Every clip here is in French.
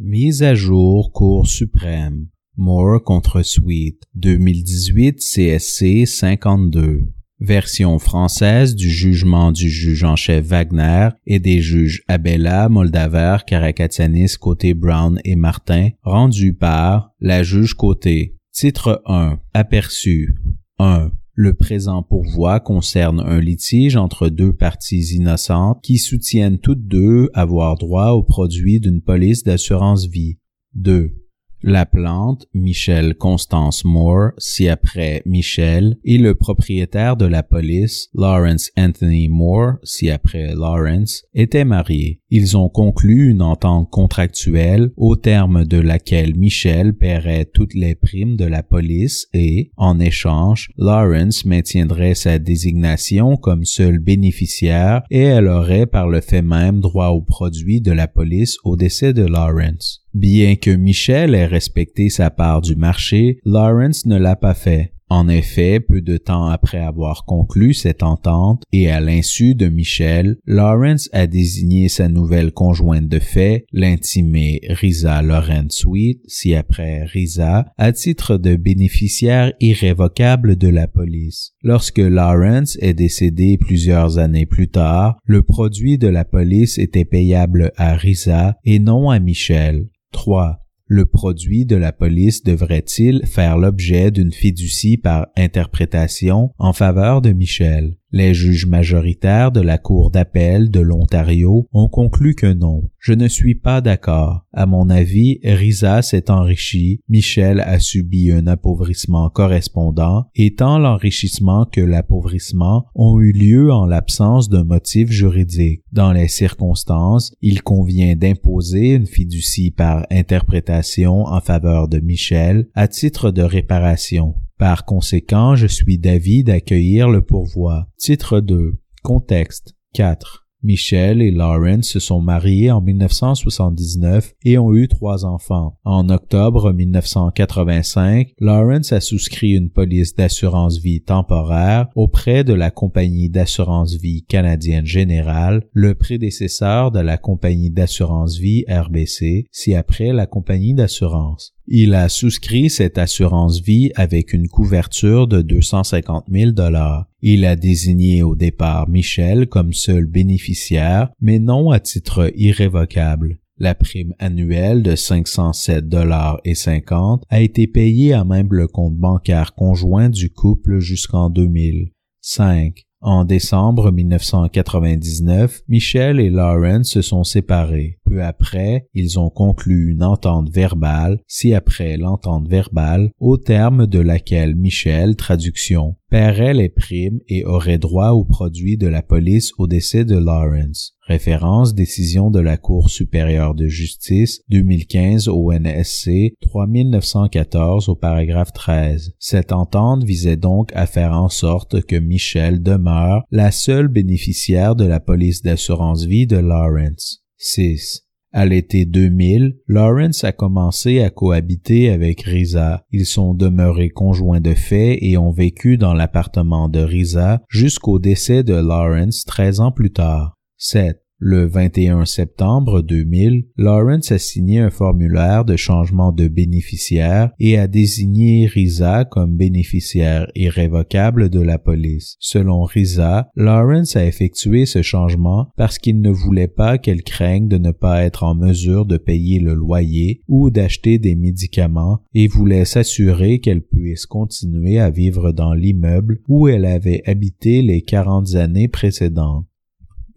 Mise à jour Cour suprême. Moore contre Sweet. 2018 CSC 52. Version française du jugement du juge en chef Wagner et des juges Abella, Moldaver, Karakatianis, Côté Brown et Martin, rendu par la juge Côté. Titre 1. Aperçu. 1. Le présent pourvoi concerne un litige entre deux parties innocentes qui soutiennent toutes deux avoir droit au produit d'une police d'assurance vie. 2. La plante, Michel Constance Moore, si après Michel, et le propriétaire de la police, Lawrence Anthony Moore, si après Lawrence, étaient mariés. Ils ont conclu une entente contractuelle au terme de laquelle Michel paierait toutes les primes de la police et, en échange, Lawrence maintiendrait sa désignation comme seul bénéficiaire et elle aurait par le fait même droit aux produits de la police au décès de Lawrence. Bien que Michel ait respecté sa part du marché, Lawrence ne l'a pas fait. En effet, peu de temps après avoir conclu cette entente et à l'insu de Michel, Lawrence a désigné sa nouvelle conjointe de fait, l'intimée Risa Lorraine Sweet, si après Risa, à titre de bénéficiaire irrévocable de la police. Lorsque Lawrence est décédé plusieurs années plus tard, le produit de la police était payable à Risa et non à Michel. 3. Le produit de la police devrait-il faire l'objet d'une fiducie par interprétation en faveur de Michel? Les juges majoritaires de la Cour d'appel de l'Ontario ont conclu que non. Je ne suis pas d'accord. À mon avis, Risa s'est enrichi, Michel a subi un appauvrissement correspondant, et tant l'enrichissement que l'appauvrissement ont eu lieu en l'absence d'un motif juridique. Dans les circonstances, il convient d'imposer une fiducie par interprétation en faveur de Michel à titre de réparation. Par conséquent, je suis d'avis d'accueillir le pourvoi. Titre 2. Contexte. 4. Michel et Lawrence se sont mariés en 1979 et ont eu trois enfants. En octobre 1985, Lawrence a souscrit une police d'assurance vie temporaire auprès de la compagnie d'assurance vie canadienne générale, le prédécesseur de la compagnie d'assurance vie RBC, si après la compagnie d'assurance. Il a souscrit cette assurance vie avec une couverture de 250 000 dollars. Il a désigné au départ Michel comme seul bénéficiaire, mais non à titre irrévocable. La prime annuelle de 507 dollars et 50 a été payée à même le compte bancaire conjoint du couple jusqu'en 2000. 5. En décembre 1999, Michel et Lawrence se sont séparés. Peu après, ils ont conclu une entente verbale, si après l'entente verbale, au terme de laquelle Michel, traduction, paierait les primes et aurait droit aux produits de la police au décès de Lawrence. Référence décision de la Cour supérieure de justice 2015 au NSC 3914 au paragraphe 13. Cette entente visait donc à faire en sorte que Michel demeure la seule bénéficiaire de la police d'assurance vie de Lawrence. 6. À l'été 2000, Lawrence a commencé à cohabiter avec Risa. Ils sont demeurés conjoints de fait et ont vécu dans l'appartement de Risa jusqu'au décès de Lawrence 13 ans plus tard. 7. Le 21 septembre 2000, Lawrence a signé un formulaire de changement de bénéficiaire et a désigné Risa comme bénéficiaire irrévocable de la police. Selon Risa, Lawrence a effectué ce changement parce qu'il ne voulait pas qu'elle craigne de ne pas être en mesure de payer le loyer ou d'acheter des médicaments et voulait s'assurer qu'elle puisse continuer à vivre dans l'immeuble où elle avait habité les 40 années précédentes.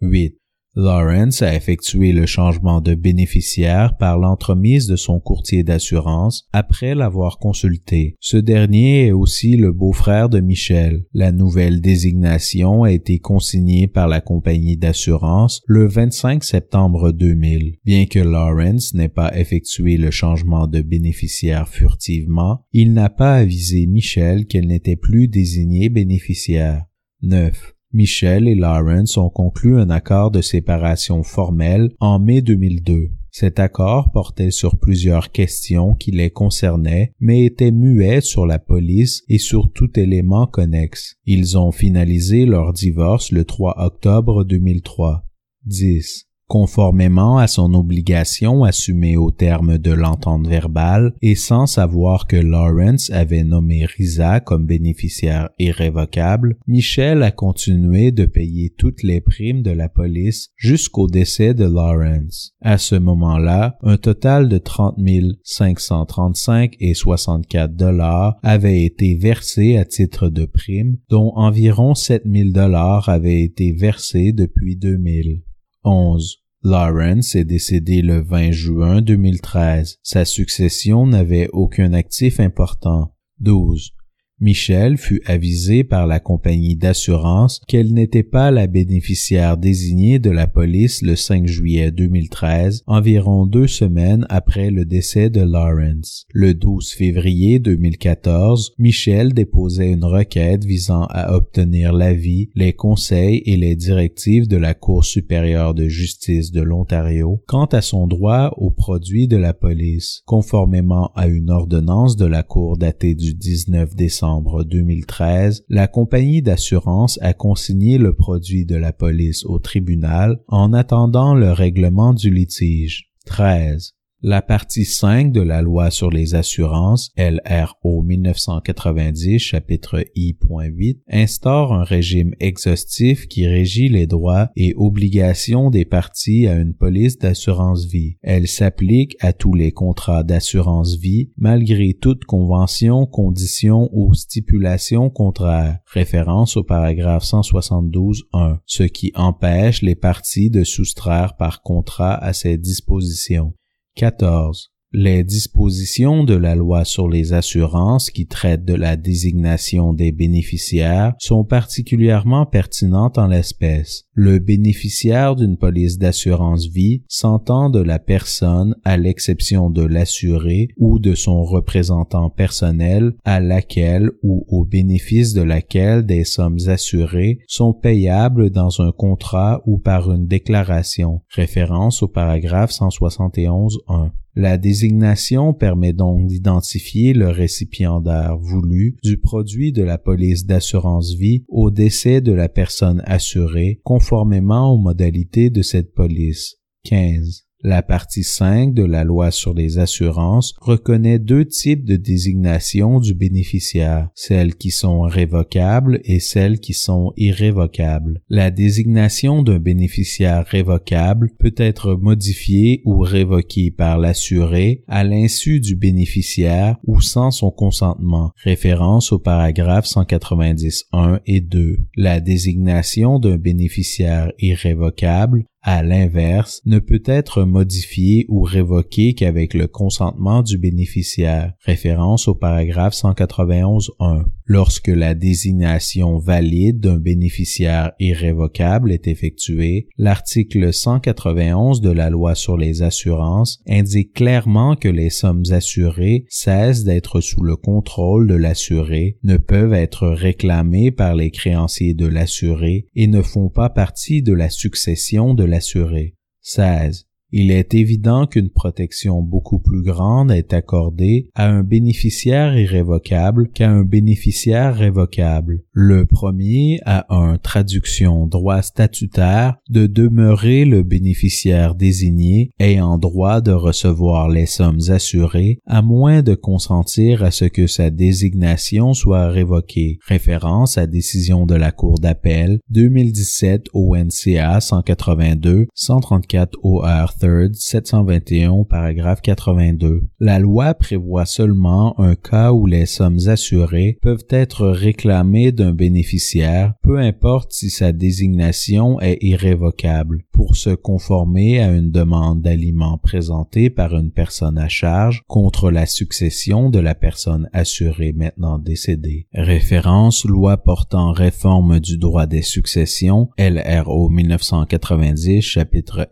8. Lawrence a effectué le changement de bénéficiaire par l'entremise de son courtier d'assurance après l'avoir consulté. Ce dernier est aussi le beau-frère de Michel. La nouvelle désignation a été consignée par la compagnie d'assurance le 25 septembre 2000. Bien que Lawrence n'ait pas effectué le changement de bénéficiaire furtivement, il n'a pas avisé Michel qu'elle n'était plus désignée bénéficiaire. 9. Michel et Lawrence ont conclu un accord de séparation formel en mai 2002. Cet accord portait sur plusieurs questions qui les concernaient, mais était muet sur la police et sur tout élément connexe. Ils ont finalisé leur divorce le 3 octobre 2003. 10. Conformément à son obligation assumée au terme de l'entente verbale et sans savoir que Lawrence avait nommé Risa comme bénéficiaire irrévocable, Michel a continué de payer toutes les primes de la police jusqu'au décès de Lawrence. À ce moment-là, un total de 30 535 et 64 dollars avait été versé à titre de prime, dont environ 7 000 dollars avaient été versés depuis 2000. 11. Lawrence est décédé le 20 juin 2013. Sa succession n'avait aucun actif important. 12. Michel fut avisé par la compagnie d'assurance qu'elle n'était pas la bénéficiaire désignée de la police le 5 juillet 2013, environ deux semaines après le décès de Lawrence. Le 12 février 2014, Michel déposait une requête visant à obtenir l'avis, les conseils et les directives de la Cour supérieure de justice de l'Ontario quant à son droit aux produits de la police, conformément à une ordonnance de la Cour datée du 19 décembre 2013, la compagnie d'assurance a consigné le produit de la police au tribunal en attendant le règlement du litige. 13. La partie 5 de la loi sur les assurances, LRO 1990, chapitre I.8, instaure un régime exhaustif qui régit les droits et obligations des parties à une police d'assurance vie. Elle s'applique à tous les contrats d'assurance vie malgré toute convention, condition ou stipulation contraire. Référence au paragraphe 172.1, ce qui empêche les parties de soustraire par contrat à ces dispositions. 14. Les dispositions de la loi sur les assurances qui traitent de la désignation des bénéficiaires sont particulièrement pertinentes en l'espèce. Le bénéficiaire d'une police d'assurance vie s'entend de la personne à l'exception de l'assuré ou de son représentant personnel à laquelle ou au bénéfice de laquelle des sommes assurées sont payables dans un contrat ou par une déclaration. Référence au paragraphe 171.1. La désignation permet donc d'identifier le récipiendaire voulu du produit de la police d'assurance vie au décès de la personne assurée conformément aux modalités de cette police. 15. La partie 5 de la loi sur les assurances reconnaît deux types de désignation du bénéficiaire, celles qui sont révocables et celles qui sont irrévocables. La désignation d'un bénéficiaire révocable peut être modifiée ou révoquée par l'assuré à l'insu du bénéficiaire ou sans son consentement. Référence au paragraphe 190.1 et 2. La désignation d'un bénéficiaire irrévocable à l'inverse, ne peut être modifié ou révoqué qu'avec le consentement du bénéficiaire. Référence au paragraphe 191.1. Lorsque la désignation valide d'un bénéficiaire irrévocable est effectuée, l'article 191 de la loi sur les assurances indique clairement que les sommes assurées cessent d'être sous le contrôle de l'assuré, ne peuvent être réclamées par les créanciers de l'assuré et ne font pas partie de la succession de l'assuré. 16. Il est évident qu'une protection beaucoup plus grande est accordée à un bénéficiaire irrévocable qu'à un bénéficiaire révocable. Le premier a un traduction droit statutaire de demeurer le bénéficiaire désigné ayant droit de recevoir les sommes assurées à moins de consentir à ce que sa désignation soit révoquée. Référence à décision de la Cour d'appel 2017 ONCA 182 134 OR 721 paragraphe 82. La loi prévoit seulement un cas où les sommes assurées peuvent être réclamées d'un bénéficiaire, peu importe si sa désignation est irrévocable, pour se conformer à une demande d'aliment présentée par une personne à charge contre la succession de la personne assurée maintenant décédée. Référence loi portant réforme du droit des successions, LRO 1990, chapitre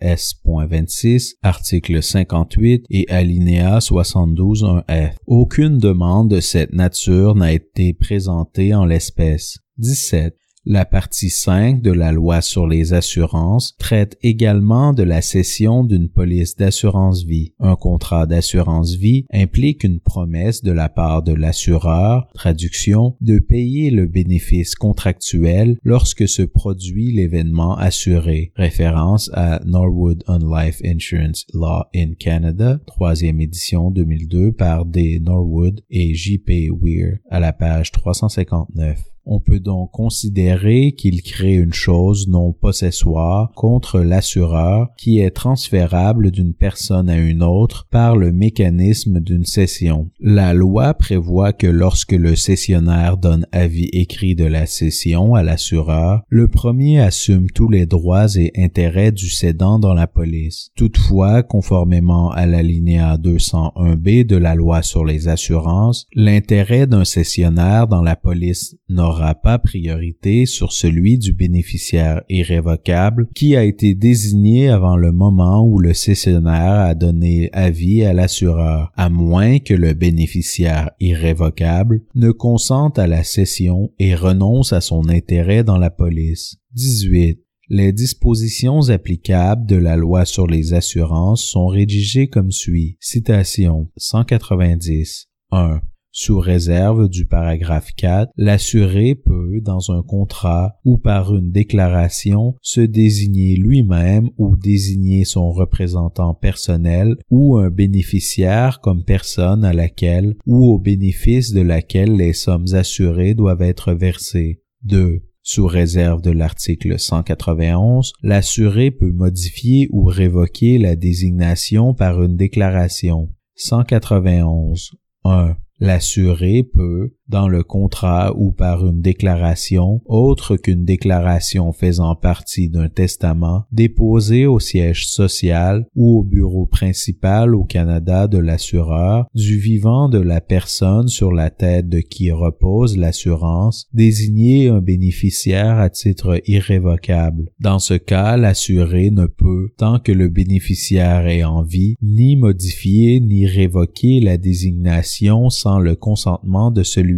S.26 article 58 et alinéa 72.1f. Aucune demande de cette nature n'a été présentée en l'espèce. 17. La partie 5 de la loi sur les assurances traite également de la cession d'une police d'assurance vie. Un contrat d'assurance vie implique une promesse de la part de l'assureur, traduction, de payer le bénéfice contractuel lorsque se produit l'événement assuré. Référence à Norwood on Life Insurance Law in Canada, troisième édition 2002 par D. Norwood et J.P. Weir à la page 359. On peut donc considérer qu'il crée une chose non possessoire contre l'assureur qui est transférable d'une personne à une autre par le mécanisme d'une cession. La loi prévoit que lorsque le cessionnaire donne avis écrit de la cession à l'assureur, le premier assume tous les droits et intérêts du cédant dans la police. Toutefois, conformément à l'alinéa 201b de la loi sur les assurances, l'intérêt d'un cessionnaire dans la police n'aura pas priorité sur celui du bénéficiaire irrévocable qui a été désigné avant le moment où le cessionnaire a donné avis à l'assureur, à moins que le bénéficiaire irrévocable ne consente à la cession et renonce à son intérêt dans la police. 18. Les dispositions applicables de la loi sur les assurances sont rédigées comme suit. Citation 190. 1 sous réserve du paragraphe 4, l'assuré peut, dans un contrat ou par une déclaration, se désigner lui-même ou désigner son représentant personnel ou un bénéficiaire comme personne à laquelle ou au bénéfice de laquelle les sommes assurées doivent être versées. 2. Sous réserve de l'article 191, l'assuré peut modifier ou révoquer la désignation par une déclaration. 191. 1. L'assuré peut, dans le contrat ou par une déclaration autre qu'une déclaration faisant partie d'un testament déposé au siège social ou au bureau principal au Canada de l'assureur du vivant de la personne sur la tête de qui repose l'assurance, désigner un bénéficiaire à titre irrévocable. Dans ce cas, l'assuré ne peut, tant que le bénéficiaire est en vie, ni modifier ni révoquer la désignation sans le consentement de celui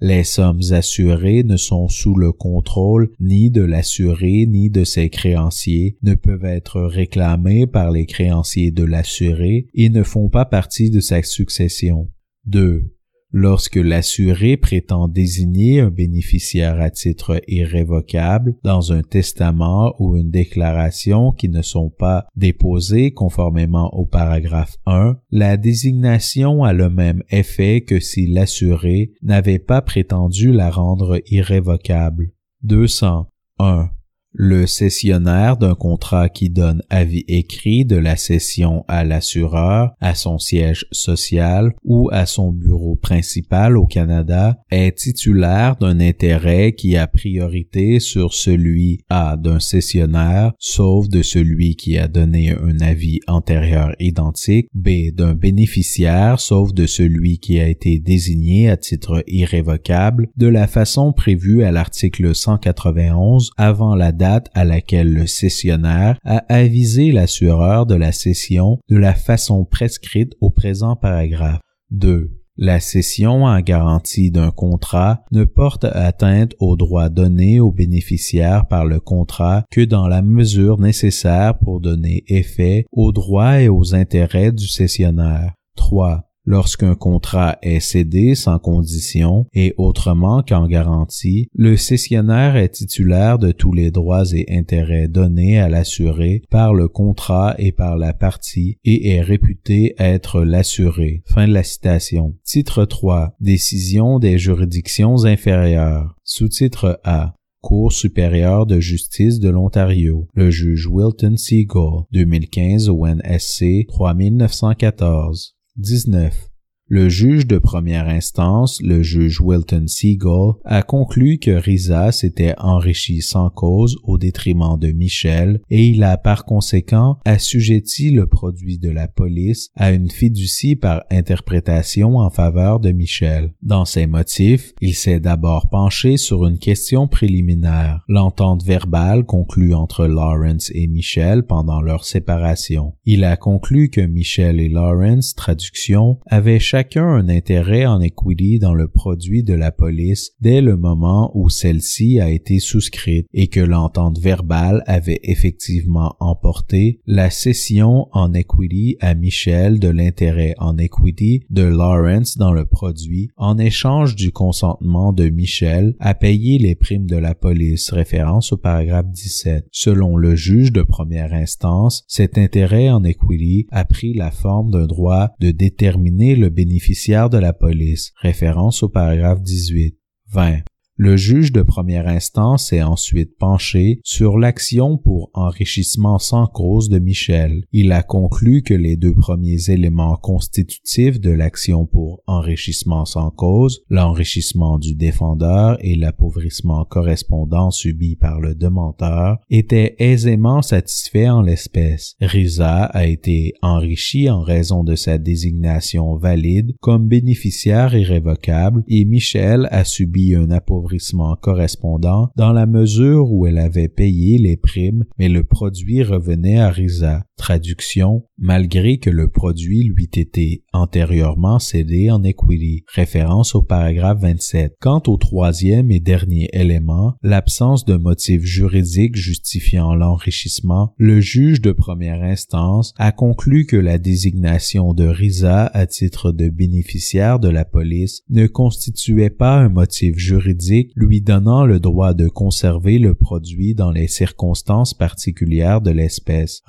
les sommes assurées ne sont sous le contrôle ni de l'assuré ni de ses créanciers, ne peuvent être réclamées par les créanciers de l'assuré et ne font pas partie de sa succession. 2. Lorsque l'assuré prétend désigner un bénéficiaire à titre irrévocable dans un testament ou une déclaration qui ne sont pas déposés conformément au paragraphe 1, la désignation a le même effet que si l'assuré n'avait pas prétendu la rendre irrévocable. 201 le cessionnaire d'un contrat qui donne avis écrit de la cession à l'assureur, à son siège social ou à son bureau principal au Canada est titulaire d'un intérêt qui a priorité sur celui A d'un cessionnaire, sauf de celui qui a donné un avis antérieur identique, B d'un bénéficiaire, sauf de celui qui a été désigné à titre irrévocable, de la façon prévue à l'article 191 avant la date à laquelle le cessionnaire a avisé l'assureur de la cession de la façon prescrite au présent paragraphe. 2. La cession en garantie d'un contrat ne porte atteinte aux droits donnés aux bénéficiaires par le contrat que dans la mesure nécessaire pour donner effet aux droits et aux intérêts du cessionnaire. 3. Lorsqu'un contrat est cédé sans condition et autrement qu'en garantie, le cessionnaire est titulaire de tous les droits et intérêts donnés à l'assuré par le contrat et par la partie et est réputé être l'assuré. Fin de la citation. Titre 3. Décision des juridictions inférieures. Sous-titre A. Cour supérieure de justice de l'Ontario, le juge Wilton Seagull, 2015 au NSC 3914. 19. Le juge de première instance, le juge Wilton Seagull, a conclu que Risa s'était enrichi sans cause au détriment de Michel et il a par conséquent assujetti le produit de la police à une fiducie par interprétation en faveur de Michel. Dans ses motifs, il s'est d'abord penché sur une question préliminaire, l'entente verbale conclue entre Lawrence et Michel pendant leur séparation. Il a conclu que Michel et Lawrence, traduction, avaient chacun un intérêt en equity dans le produit de la police dès le moment où celle-ci a été souscrite et que l'entente verbale avait effectivement emporté la cession en equity à Michel de l'intérêt en equity de Lawrence dans le produit en échange du consentement de Michel à payer les primes de la police, référence au paragraphe 17. Selon le juge de première instance, cet intérêt en equity a pris la forme d'un droit de déterminer le bénéficiaire de la police, référence au paragraphe 18. 20. Le juge de première instance s'est ensuite penché sur l'action pour enrichissement sans cause de Michel. Il a conclu que les deux premiers éléments constitutifs de l'action pour enrichissement sans cause, l'enrichissement du défendeur et l'appauvrissement correspondant subi par le demandeur, étaient aisément satisfaits en l'espèce. Riza a été enrichi en raison de sa désignation valide comme bénéficiaire irrévocable et Michel a subi un appauvrissement correspondant dans la mesure où elle avait payé les primes mais le produit revenait à Risa. Traduction, malgré que le produit lui ait été antérieurement cédé en equity. Référence au paragraphe 27. Quant au troisième et dernier élément, l'absence de motif juridique justifiant l'enrichissement, le juge de première instance a conclu que la désignation de Risa à titre de bénéficiaire de la police ne constituait pas un motif juridique lui donnant le droit de conserver le produit dans les circonstances particulières de l'espèce.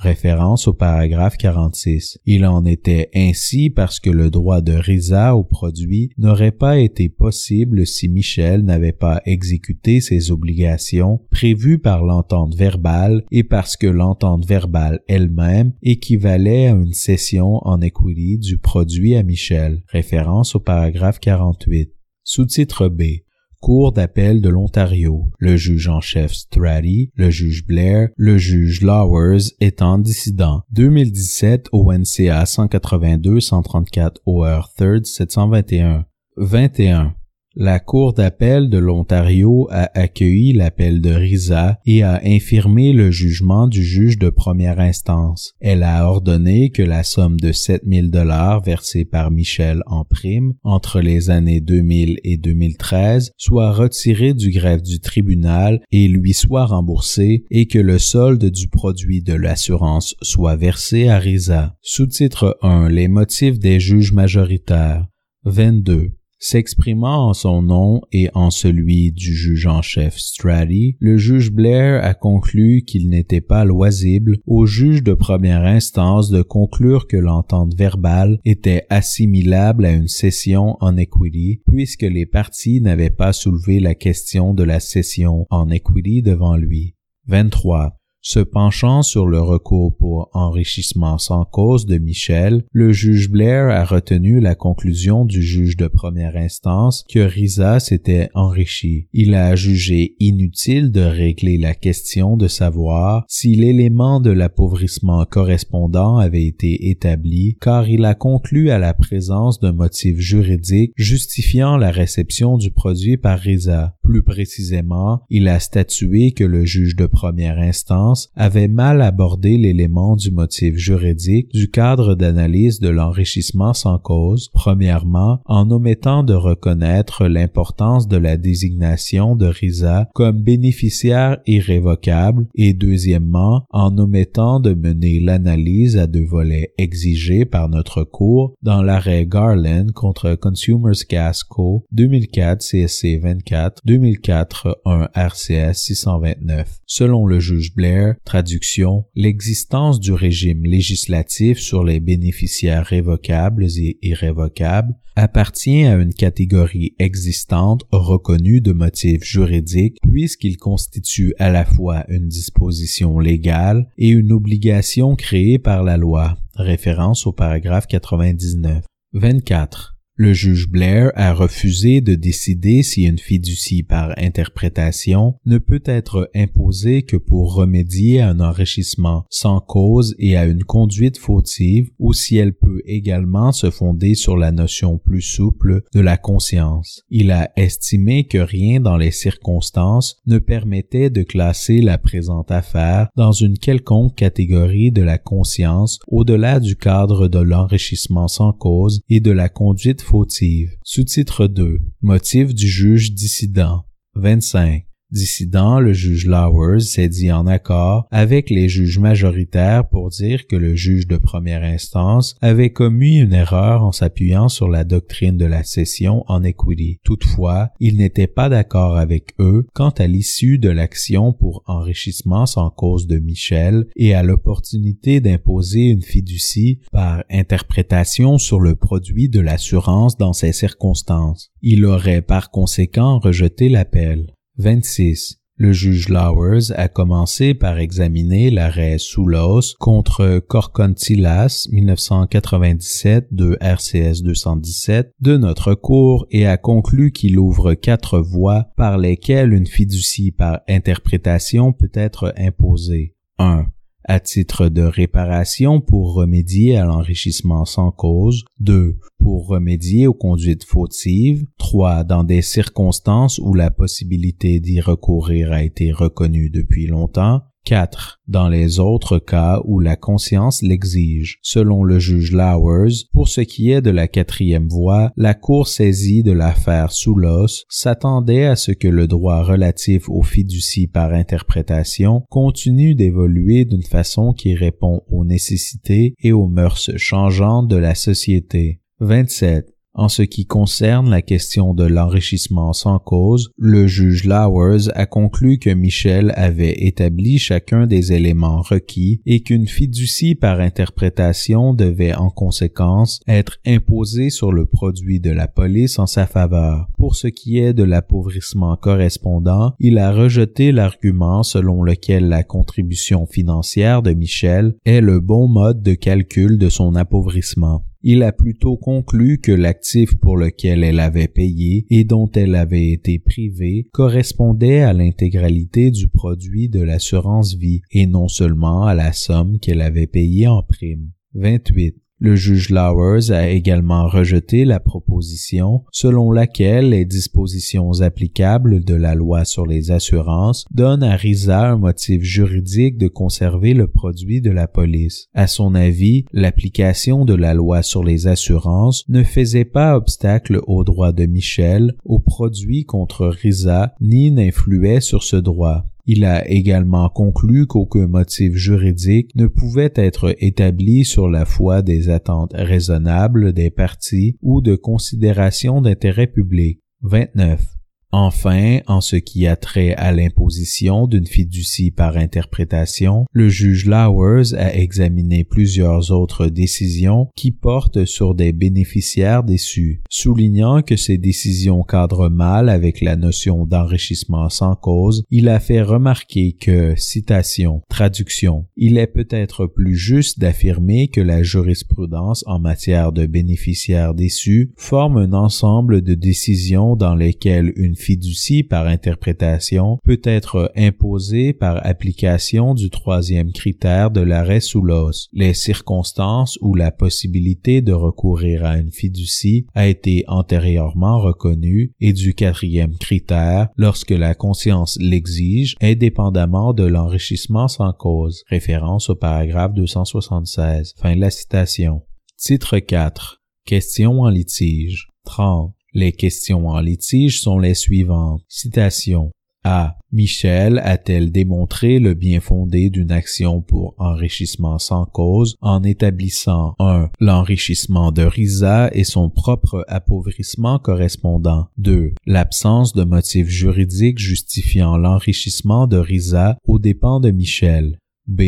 Au paragraphe 46. Il en était ainsi parce que le droit de risa au produit n'aurait pas été possible si Michel n'avait pas exécuté ses obligations prévues par l'entente verbale et parce que l'entente verbale elle-même équivalait à une cession en equity du produit à Michel. Référence au paragraphe 48. Sous-titre B. Cour d'appel de l'Ontario, le juge en chef Strati, le juge Blair, le juge Lowers étant dissident. 2017 ONCA 182 134 OR 3 721. 21. La Cour d'appel de l'Ontario a accueilli l'appel de Risa et a infirmé le jugement du juge de première instance. Elle a ordonné que la somme de 7000 dollars versée par Michel en prime entre les années 2000 et 2013 soit retirée du greffe du tribunal et lui soit remboursée et que le solde du produit de l'assurance soit versé à Risa. Sous-titre 1. Les motifs des juges majoritaires. 22. S'exprimant en son nom et en celui du juge en chef Strati, le juge Blair a conclu qu'il n'était pas loisible au juge de première instance de conclure que l'entente verbale était assimilable à une cession en equity puisque les parties n'avaient pas soulevé la question de la cession en equity devant lui. 23. Se penchant sur le recours pour enrichissement sans cause de Michel, le juge Blair a retenu la conclusion du juge de première instance que Risa s'était enrichi. Il a jugé inutile de régler la question de savoir si l'élément de l'appauvrissement correspondant avait été établi, car il a conclu à la présence d'un motif juridique justifiant la réception du produit par Risa. Plus précisément, il a statué que le juge de première instance avait mal abordé l'élément du motif juridique du cadre d'analyse de l'enrichissement sans cause, premièrement en omettant de reconnaître l'importance de la désignation de Risa comme bénéficiaire irrévocable et deuxièmement en omettant de mener l'analyse à deux volets exigés par notre cours dans l'arrêt Garland contre Consumers Gas Co 2004 CSC 24 2004 1 RCS 629. Selon le juge Blair, traduction, l'existence du régime législatif sur les bénéficiaires révocables et irrévocables appartient à une catégorie existante reconnue de motifs juridiques puisqu'il constitue à la fois une disposition légale et une obligation créée par la loi. Référence au paragraphe 99. 24. Le juge Blair a refusé de décider si une fiducie par interprétation ne peut être imposée que pour remédier à un enrichissement sans cause et à une conduite fautive ou si elle peut également se fonder sur la notion plus souple de la conscience. Il a estimé que rien dans les circonstances ne permettait de classer la présente affaire dans une quelconque catégorie de la conscience au-delà du cadre de l'enrichissement sans cause et de la conduite fautive. Sous-titre 2. Motif du juge dissident. 25. Dissident, le juge Lowers s'est dit en accord avec les juges majoritaires pour dire que le juge de première instance avait commis une erreur en s'appuyant sur la doctrine de la cession en equity. Toutefois, il n'était pas d'accord avec eux quant à l'issue de l'action pour enrichissement sans cause de Michel et à l'opportunité d'imposer une fiducie par interprétation sur le produit de l'assurance dans ces circonstances. Il aurait par conséquent rejeté l'appel. 26. Le juge Lowers a commencé par examiner l'arrêt Soulos contre Corcontilas 1997 de RCS 217 de notre cours et a conclu qu'il ouvre quatre voies par lesquelles une fiducie par interprétation peut être imposée. 1 à titre de réparation pour remédier à l'enrichissement sans cause, 2. pour remédier aux conduites fautives, 3. dans des circonstances où la possibilité d'y recourir a été reconnue depuis longtemps, 4. Dans les autres cas où la conscience l'exige. Selon le juge Lowers, pour ce qui est de la quatrième voie, la Cour saisie de l'affaire Soulos s'attendait à ce que le droit relatif aux fiducies par interprétation continue d'évoluer d'une façon qui répond aux nécessités et aux mœurs changeantes de la société. 27. En ce qui concerne la question de l'enrichissement sans cause, le juge Lowers a conclu que Michel avait établi chacun des éléments requis et qu'une fiducie par interprétation devait en conséquence être imposée sur le produit de la police en sa faveur. Pour ce qui est de l'appauvrissement correspondant, il a rejeté l'argument selon lequel la contribution financière de Michel est le bon mode de calcul de son appauvrissement il a plutôt conclu que l'actif pour lequel elle avait payé et dont elle avait été privée correspondait à l'intégralité du produit de l'assurance vie et non seulement à la somme qu'elle avait payée en prime. 28. Le juge Lowers a également rejeté la proposition selon laquelle les dispositions applicables de la loi sur les assurances donnent à RISA un motif juridique de conserver le produit de la police. À son avis, l'application de la loi sur les assurances ne faisait pas obstacle au droit de Michel au produit contre RISA ni n'influait sur ce droit. Il a également conclu qu'aucun motif juridique ne pouvait être établi sur la foi des attentes raisonnables des partis ou de considérations d'intérêt public. 29. Enfin, en ce qui a trait à l'imposition d'une fiducie par interprétation, le juge Lowers a examiné plusieurs autres décisions qui portent sur des bénéficiaires déçus, soulignant que ces décisions cadrent mal avec la notion d'enrichissement sans cause, il a fait remarquer que, citation, traduction, il est peut-être plus juste d'affirmer que la jurisprudence en matière de bénéficiaires déçus forme un ensemble de décisions dans lesquelles une fiducie par interprétation peut être imposée par application du troisième critère de l'arrêt sous l'os, les circonstances où la possibilité de recourir à une fiducie a été antérieurement reconnue et du quatrième critère lorsque la conscience l'exige indépendamment de l'enrichissement sans cause. Référence au paragraphe 276. Fin de la citation. Titre 4. Question en litige. 30. Les questions en litige sont les suivantes. Citation. A. Michel a-t-elle démontré le bien fondé d'une action pour enrichissement sans cause en établissant 1. l'enrichissement de Risa et son propre appauvrissement correspondant? 2. l'absence de motifs juridiques justifiant l'enrichissement de Risa aux dépens de Michel? B.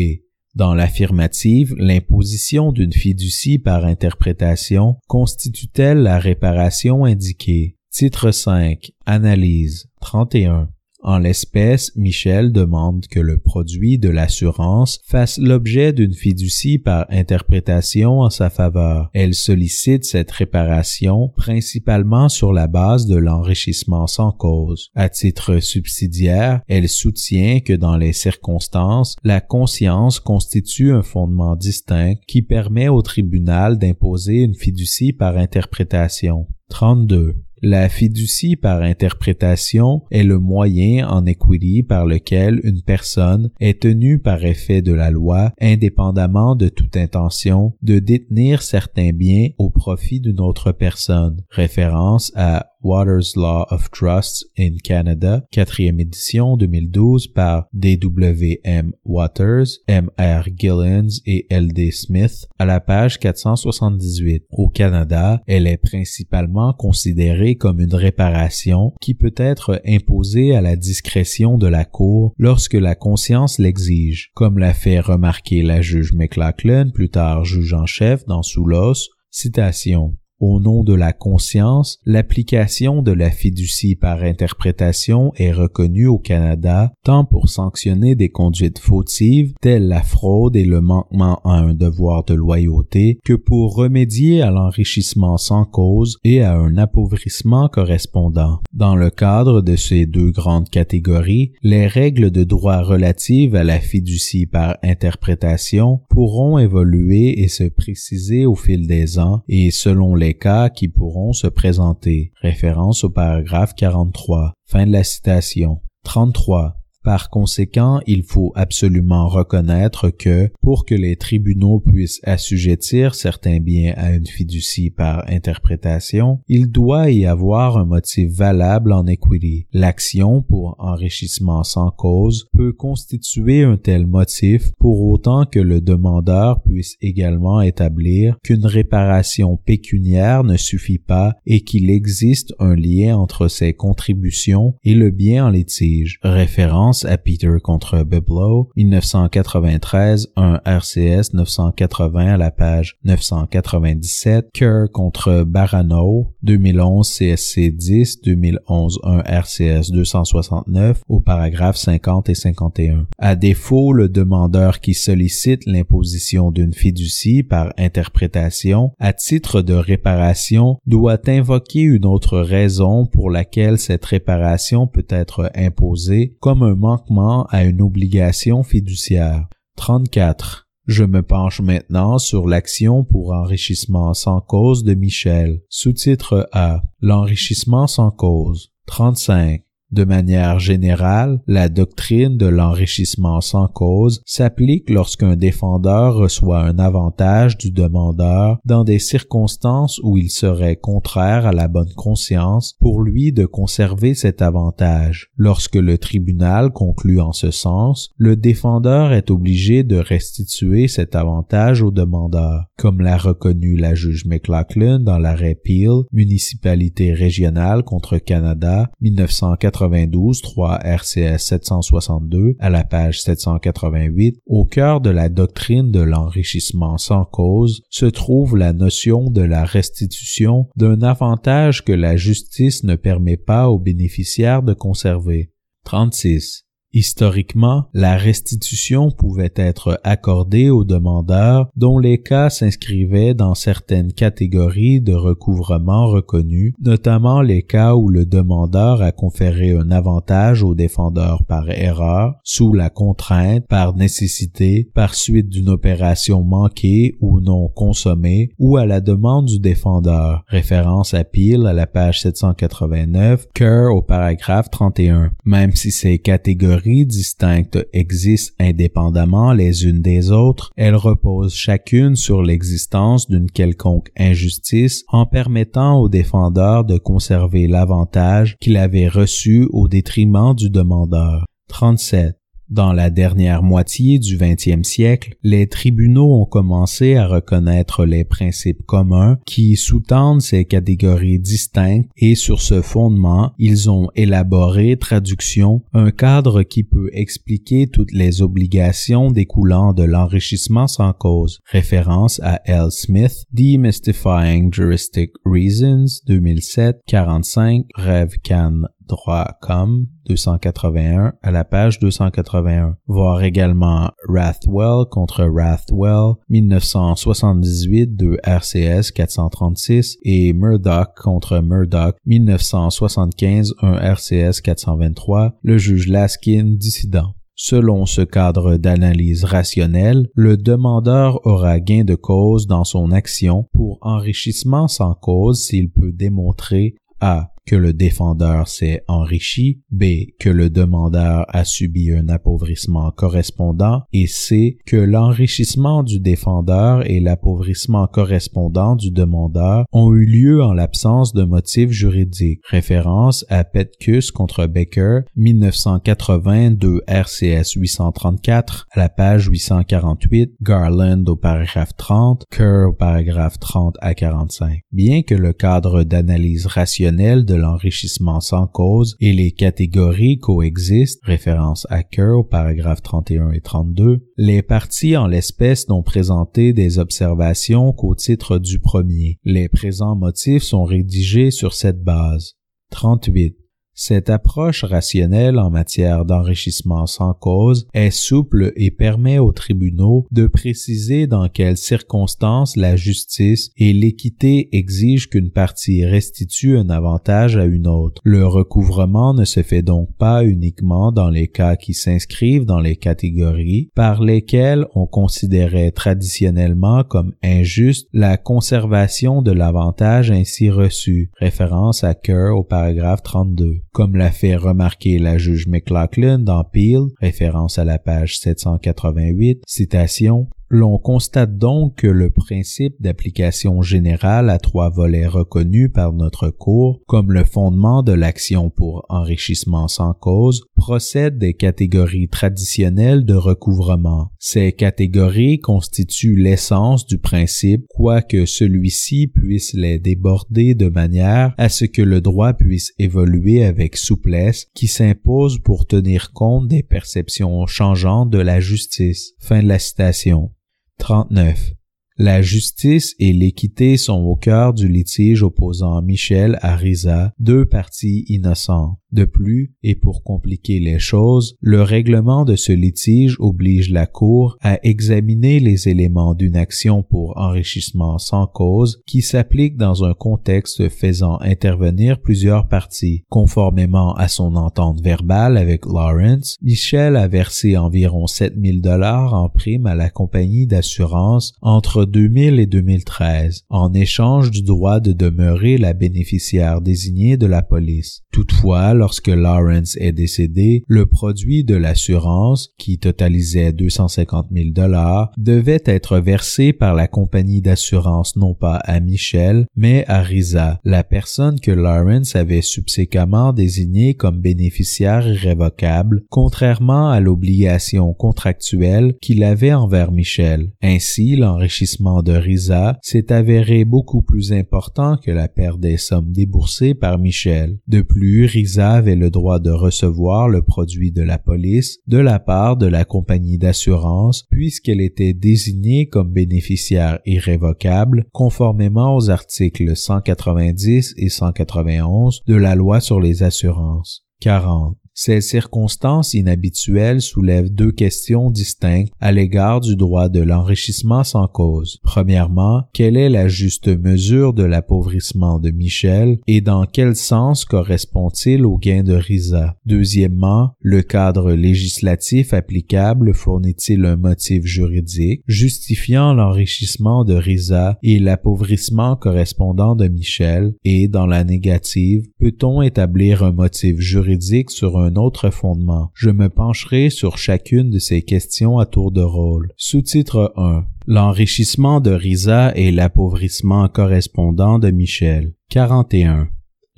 Dans l'affirmative, l'imposition d'une fiducie par interprétation constitue-t-elle la réparation indiquée? Titre 5. Analyse. 31. En l'espèce, Michel demande que le produit de l'assurance fasse l'objet d'une fiducie par interprétation en sa faveur. Elle sollicite cette réparation principalement sur la base de l'enrichissement sans cause. À titre subsidiaire, elle soutient que dans les circonstances, la conscience constitue un fondement distinct qui permet au tribunal d'imposer une fiducie par interprétation. 32. La fiducie par interprétation est le moyen en equity par lequel une personne est tenue par effet de la loi, indépendamment de toute intention, de détenir certains biens au profit d'une autre personne. Référence à Waters Law of Trusts in Canada, quatrième édition 2012 par D.W.M. Waters, M.R. Gillens et L.D. Smith à la page 478. Au Canada, elle est principalement considérée comme une réparation qui peut être imposée à la discrétion de la Cour lorsque la conscience l'exige, comme l'a fait remarquer la juge McLachlan, plus tard juge en chef dans Soulos, citation au nom de la conscience, l'application de la fiducie par interprétation est reconnue au Canada tant pour sanctionner des conduites fautives telles la fraude et le manquement à un devoir de loyauté que pour remédier à l'enrichissement sans cause et à un appauvrissement correspondant. Dans le cadre de ces deux grandes catégories, les règles de droit relatives à la fiducie par interprétation pourront évoluer et se préciser au fil des ans et selon les cas qui pourront se présenter. Référence au paragraphe 43. Fin de la citation. 33. Par conséquent, il faut absolument reconnaître que, pour que les tribunaux puissent assujettir certains biens à une fiducie par interprétation, il doit y avoir un motif valable en equity. L'action pour enrichissement sans cause peut constituer un tel motif pour autant que le demandeur puisse également établir qu'une réparation pécuniaire ne suffit pas et qu'il existe un lien entre ses contributions et le bien en litige. Référence à Peter contre Biblo, 1993, un RCS 980 à la page 997, Kerr contre Barano, 2011 CSC 10, 2011 un RCS 269 au paragraphe 50 et 51. À défaut, le demandeur qui sollicite l'imposition d'une fiducie par interprétation à titre de réparation doit invoquer une autre raison pour laquelle cette réparation peut être imposée comme un manquement à une obligation fiduciaire. 34. Je me penche maintenant sur l'action pour enrichissement sans cause de Michel. Sous-titre A. L'enrichissement sans cause. 35. De manière générale, la doctrine de l'enrichissement sans cause s'applique lorsqu'un défendeur reçoit un avantage du demandeur dans des circonstances où il serait contraire à la bonne conscience pour lui de conserver cet avantage. Lorsque le tribunal conclut en ce sens, le défendeur est obligé de restituer cet avantage au demandeur, comme l'a reconnu la juge McLaughlin dans l'arrêt Peel, municipalité régionale contre Canada, 1980 92 3 RCS 762 à la page 788, au cœur de la doctrine de l'enrichissement sans cause se trouve la notion de la restitution d'un avantage que la justice ne permet pas aux bénéficiaires de conserver. 36. Historiquement, la restitution pouvait être accordée aux demandeurs dont les cas s'inscrivaient dans certaines catégories de recouvrement reconnues, notamment les cas où le demandeur a conféré un avantage au défendeur par erreur, sous la contrainte, par nécessité, par suite d'une opération manquée ou non consommée, ou à la demande du défendeur. Référence à Peel à la page 789, Kerr au paragraphe 31. Même si ces catégories distinctes existent indépendamment les unes des autres, elles reposent chacune sur l'existence d'une quelconque injustice en permettant au défendeur de conserver l'avantage qu'il avait reçu au détriment du demandeur. 37. Dans la dernière moitié du XXe siècle, les tribunaux ont commencé à reconnaître les principes communs qui sous-tendent ces catégories distinctes et sur ce fondement, ils ont élaboré traduction un cadre qui peut expliquer toutes les obligations découlant de l'enrichissement sans cause. Référence à L. Smith, Demystifying Juristic Reasons, 2007, 45, Rev. Can droit comme 281 à la page 281. Voir également Rathwell contre Rathwell 1978 de RCS 436 et Murdoch contre Murdoch 1975 1 RCS 423, le juge Laskin dissident. Selon ce cadre d'analyse rationnelle, le demandeur aura gain de cause dans son action pour enrichissement sans cause s'il peut démontrer A que le défendeur s'est enrichi, B que le demandeur a subi un appauvrissement correspondant et C que l'enrichissement du défendeur et l'appauvrissement correspondant du demandeur ont eu lieu en l'absence de motif juridique. Référence à Petkus contre Baker 1982 RCS 834 à la page 848, Garland au paragraphe 30, Kerr au paragraphe 30 à 45. Bien que le cadre d'analyse rationnelle de l'enrichissement sans cause et les catégories coexistent, référence à Kerr au paragraphe 31 et 32, les parties en l'espèce n'ont présenté des observations qu'au titre du premier. Les présents motifs sont rédigés sur cette base. 38. Cette approche rationnelle en matière d'enrichissement sans cause est souple et permet aux tribunaux de préciser dans quelles circonstances la justice et l'équité exigent qu'une partie restitue un avantage à une autre. Le recouvrement ne se fait donc pas uniquement dans les cas qui s'inscrivent dans les catégories par lesquelles on considérait traditionnellement comme injuste la conservation de l'avantage ainsi reçu. Référence à Kerr au paragraphe 32 comme l'a fait remarquer la juge McLaughlin dans Peel, référence à la page 788, citation, l'on constate donc que le principe d'application générale à trois volets reconnus par notre Cour comme le fondement de l'action pour enrichissement sans cause procède des catégories traditionnelles de recouvrement. Ces catégories constituent l'essence du principe, quoique celui-ci puisse les déborder de manière à ce que le droit puisse évoluer avec souplesse qui s'impose pour tenir compte des perceptions changeantes de la justice. Fin de la citation. 39. La justice et l'équité sont au cœur du litige opposant Michel à Risa, deux parties innocentes. De plus, et pour compliquer les choses, le règlement de ce litige oblige la Cour à examiner les éléments d'une action pour enrichissement sans cause qui s'applique dans un contexte faisant intervenir plusieurs parties. Conformément à son entente verbale avec Lawrence, Michel a versé environ 7000 dollars en prime à la compagnie d'assurance entre 2000 et 2013 en échange du droit de demeurer la bénéficiaire désignée de la police. Toutefois, lorsque Lawrence est décédé, le produit de l'assurance, qui totalisait 250 000 dollars, devait être versé par la compagnie d'assurance non pas à Michel, mais à Risa, la personne que Lawrence avait subséquemment désignée comme bénéficiaire irrévocable, contrairement à l'obligation contractuelle qu'il avait envers Michel. Ainsi, l'enrichissement de Risa s'est avéré beaucoup plus important que la perte des sommes déboursées par Michel. De plus, Risa avait le droit de recevoir le produit de la police de la part de la compagnie d'assurance puisqu'elle était désignée comme bénéficiaire irrévocable conformément aux articles 190 et 191 de la loi sur les assurances. 40. Ces circonstances inhabituelles soulèvent deux questions distinctes à l'égard du droit de l'enrichissement sans cause. Premièrement, quelle est la juste mesure de l'appauvrissement de Michel et dans quel sens correspond-il au gain de Risa? Deuxièmement, le cadre législatif applicable fournit-il un motif juridique justifiant l'enrichissement de Risa et l'appauvrissement correspondant de Michel? Et, dans la négative, peut-on établir un motif juridique sur un autre fondement. Je me pencherai sur chacune de ces questions à tour de rôle. Sous-titre 1. L'enrichissement de Risa et l'appauvrissement correspondant de Michel. 41.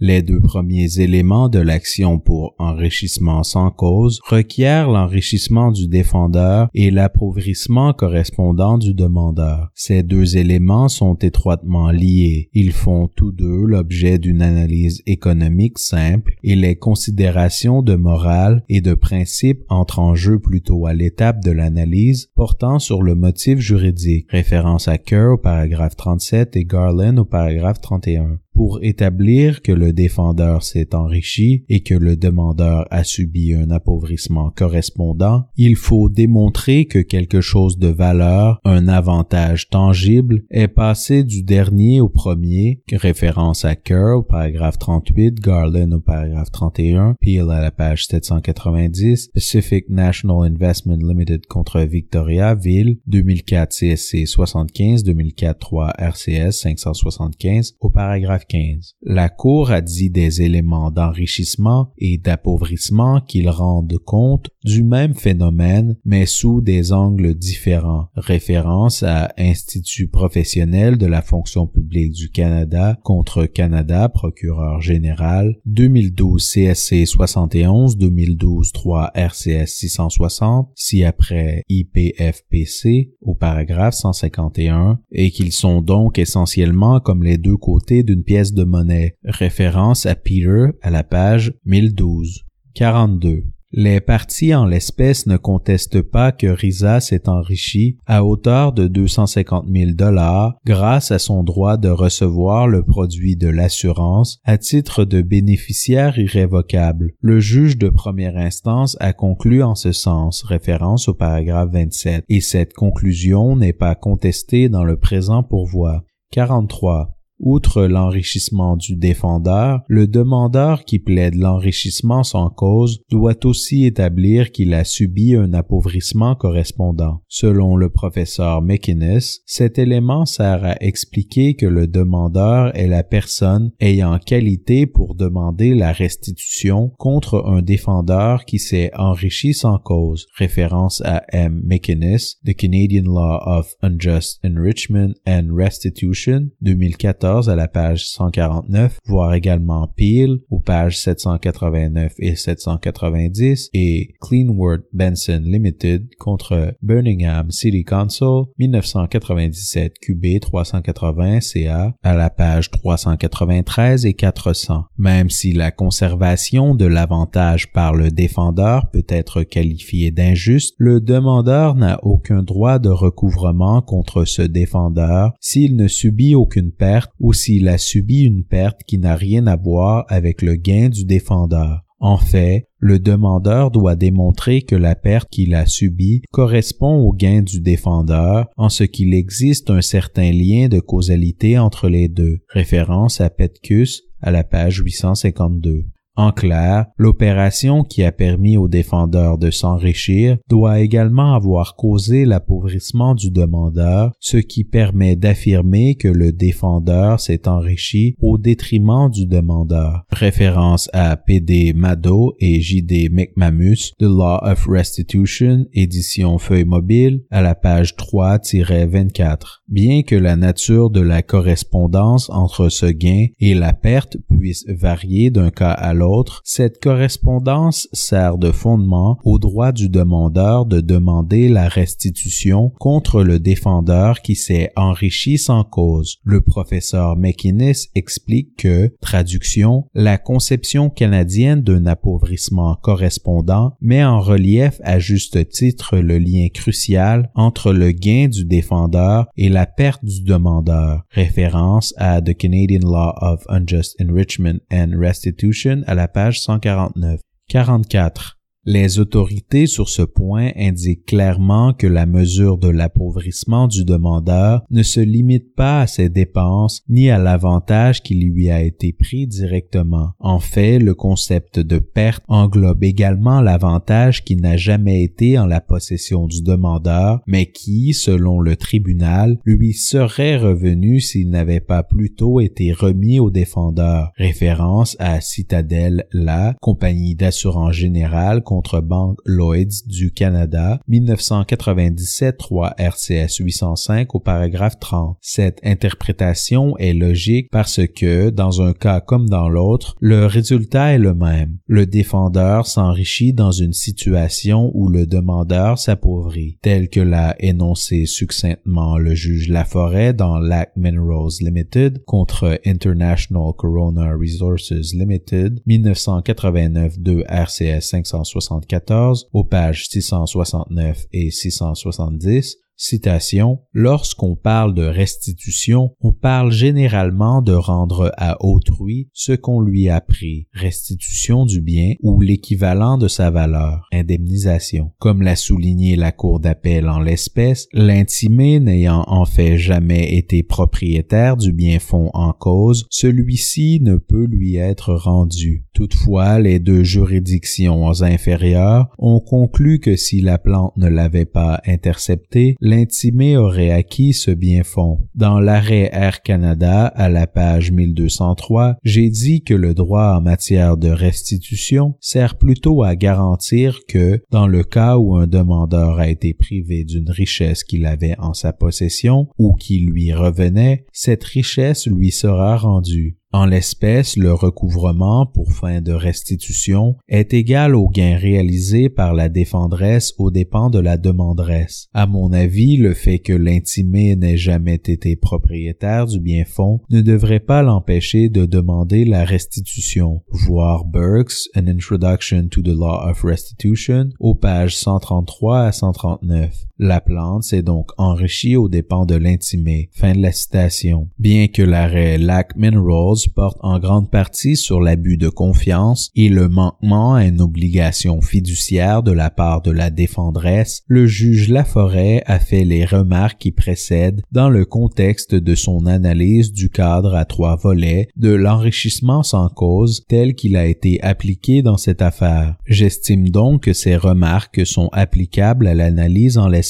Les deux premiers éléments de l'action pour enrichissement sans cause requièrent l'enrichissement du défendeur et l'appauvrissement correspondant du demandeur. Ces deux éléments sont étroitement liés. Ils font tous deux l'objet d'une analyse économique simple et les considérations de morale et de principe entrent en jeu plutôt à l'étape de l'analyse portant sur le motif juridique. Référence à Kerr au paragraphe 37 et Garland au paragraphe 31 pour établir que le défendeur s'est enrichi et que le demandeur a subi un appauvrissement correspondant, il faut démontrer que quelque chose de valeur, un avantage tangible, est passé du dernier au premier, référence à Kerr au paragraphe 38, Garland au paragraphe 31, Peel à la page 790, Pacific National Investment Limited contre Victoria, Ville, 2004 CSC 75, 2004 3 RCS 575, au paragraphe 15. La Cour a dit des éléments d'enrichissement et d'appauvrissement qu'ils rendent compte du même phénomène, mais sous des angles différents. Référence à Institut professionnel de la fonction publique du Canada contre Canada, procureur général, 2012 CSC 71, 2012 3 RCS 660, si après IPFPC au paragraphe 151, et qu'ils sont donc essentiellement comme les deux côtés d'une pièce de monnaie. Référence à Peter à la page 1012. 42. Les partis en l'espèce ne contestent pas que Risa s'est enrichi à hauteur de 250 000 dollars grâce à son droit de recevoir le produit de l'assurance à titre de bénéficiaire irrévocable. Le juge de première instance a conclu en ce sens, référence au paragraphe 27, et cette conclusion n'est pas contestée dans le présent pourvoi. 43. Outre l'enrichissement du défendeur, le demandeur qui plaide l'enrichissement sans cause doit aussi établir qu'il a subi un appauvrissement correspondant. Selon le professeur McInnes, cet élément sert à expliquer que le demandeur est la personne ayant qualité pour demander la restitution contre un défendeur qui s'est enrichi sans cause. Référence à M. McInnes, The Canadian Law of Unjust Enrichment and Restitution, 2014 à la page 149, voir également Peel aux pages 789 et 790 et Cleanworth Benson Limited contre Birmingham City Council 1997 QB 380 CA à la page 393 et 400. Même si la conservation de l'avantage par le défendeur peut être qualifiée d'injuste, le demandeur n'a aucun droit de recouvrement contre ce défendeur s'il ne subit aucune perte ou s'il a subi une perte qui n'a rien à voir avec le gain du défendeur. En fait, le demandeur doit démontrer que la perte qu'il a subie correspond au gain du défendeur en ce qu'il existe un certain lien de causalité entre les deux. Référence à Petcus à la page 852. En clair, l'opération qui a permis au défendeur de s'enrichir doit également avoir causé l'appauvrissement du demandeur, ce qui permet d'affirmer que le défendeur s'est enrichi au détriment du demandeur. Référence à P.D. Mado et J.D. McMamus, The Law of Restitution, édition feuille mobile, à la page 3-24. Bien que la nature de la correspondance entre ce gain et la perte puisse varier d'un cas à l'autre, cette correspondance sert de fondement au droit du demandeur de demander la restitution contre le défendeur qui s'est enrichi sans cause. Le professeur McInnes explique que, traduction, la conception canadienne d'un appauvrissement correspondant met en relief à juste titre le lien crucial entre le gain du défendeur et la perte du demandeur. Référence à The Canadian Law of Unjust Enrichment and Restitution à la page 149. 44. Les autorités sur ce point indiquent clairement que la mesure de l'appauvrissement du demandeur ne se limite pas à ses dépenses ni à l'avantage qui lui a été pris directement. En fait, le concept de perte englobe également l'avantage qui n'a jamais été en la possession du demandeur, mais qui, selon le tribunal, lui serait revenu s'il n'avait pas plutôt été remis au défendeur. Référence à Citadel, la compagnie d'assurance générale contre Banque Lloyds du Canada, 1997 3 RCS 805 au paragraphe 30. Cette interprétation est logique parce que, dans un cas comme dans l'autre, le résultat est le même. Le défendeur s'enrichit dans une situation où le demandeur s'appauvrit, tel que l'a énoncé succinctement le juge Laforêt dans Lac Minerals Limited contre International Corona Resources Limited, 1989 2 RCS 560 74 aux pages 669 et 670 Citation, Lorsqu'on parle de restitution, on parle généralement de rendre à autrui ce qu'on lui a pris, restitution du bien ou l'équivalent de sa valeur, indemnisation. Comme l'a souligné la Cour d'appel en l'espèce, l'intimé n'ayant en fait jamais été propriétaire du bien fond en cause, celui-ci ne peut lui être rendu. Toutefois, les deux juridictions inférieures ont conclu que si la plante ne l'avait pas intercepté, l'intimé aurait acquis ce bien-fond. Dans l'arrêt Air Canada, à la page 1203, j'ai dit que le droit en matière de restitution sert plutôt à garantir que, dans le cas où un demandeur a été privé d'une richesse qu'il avait en sa possession ou qui lui revenait, cette richesse lui sera rendue. En l'espèce, le recouvrement pour fin de restitution est égal au gain réalisé par la défendresse aux dépens de la demanderesse. À mon avis, le fait que l'intimé n'ait jamais été propriétaire du bien fond ne devrait pas l'empêcher de demander la restitution. Voir Burks, An Introduction to the Law of Restitution, aux pages 133 à 139. La plante s'est donc enrichie aux dépens de l'intimé. Fin de la citation. Bien que l'arrêt Lac Minerals porte en grande partie sur l'abus de confiance et le manquement à une obligation fiduciaire de la part de la défendresse, le juge Laforêt a fait les remarques qui précèdent dans le contexte de son analyse du cadre à trois volets de l'enrichissement sans cause tel qu'il a été appliqué dans cette affaire. J'estime donc que ces remarques sont applicables à l'analyse en l'espèce.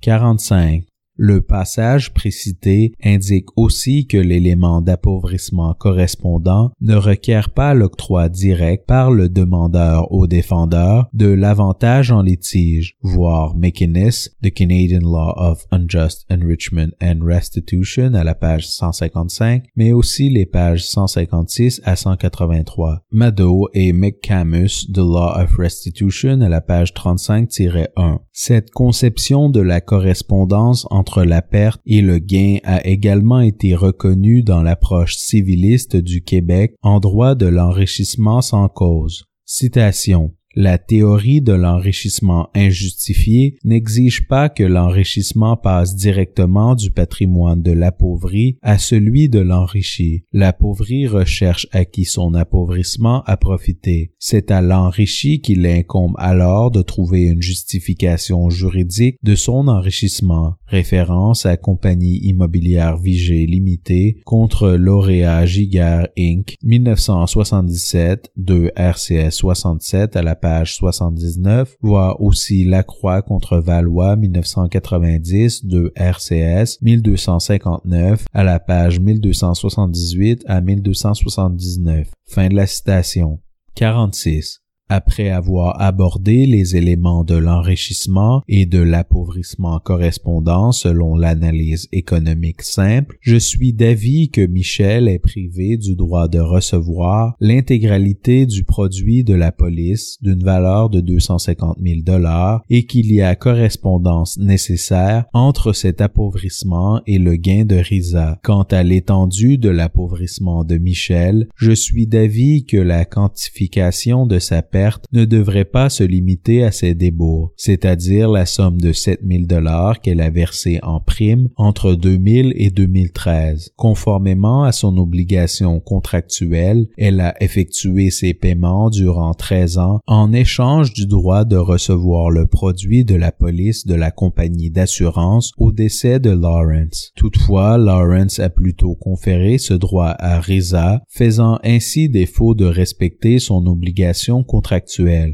45. Le passage précité indique aussi que l'élément d'appauvrissement correspondant ne requiert pas l'octroi direct par le demandeur au défendeur de l'avantage en litige, voire McInnes, The Canadian Law of Unjust Enrichment and Restitution à la page 155, mais aussi les pages 156 à 183. Mado et McCamus, The Law of Restitution à la page 35-1. Cette conception de la correspondance en entre la perte et le gain a également été reconnu dans l'approche civiliste du Québec en droit de l'enrichissement sans cause. Citation. La théorie de l'enrichissement injustifié n'exige pas que l'enrichissement passe directement du patrimoine de l'appauvri à celui de l'enrichi. L'appauvri recherche à qui son appauvrissement a profité. C'est à l'enrichi qu'il incombe alors de trouver une justification juridique de son enrichissement. Référence à Compagnie immobilière Vigée limitée contre lauréat Giger Inc. 1977 de RCS 67 à la page 79, voit aussi Lacroix contre Valois 1990 de RCS 1259 à la page 1278 à 1279. Fin de la citation. 46 après avoir abordé les éléments de l'enrichissement et de l'appauvrissement correspondant selon l'analyse économique simple, je suis d'avis que Michel est privé du droit de recevoir l'intégralité du produit de la police d'une valeur de 250 000 dollars et qu'il y a correspondance nécessaire entre cet appauvrissement et le gain de Risa. Quant à l'étendue de l'appauvrissement de Michel, je suis d'avis que la quantification de sa ne devrait pas se limiter à ses débours, c'est-à-dire la somme de 7000 dollars qu'elle a versée en prime entre 2000 et 2013. Conformément à son obligation contractuelle, elle a effectué ses paiements durant 13 ans en échange du droit de recevoir le produit de la police de la compagnie d'assurance au décès de Lawrence. Toutefois, Lawrence a plutôt conféré ce droit à Risa, faisant ainsi défaut de respecter son obligation contractuelle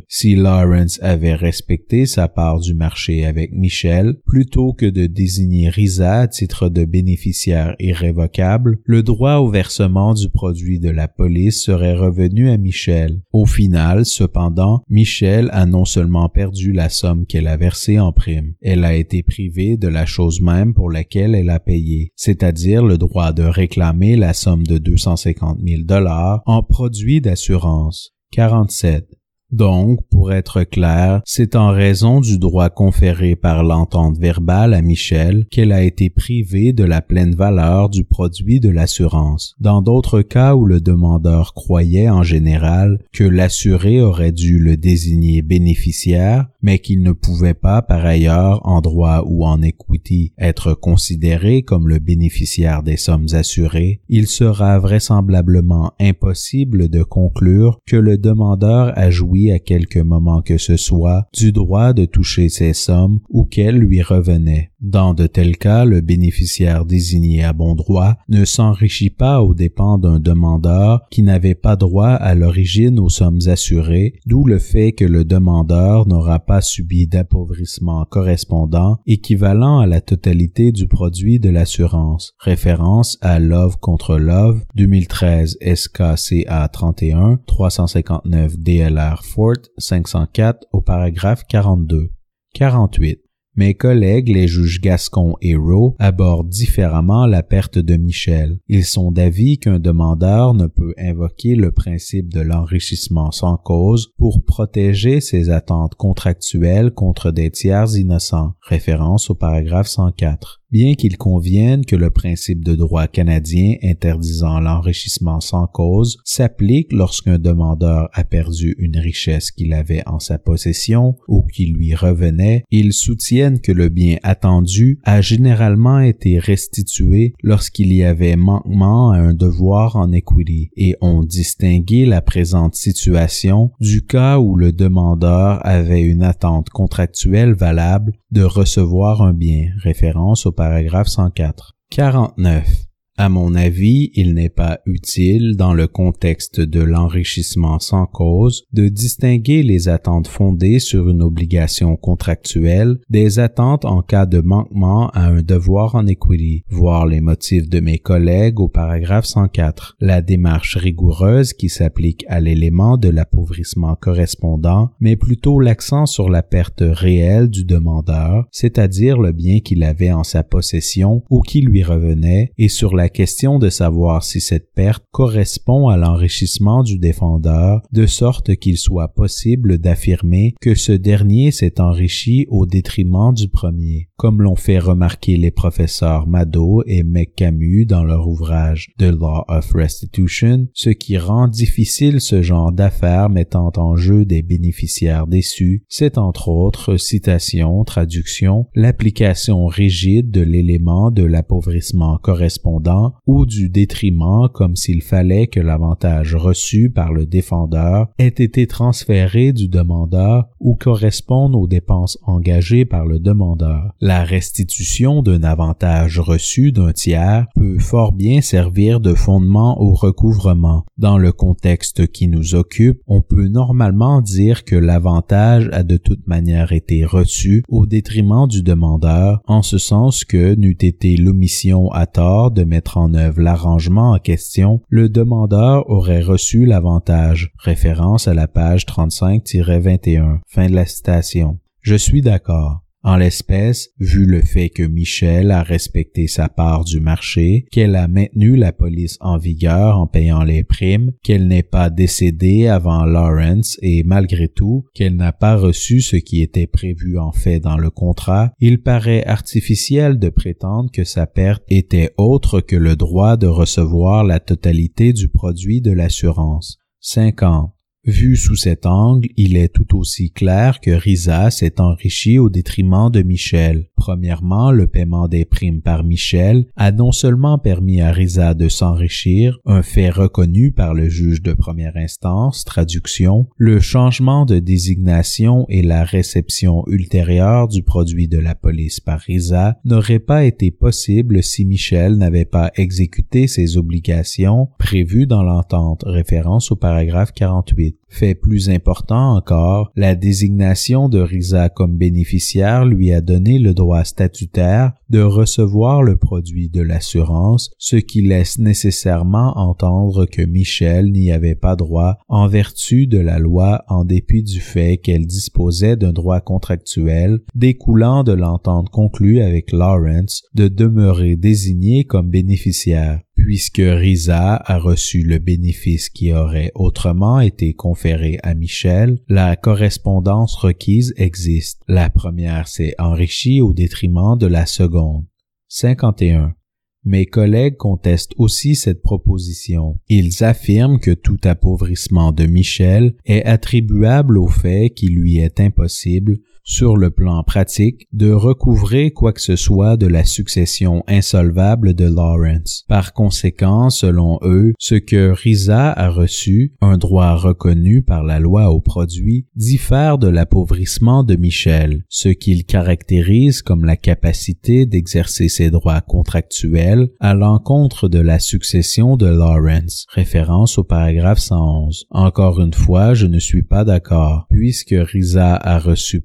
si Lawrence avait respecté sa part du marché avec Michel, plutôt que de désigner Risa à titre de bénéficiaire irrévocable, le droit au versement du produit de la police serait revenu à Michel. Au final, cependant, Michel a non seulement perdu la somme qu'elle a versée en prime, elle a été privée de la chose même pour laquelle elle a payé, c'est-à-dire le droit de réclamer la somme de 250 000 dollars en produit d'assurance. 47. Donc, pour être clair, c'est en raison du droit conféré par l'entente verbale à Michel qu'elle a été privée de la pleine valeur du produit de l'assurance. Dans d'autres cas où le demandeur croyait en général que l'assuré aurait dû le désigner bénéficiaire, mais qu'il ne pouvait pas par ailleurs en droit ou en equity être considéré comme le bénéficiaire des sommes assurées, il sera vraisemblablement impossible de conclure que le demandeur a joui à quelque moment que ce soit du droit de toucher ces sommes ou qu'elles lui revenaient. Dans de tels cas, le bénéficiaire désigné à bon droit ne s'enrichit pas aux dépens d'un demandeur qui n'avait pas droit à l'origine aux sommes assurées, d'où le fait que le demandeur n'aura pas subi d'appauvrissement correspondant équivalent à la totalité du produit de l'assurance. Référence à Love contre Love 2013 SKCA 31 359 DLR Fort 504 au paragraphe 42. 48. Mes collègues, les juges Gascon et Rowe, abordent différemment la perte de Michel. Ils sont d'avis qu'un demandeur ne peut invoquer le principe de l'enrichissement sans cause pour protéger ses attentes contractuelles contre des tiers innocents. Référence au paragraphe 104 bien qu'il convienne que le principe de droit canadien interdisant l'enrichissement sans cause s'applique lorsqu'un demandeur a perdu une richesse qu'il avait en sa possession ou qui lui revenait, ils soutiennent que le bien attendu a généralement été restitué lorsqu'il y avait manquement à un devoir en equity et ont distingué la présente situation du cas où le demandeur avait une attente contractuelle valable de recevoir un bien, référence au paragraphe 104. 49. À mon avis, il n'est pas utile, dans le contexte de l'enrichissement sans cause, de distinguer les attentes fondées sur une obligation contractuelle des attentes en cas de manquement à un devoir en equity, voir les motifs de mes collègues au paragraphe 104. La démarche rigoureuse qui s'applique à l'élément de l'appauvrissement correspondant met plutôt l'accent sur la perte réelle du demandeur, c'est-à-dire le bien qu'il avait en sa possession ou qui lui revenait, et sur la question de savoir si cette perte correspond à l'enrichissement du défendeur, de sorte qu'il soit possible d'affirmer que ce dernier s'est enrichi au détriment du premier, comme l'ont fait remarquer les professeurs Mado et McCamus dans leur ouvrage The Law of Restitution, ce qui rend difficile ce genre d'affaires mettant en jeu des bénéficiaires déçus, c'est entre autres, citation, traduction, l'application rigide de l'élément de l'appauvrissement correspondant ou du détriment comme s'il fallait que l'avantage reçu par le défendeur ait été transféré du demandeur ou corresponde aux dépenses engagées par le demandeur. La restitution d'un avantage reçu d'un tiers peut fort bien servir de fondement au recouvrement. Dans le contexte qui nous occupe, on peut normalement dire que l'avantage a de toute manière été reçu au détriment du demandeur, en ce sens que n'eût été l'omission à tort de mettre en œuvre l'arrangement en question, le demandeur aurait reçu l'avantage. Référence à la page 35-21. Fin de la citation. Je suis d'accord. En l'espèce, vu le fait que Michel a respecté sa part du marché, qu'elle a maintenu la police en vigueur en payant les primes, qu'elle n'est pas décédée avant Lawrence et malgré tout qu'elle n'a pas reçu ce qui était prévu en fait dans le contrat, il paraît artificiel de prétendre que sa perte était autre que le droit de recevoir la totalité du produit de l'assurance. 50. Vu sous cet angle, il est tout aussi clair que Risa s'est enrichi au détriment de Michel. Premièrement, le paiement des primes par Michel a non seulement permis à Risa de s'enrichir, un fait reconnu par le juge de première instance, traduction, le changement de désignation et la réception ultérieure du produit de la police par Risa n'auraient pas été possibles si Michel n'avait pas exécuté ses obligations prévues dans l'entente, référence au paragraphe 48. Fait plus important encore, la désignation de Risa comme bénéficiaire lui a donné le droit statutaire de recevoir le produit de l'assurance, ce qui laisse nécessairement entendre que Michel n'y avait pas droit en vertu de la loi en dépit du fait qu'elle disposait d'un droit contractuel découlant de l'entente conclue avec Lawrence de demeurer désigné comme bénéficiaire puisque Risa a reçu le bénéfice qui aurait autrement été conféré à Michel, la correspondance requise existe. La première s'est enrichie au détriment de la seconde. 51. Mes collègues contestent aussi cette proposition. Ils affirment que tout appauvrissement de Michel est attribuable au fait qu'il lui est impossible sur le plan pratique, de recouvrer quoi que ce soit de la succession insolvable de Lawrence. Par conséquent, selon eux, ce que Risa a reçu, un droit reconnu par la loi au produit, diffère de l'appauvrissement de Michel, ce qu'il caractérise comme la capacité d'exercer ses droits contractuels à l'encontre de la succession de Lawrence. Référence au paragraphe 111. Encore une fois, je ne suis pas d'accord, puisque Risa a reçu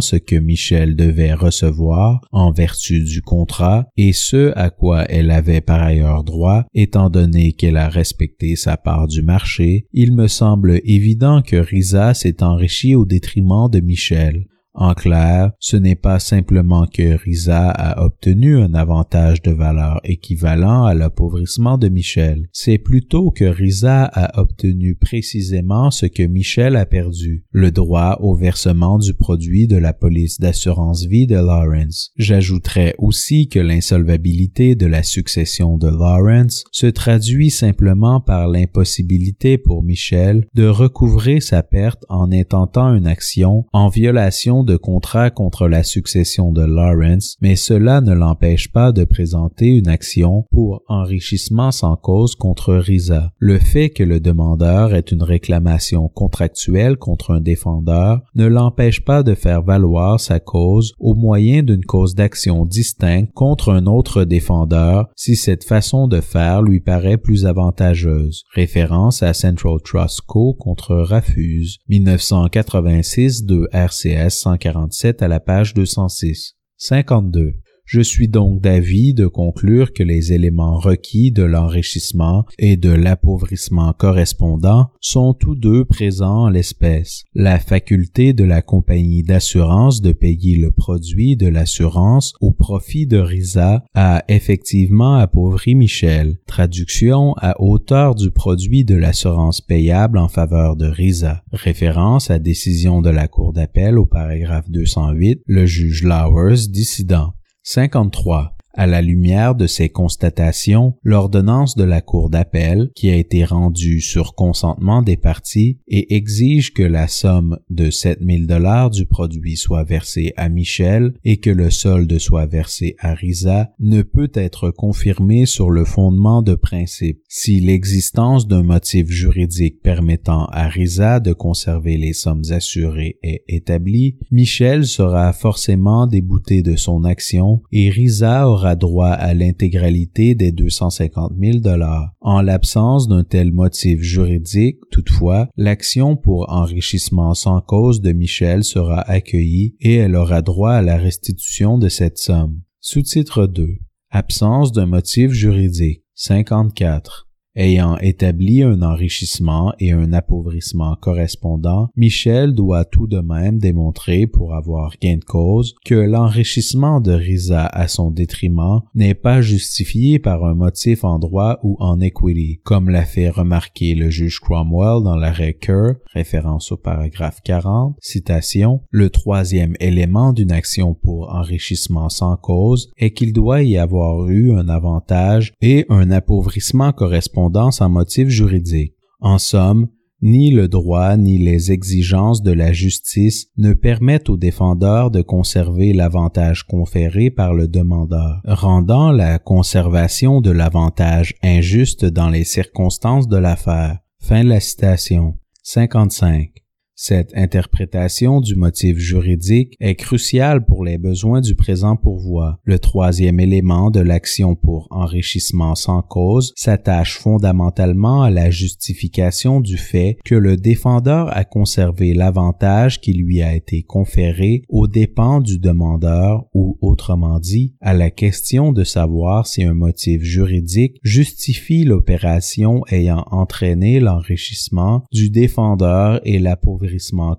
ce que Michel devait recevoir en vertu du contrat et ce à quoi elle avait par ailleurs droit, étant donné qu'elle a respecté sa part du marché, il me semble évident que Risa s'est enrichi au détriment de Michel. En clair, ce n'est pas simplement que Risa a obtenu un avantage de valeur équivalent à l'appauvrissement de Michel, c'est plutôt que Risa a obtenu précisément ce que Michel a perdu, le droit au versement du produit de la police d'assurance vie de Lawrence. J'ajouterais aussi que l'insolvabilité de la succession de Lawrence se traduit simplement par l'impossibilité pour Michel de recouvrer sa perte en intentant une action en violation de contrat contre la succession de Lawrence, mais cela ne l'empêche pas de présenter une action pour enrichissement sans cause contre Risa. Le fait que le demandeur ait une réclamation contractuelle contre un défendeur ne l'empêche pas de faire valoir sa cause au moyen d'une cause d'action distincte contre un autre défendeur si cette façon de faire lui paraît plus avantageuse. Référence à Central Trust Co contre Rafuse, 1986 de RCS 147 à la page 206. 52. Je suis donc d'avis de conclure que les éléments requis de l'enrichissement et de l'appauvrissement correspondant sont tous deux présents en l'espèce. La faculté de la compagnie d'assurance de payer le produit de l'assurance au profit de Risa a effectivement appauvri Michel. Traduction à hauteur du produit de l'assurance payable en faveur de Risa. Référence à décision de la Cour d'appel au paragraphe 208, le juge Lowers dissident. 53. À la lumière de ces constatations, l'ordonnance de la Cour d'appel, qui a été rendue sur consentement des parties et exige que la somme de 7000 dollars du produit soit versée à Michel et que le solde soit versé à Risa, ne peut être confirmée sur le fondement de principe. Si l'existence d'un motif juridique permettant à Risa de conserver les sommes assurées est établie, Michel sera forcément débouté de son action et Risa aura droit à l'intégralité des 250 000 dollars. En l'absence d'un tel motif juridique, toutefois, l'action pour enrichissement sans cause de Michel sera accueillie et elle aura droit à la restitution de cette somme. Sous-titre 2. Absence d'un motif juridique. 54. Ayant établi un enrichissement et un appauvrissement correspondant, Michel doit tout de même démontrer pour avoir gain de cause que l'enrichissement de Risa à son détriment n'est pas justifié par un motif en droit ou en equity, comme l'a fait remarquer le juge Cromwell dans l'arrêt Kerr, référence au paragraphe 40, citation, le troisième élément d'une action pour enrichissement sans cause est qu'il doit y avoir eu un avantage et un appauvrissement correspondant en. En somme, ni le droit ni les exigences de la justice ne permettent au défendeur de conserver l'avantage conféré par le demandeur, rendant la conservation de l'avantage injuste dans les circonstances de l'affaire. Fin de la citation. 55. Cette interprétation du motif juridique est cruciale pour les besoins du présent pourvoi. Le troisième élément de l'action pour enrichissement sans cause s'attache fondamentalement à la justification du fait que le défendeur a conservé l'avantage qui lui a été conféré aux dépens du demandeur ou autrement dit à la question de savoir si un motif juridique justifie l'opération ayant entraîné l'enrichissement du défendeur et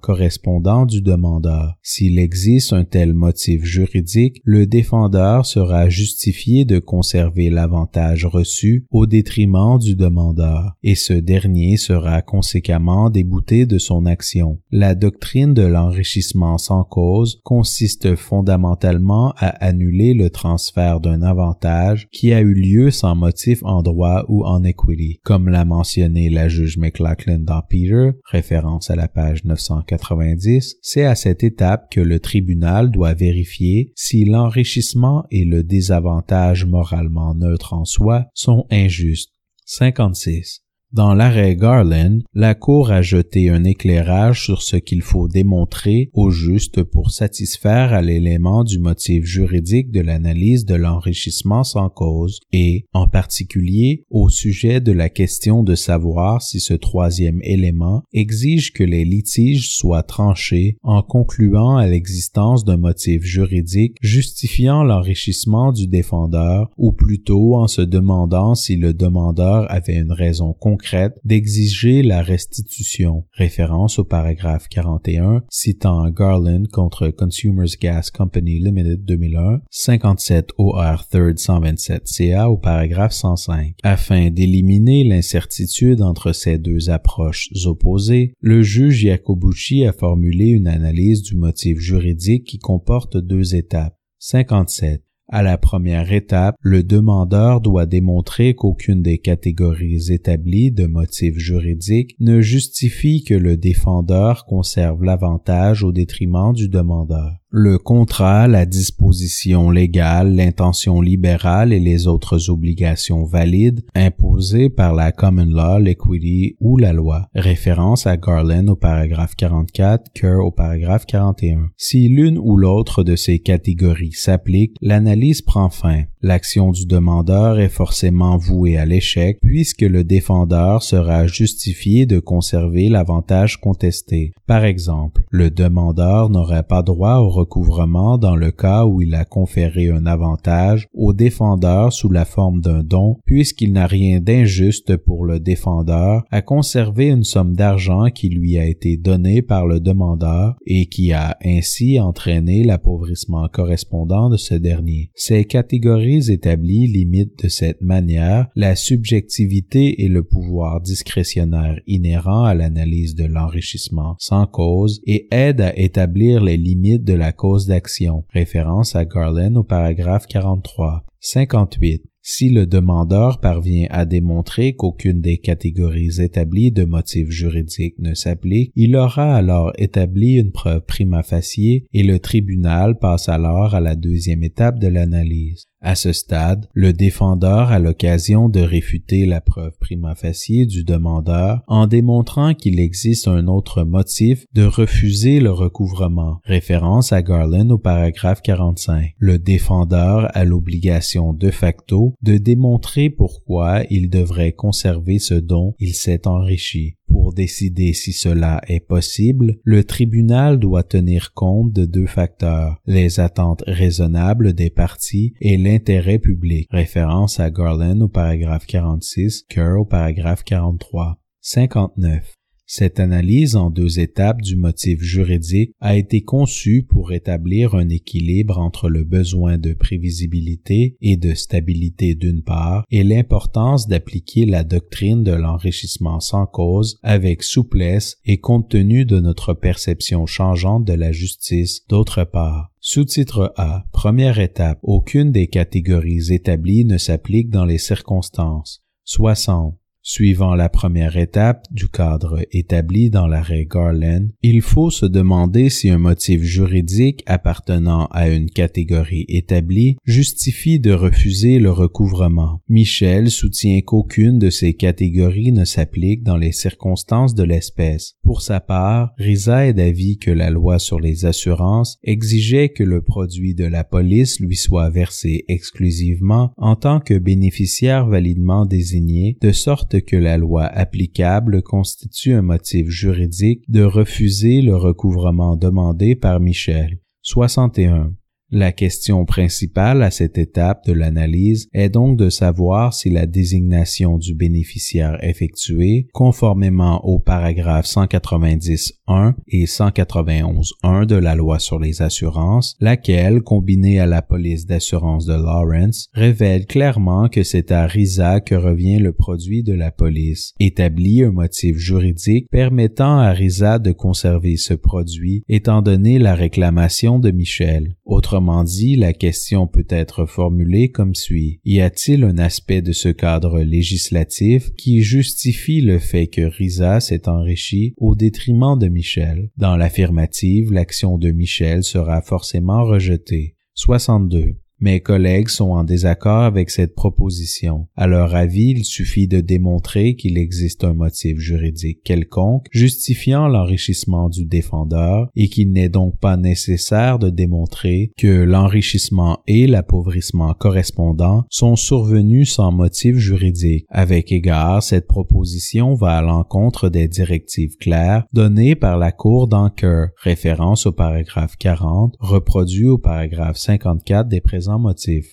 correspondant du demandeur. S'il existe un tel motif juridique, le défendeur sera justifié de conserver l'avantage reçu au détriment du demandeur, et ce dernier sera conséquemment débouté de son action. La doctrine de l'enrichissement sans cause consiste fondamentalement à annuler le transfert d'un avantage qui a eu lieu sans motif en droit ou en equity, comme l'a mentionné la juge McLachlan dans Peter, référence à la page page 990, c'est à cette étape que le tribunal doit vérifier si l'enrichissement et le désavantage moralement neutre en soi sont injustes. 56. Dans l'arrêt Garland, la Cour a jeté un éclairage sur ce qu'il faut démontrer au juste pour satisfaire à l'élément du motif juridique de l'analyse de l'enrichissement sans cause et, en particulier, au sujet de la question de savoir si ce troisième élément exige que les litiges soient tranchés en concluant à l'existence d'un motif juridique justifiant l'enrichissement du défendeur ou plutôt en se demandant si le demandeur avait une raison concrète d'exiger la restitution. Référence au paragraphe 41 citant Garland contre Consumers Gas Company Limited 2001, 57 OR 3rd 127 CA au paragraphe 105. Afin d'éliminer l'incertitude entre ces deux approches opposées, le juge Yacobucci a formulé une analyse du motif juridique qui comporte deux étapes. 57. À la première étape, le demandeur doit démontrer qu'aucune des catégories établies de motifs juridiques ne justifie que le défendeur conserve l'avantage au détriment du demandeur le contrat, la disposition légale, l'intention libérale et les autres obligations valides imposées par la common law, l'equity ou la loi. Référence à Garland au paragraphe 44, Kerr au paragraphe 41. Si l'une ou l'autre de ces catégories s'applique, l'analyse prend fin. L'action du demandeur est forcément vouée à l'échec puisque le défendeur sera justifié de conserver l'avantage contesté. Par exemple, le demandeur n'aurait pas droit au recouvrement dans le cas où il a conféré un avantage au défendeur sous la forme d'un don, puisqu'il n'a rien d'injuste pour le défendeur à conserver une somme d'argent qui lui a été donnée par le demandeur et qui a ainsi entraîné l'appauvrissement correspondant de ce dernier. Ces catégories établies limitent de cette manière la subjectivité et le pouvoir discrétionnaire inhérent à l'analyse de l'enrichissement sans cause et aident à établir les limites de la cause d'action. Référence à Garland au paragraphe 43. 58. Si le demandeur parvient à démontrer qu'aucune des catégories établies de motifs juridiques ne s'applique, il aura alors établi une preuve prima facie et le tribunal passe alors à la deuxième étape de l'analyse. À ce stade, le défendeur a l'occasion de réfuter la preuve prima facie du demandeur en démontrant qu'il existe un autre motif de refuser le recouvrement. Référence à Garland au paragraphe 45. Le défendeur a l'obligation de facto de démontrer pourquoi il devrait conserver ce dont il s'est enrichi. Décider si cela est possible, le tribunal doit tenir compte de deux facteurs, les attentes raisonnables des parties et l'intérêt public. Référence à Garland au paragraphe 46, Kerr au paragraphe 43. 59. Cette analyse en deux étapes du motif juridique a été conçue pour établir un équilibre entre le besoin de prévisibilité et de stabilité d'une part et l'importance d'appliquer la doctrine de l'enrichissement sans cause avec souplesse et compte tenu de notre perception changeante de la justice d'autre part. Sous-titre A. Première étape. Aucune des catégories établies ne s'applique dans les circonstances. 60. Suivant la première étape du cadre établi dans l'arrêt Garland, il faut se demander si un motif juridique appartenant à une catégorie établie justifie de refuser le recouvrement. Michel soutient qu'aucune de ces catégories ne s'applique dans les circonstances de l'espèce. Pour sa part, Risa est d'avis que la loi sur les assurances exigeait que le produit de la police lui soit versé exclusivement en tant que bénéficiaire validement désigné, de sorte que la loi applicable constitue un motif juridique de refuser le recouvrement demandé par Michel. 61. La question principale à cette étape de l'analyse est donc de savoir si la désignation du bénéficiaire effectuée, conformément aux paragraphes 190.1 et 191.1 de la loi sur les assurances, laquelle, combinée à la police d'assurance de Lawrence, révèle clairement que c'est à Risa que revient le produit de la police, établit un motif juridique permettant à Risa de conserver ce produit étant donné la réclamation de Michel. Autrement Autrement dit, la question peut être formulée comme suit. Y a-t-il un aspect de ce cadre législatif qui justifie le fait que Risa s'est enrichi au détriment de Michel? Dans l'affirmative, l'action de Michel sera forcément rejetée. 62. Mes collègues sont en désaccord avec cette proposition. À leur avis, il suffit de démontrer qu'il existe un motif juridique quelconque justifiant l'enrichissement du défendeur et qu'il n'est donc pas nécessaire de démontrer que l'enrichissement et l'appauvrissement correspondants sont survenus sans motif juridique. Avec égard, cette proposition va à l'encontre des directives claires données par la Cour d'Anker, référence au paragraphe 40, reproduit au paragraphe 54 des présents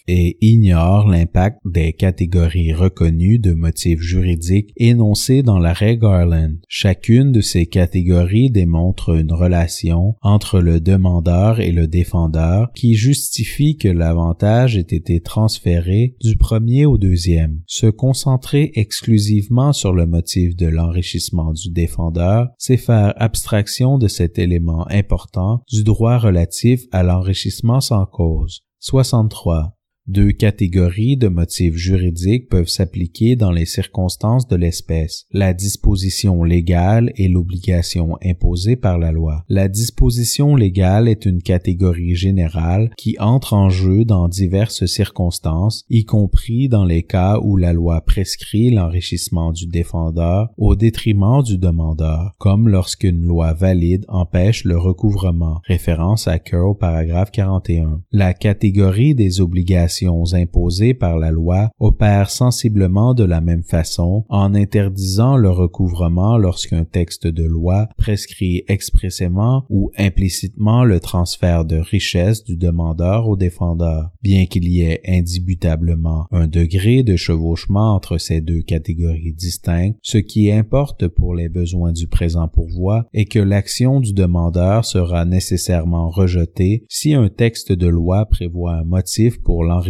et ignore l'impact des catégories reconnues de motifs juridiques énoncées dans l'arrêt Garland. Chacune de ces catégories démontre une relation entre le demandeur et le défendeur qui justifie que l'avantage ait été transféré du premier au deuxième. Se concentrer exclusivement sur le motif de l'enrichissement du défendeur, c'est faire abstraction de cet élément important du droit relatif à l'enrichissement sans cause. 63. Deux catégories de motifs juridiques peuvent s'appliquer dans les circonstances de l'espèce, la disposition légale et l'obligation imposée par la loi. La disposition légale est une catégorie générale qui entre en jeu dans diverses circonstances, y compris dans les cas où la loi prescrit l'enrichissement du défendeur au détriment du demandeur, comme lorsqu'une loi valide empêche le recouvrement. Référence à Kerr paragraphe 41. La catégorie des obligations imposées par la loi opèrent sensiblement de la même façon en interdisant le recouvrement lorsqu'un texte de loi prescrit expressément ou implicitement le transfert de richesse du demandeur au défendeur. Bien qu'il y ait indubitablement un degré de chevauchement entre ces deux catégories distinctes, ce qui importe pour les besoins du présent pourvoi est que l'action du demandeur sera nécessairement rejetée si un texte de loi prévoit un motif pour l'enrichissement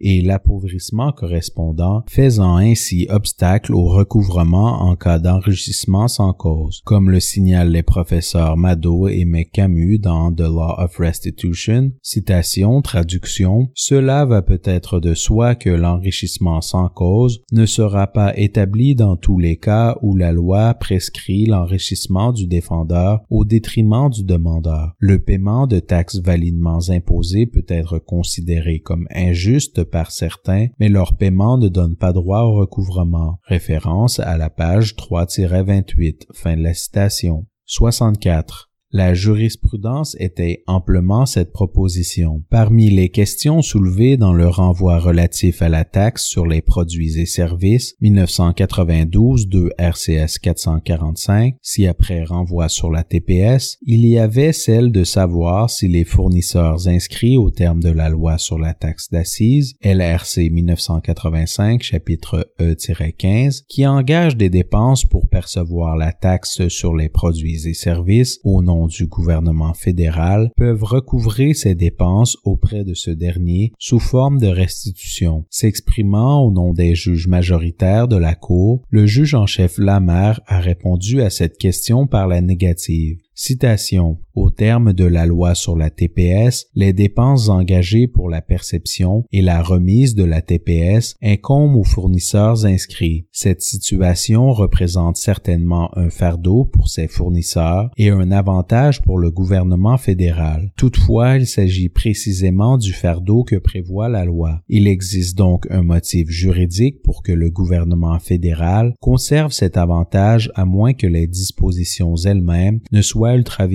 et l'appauvrissement correspondant, faisant ainsi obstacle au recouvrement en cas d'enrichissement sans cause, comme le signalent les professeurs Mado et McCamus dans The Law of Restitution, citation, traduction, cela va peut-être de soi que l'enrichissement sans cause ne sera pas établi dans tous les cas où la loi prescrit l'enrichissement du défendeur au détriment du demandeur. Le paiement de taxes validement imposées peut être considéré comme injuste par certains, mais leur paiement ne donne pas droit au recouvrement. Référence à la page 3-28. Fin de la citation. 64. La jurisprudence était amplement cette proposition. Parmi les questions soulevées dans le renvoi relatif à la taxe sur les produits et services 1992 de RCS 445, si après renvoi sur la TPS, il y avait celle de savoir si les fournisseurs inscrits au terme de la loi sur la taxe d'assises, LRC 1985 chapitre E-15, qui engagent des dépenses pour percevoir la taxe sur les produits et services au nom du gouvernement fédéral peuvent recouvrer ces dépenses auprès de ce dernier sous forme de restitution. S'exprimant au nom des juges majoritaires de la Cour, le juge en chef Lamer a répondu à cette question par la négative. Citation. Au terme de la loi sur la TPS, les dépenses engagées pour la perception et la remise de la TPS incombent aux fournisseurs inscrits. Cette situation représente certainement un fardeau pour ces fournisseurs et un avantage pour le gouvernement fédéral. Toutefois, il s'agit précisément du fardeau que prévoit la loi. Il existe donc un motif juridique pour que le gouvernement fédéral conserve cet avantage à moins que les dispositions elles-mêmes ne soient ultra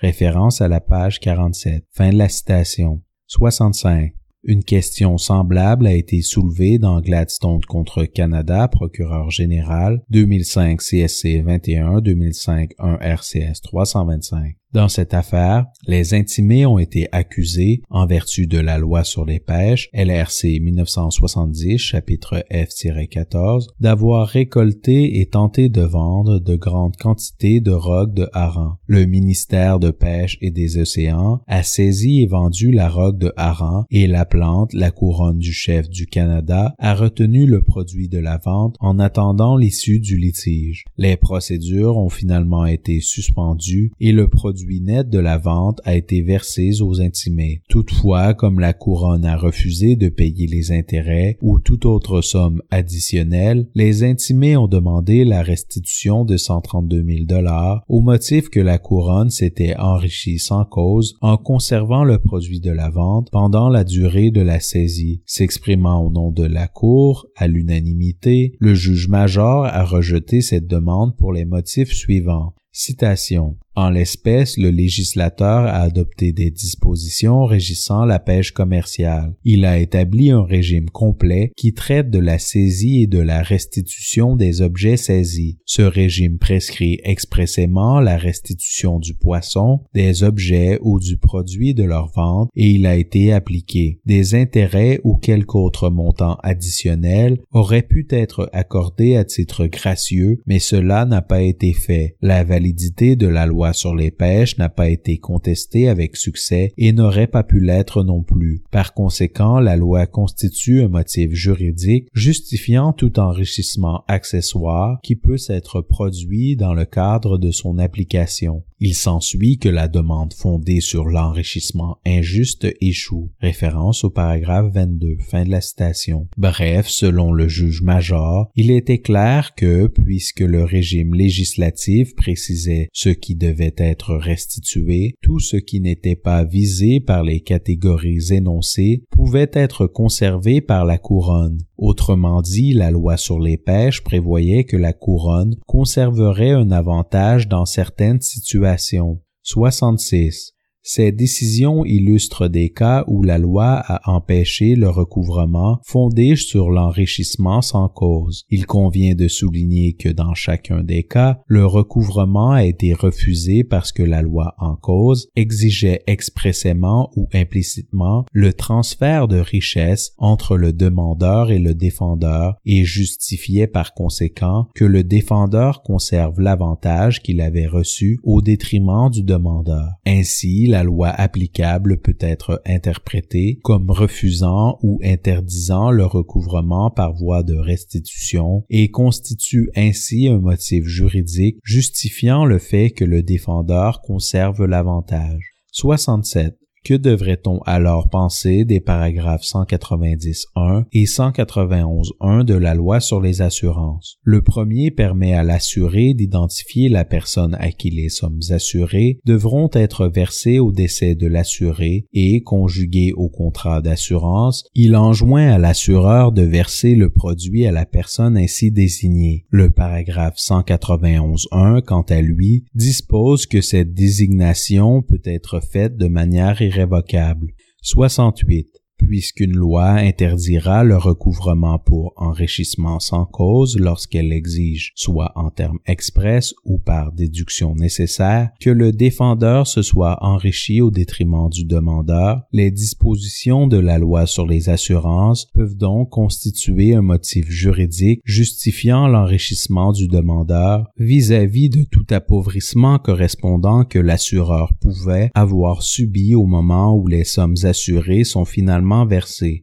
référence à la page 47. Fin de la citation. 65. Une question semblable a été soulevée dans Gladstone contre Canada, procureur général, 2005 CSC 21, 2005 1 RCS 325. Dans cette affaire, les intimés ont été accusés, en vertu de la loi sur les pêches, LRC 1970, chapitre F-14, d'avoir récolté et tenté de vendre de grandes quantités de rogue de hareng. Le ministère de Pêche et des Océans a saisi et vendu la rogue de hareng et la plante, la couronne du chef du Canada, a retenu le produit de la vente en attendant l'issue du litige. Les procédures ont finalement été suspendues et le produit de la vente a été versé aux intimés. Toutefois, comme la couronne a refusé de payer les intérêts ou toute autre somme additionnelle, les intimés ont demandé la restitution de 132 000 dollars au motif que la couronne s'était enrichie sans cause en conservant le produit de la vente pendant la durée de la saisie. S'exprimant au nom de la Cour, à l'unanimité, le juge major a rejeté cette demande pour les motifs suivants. Citation. En l'espèce, le législateur a adopté des dispositions régissant la pêche commerciale. Il a établi un régime complet qui traite de la saisie et de la restitution des objets saisis. Ce régime prescrit expressément la restitution du poisson, des objets ou du produit de leur vente et il a été appliqué. Des intérêts ou quelque autre montant additionnel auraient pu être accordés à titre gracieux, mais cela n'a pas été fait. La validité de la loi sur les pêches n'a pas été contestée avec succès et n'aurait pas pu l'être non plus. Par conséquent, la loi constitue un motif juridique justifiant tout enrichissement accessoire qui peut s'être produit dans le cadre de son application. Il s'ensuit que la demande fondée sur l'enrichissement injuste échoue. Référence au paragraphe 22. Fin de la citation. Bref, selon le juge major, il était clair que, puisque le régime législatif précisait ce qui devait être restitué, tout ce qui n'était pas visé par les catégories énoncées pouvait être conservé par la couronne. Autrement dit, la loi sur les pêches prévoyait que la couronne conserverait un avantage dans certaines situations. 66. Ces décisions illustrent des cas où la loi a empêché le recouvrement fondé sur l'enrichissement sans cause. Il convient de souligner que dans chacun des cas, le recouvrement a été refusé parce que la loi en cause exigeait expressément ou implicitement le transfert de richesse entre le demandeur et le défendeur et justifiait par conséquent que le défendeur conserve l'avantage qu'il avait reçu au détriment du demandeur. Ainsi, la loi applicable peut être interprétée comme refusant ou interdisant le recouvrement par voie de restitution et constitue ainsi un motif juridique justifiant le fait que le défendeur conserve l'avantage. 67. Que devrait-on alors penser des paragraphes 190.1 et 191.1 de la loi sur les assurances? Le premier permet à l'assuré d'identifier la personne à qui les sommes assurées devront être versées au décès de l'assuré et, conjugué au contrat d'assurance, il enjoint à l'assureur de verser le produit à la personne ainsi désignée. Le paragraphe 191.1, quant à lui, dispose que cette désignation peut être faite de manière irrévocable. 68 puisqu'une loi interdira le recouvrement pour enrichissement sans cause lorsqu'elle exige, soit en termes express ou par déduction nécessaire, que le défendeur se soit enrichi au détriment du demandeur, les dispositions de la loi sur les assurances peuvent donc constituer un motif juridique justifiant l'enrichissement du demandeur vis-à-vis de tout appauvrissement correspondant que l'assureur pouvait avoir subi au moment où les sommes assurées sont finalement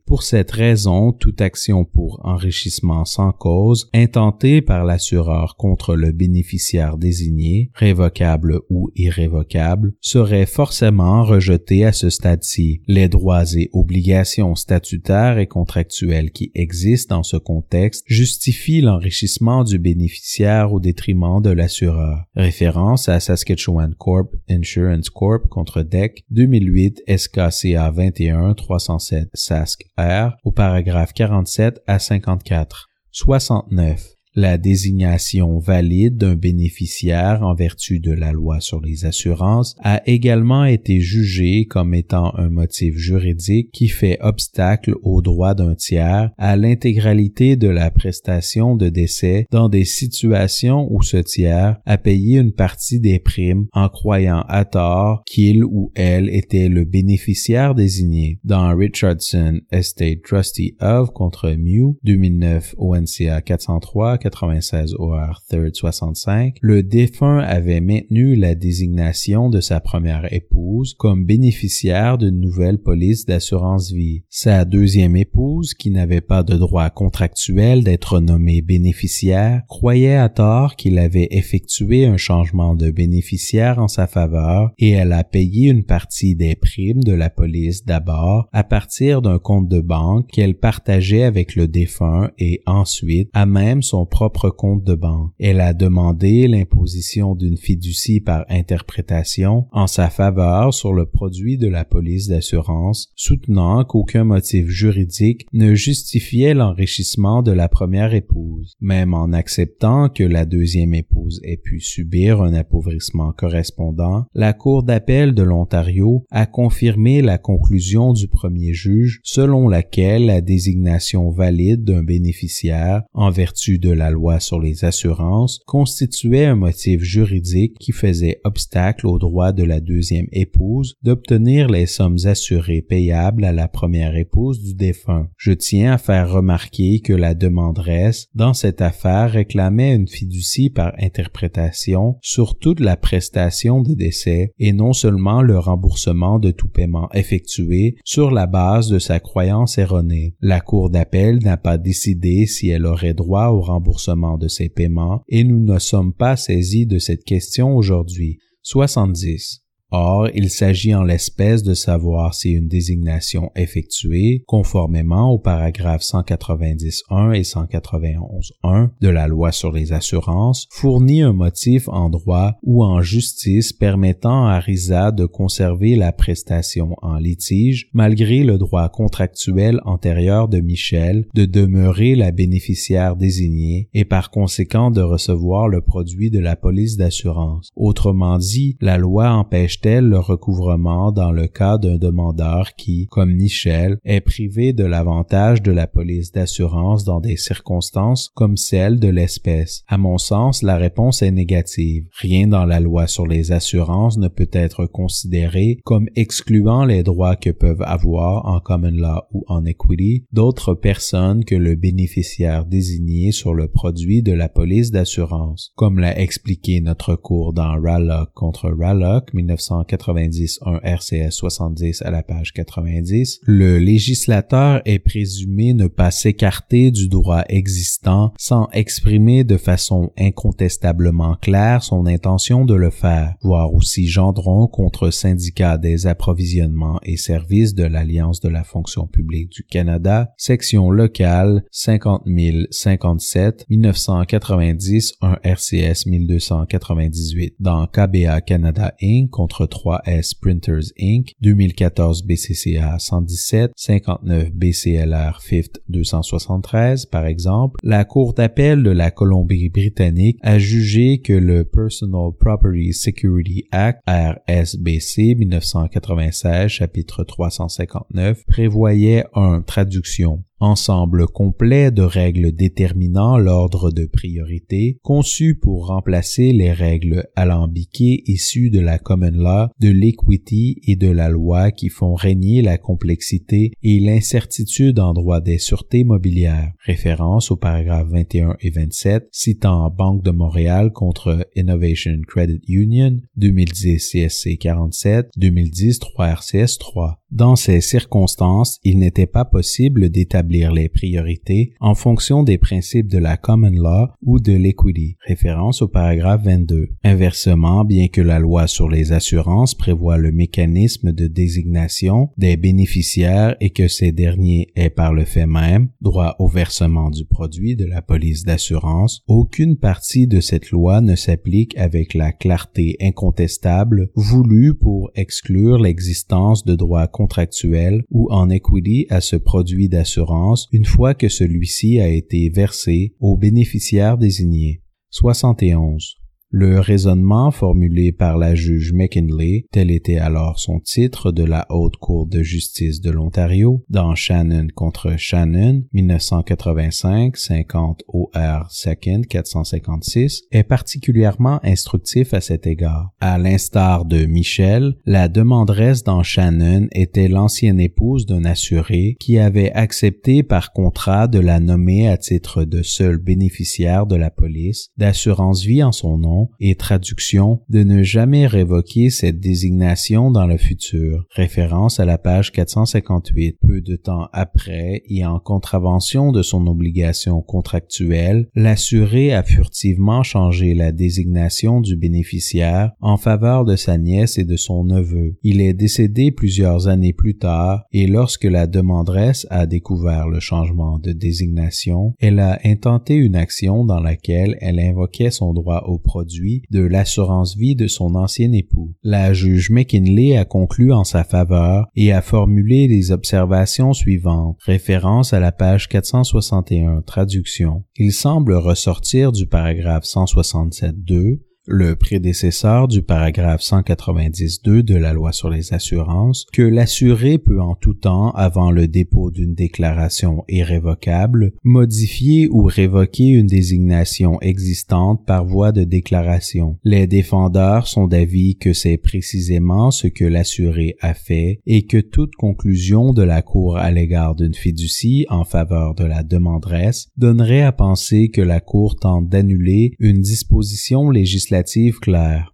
Pour cette raison, toute action pour enrichissement sans cause intentée par l'assureur contre le bénéficiaire désigné, révocable ou irrévocable, serait forcément rejetée à ce stade-ci. Les droits et obligations statutaires et contractuelles qui existent dans ce contexte justifient l'enrichissement du bénéficiaire au détriment de l'assureur. Référence à Saskatchewan Corp Insurance Corp contre DEC 2008 SKCA 21 307 Sask R au paragraphe 47 à 54. 69 la désignation valide d'un bénéficiaire en vertu de la loi sur les assurances a également été jugée comme étant un motif juridique qui fait obstacle au droit d'un tiers à l'intégralité de la prestation de décès dans des situations où ce tiers a payé une partie des primes en croyant à tort qu'il ou elle était le bénéficiaire désigné. Dans Richardson Estate Trustee of contre Mew 2009 ONCA 403 196 OR 3rd 65, le défunt avait maintenu la désignation de sa première épouse comme bénéficiaire d'une nouvelle police d'assurance vie. Sa deuxième épouse, qui n'avait pas de droit contractuel d'être nommée bénéficiaire, croyait à tort qu'il avait effectué un changement de bénéficiaire en sa faveur et elle a payé une partie des primes de la police d'abord à partir d'un compte de banque qu'elle partageait avec le défunt et ensuite à même son propre compte de banque. Elle a demandé l'imposition d'une fiducie par interprétation en sa faveur sur le produit de la police d'assurance, soutenant qu'aucun motif juridique ne justifiait l'enrichissement de la première épouse. Même en acceptant que la deuxième épouse ait pu subir un appauvrissement correspondant, la Cour d'appel de l'Ontario a confirmé la conclusion du premier juge selon laquelle la désignation valide d'un bénéficiaire en vertu de la loi sur les assurances constituait un motif juridique qui faisait obstacle au droit de la deuxième épouse d'obtenir les sommes assurées payables à la première épouse du défunt. Je tiens à faire remarquer que la demanderesse dans cette affaire réclamait une fiducie par interprétation sur toute la prestation de décès et non seulement le remboursement de tout paiement effectué sur la base de sa croyance erronée. La Cour d'appel n'a pas décidé si elle aurait droit au remboursement de ces paiements et nous ne sommes pas saisis de cette question aujourd'hui. 70. Or, il s'agit en l'espèce de savoir si une désignation effectuée, conformément aux paragraphes 190.1 et 191.1 de la loi sur les assurances, fournit un motif en droit ou en justice permettant à RISA de conserver la prestation en litige malgré le droit contractuel antérieur de Michel de demeurer la bénéficiaire désignée et par conséquent de recevoir le produit de la police d'assurance. Autrement dit, la loi empêche le recouvrement dans le cas d'un demandeur qui, comme Michel, est privé de l'avantage de la police d'assurance dans des circonstances comme celle de l'espèce? À mon sens, la réponse est négative. Rien dans la loi sur les assurances ne peut être considéré comme excluant les droits que peuvent avoir en common law ou en equity d'autres personnes que le bénéficiaire désigné sur le produit de la police d'assurance. Comme l'a expliqué notre cours dans Rallock contre Rallock 1900 191 RCS 70 à la page 90, le législateur est présumé ne pas s'écarter du droit existant sans exprimer de façon incontestablement claire son intention de le faire, voir aussi Gendron contre syndicat des approvisionnements et services de l'Alliance de la fonction publique du Canada, section locale 50 057 1990 1 RCS 1298 dans KBA Canada Inc. contre 3S Printers Inc., 2014 BCCA 117, 59 BCLR 5th 273 par exemple, la Cour d'appel de la Colombie-Britannique a jugé que le Personal Property Security Act RSBC 1996 chapitre 359 prévoyait un traduction ensemble complet de règles déterminant l'ordre de priorité, conçu pour remplacer les règles alambiquées issues de la common law, de l'equity et de la loi qui font régner la complexité et l'incertitude en droit des sûretés mobilières. Référence aux paragraphes 21 et 27 citant Banque de Montréal contre Innovation Credit Union 2010 CSC 47 2010 3 RCS 3. Dans ces circonstances, il n'était pas possible d'établir les priorités en fonction des principes de la common law ou de l'equity, référence au paragraphe 22. Inversement, bien que la loi sur les assurances prévoit le mécanisme de désignation des bénéficiaires et que ces derniers aient par le fait même droit au versement du produit de la police d'assurance, aucune partie de cette loi ne s'applique avec la clarté incontestable voulue pour exclure l'existence de droits contractuel ou en equity à ce produit d'assurance une fois que celui-ci a été versé au bénéficiaire désigné. 71. Le raisonnement formulé par la juge McKinley, tel était alors son titre de la Haute Cour de justice de l'Ontario, dans Shannon contre Shannon, 1985, 50 OR 2nd 456, est particulièrement instructif à cet égard. À l'instar de Michel, la demanderesse dans Shannon était l'ancienne épouse d'un assuré qui avait accepté par contrat de la nommer à titre de seul bénéficiaire de la police d'assurance vie en son nom et traduction de ne jamais révoquer cette désignation dans le futur, référence à la page 458. Peu de temps après et en contravention de son obligation contractuelle, l'assuré a furtivement changé la désignation du bénéficiaire en faveur de sa nièce et de son neveu. Il est décédé plusieurs années plus tard et lorsque la demanderesse a découvert le changement de désignation, elle a intenté une action dans laquelle elle invoquait son droit au produit de l'assurance vie de son ancien époux. La juge McKinley a conclu en sa faveur et a formulé les observations suivantes. Référence à la page 461, traduction. Il semble ressortir du paragraphe 167.2 le prédécesseur du paragraphe 192 de la loi sur les assurances, que l'assuré peut en tout temps, avant le dépôt d'une déclaration irrévocable, modifier ou révoquer une désignation existante par voie de déclaration. Les défendeurs sont d'avis que c'est précisément ce que l'assuré a fait et que toute conclusion de la Cour à l'égard d'une fiducie en faveur de la demanderesse donnerait à penser que la Cour tente d'annuler une disposition législative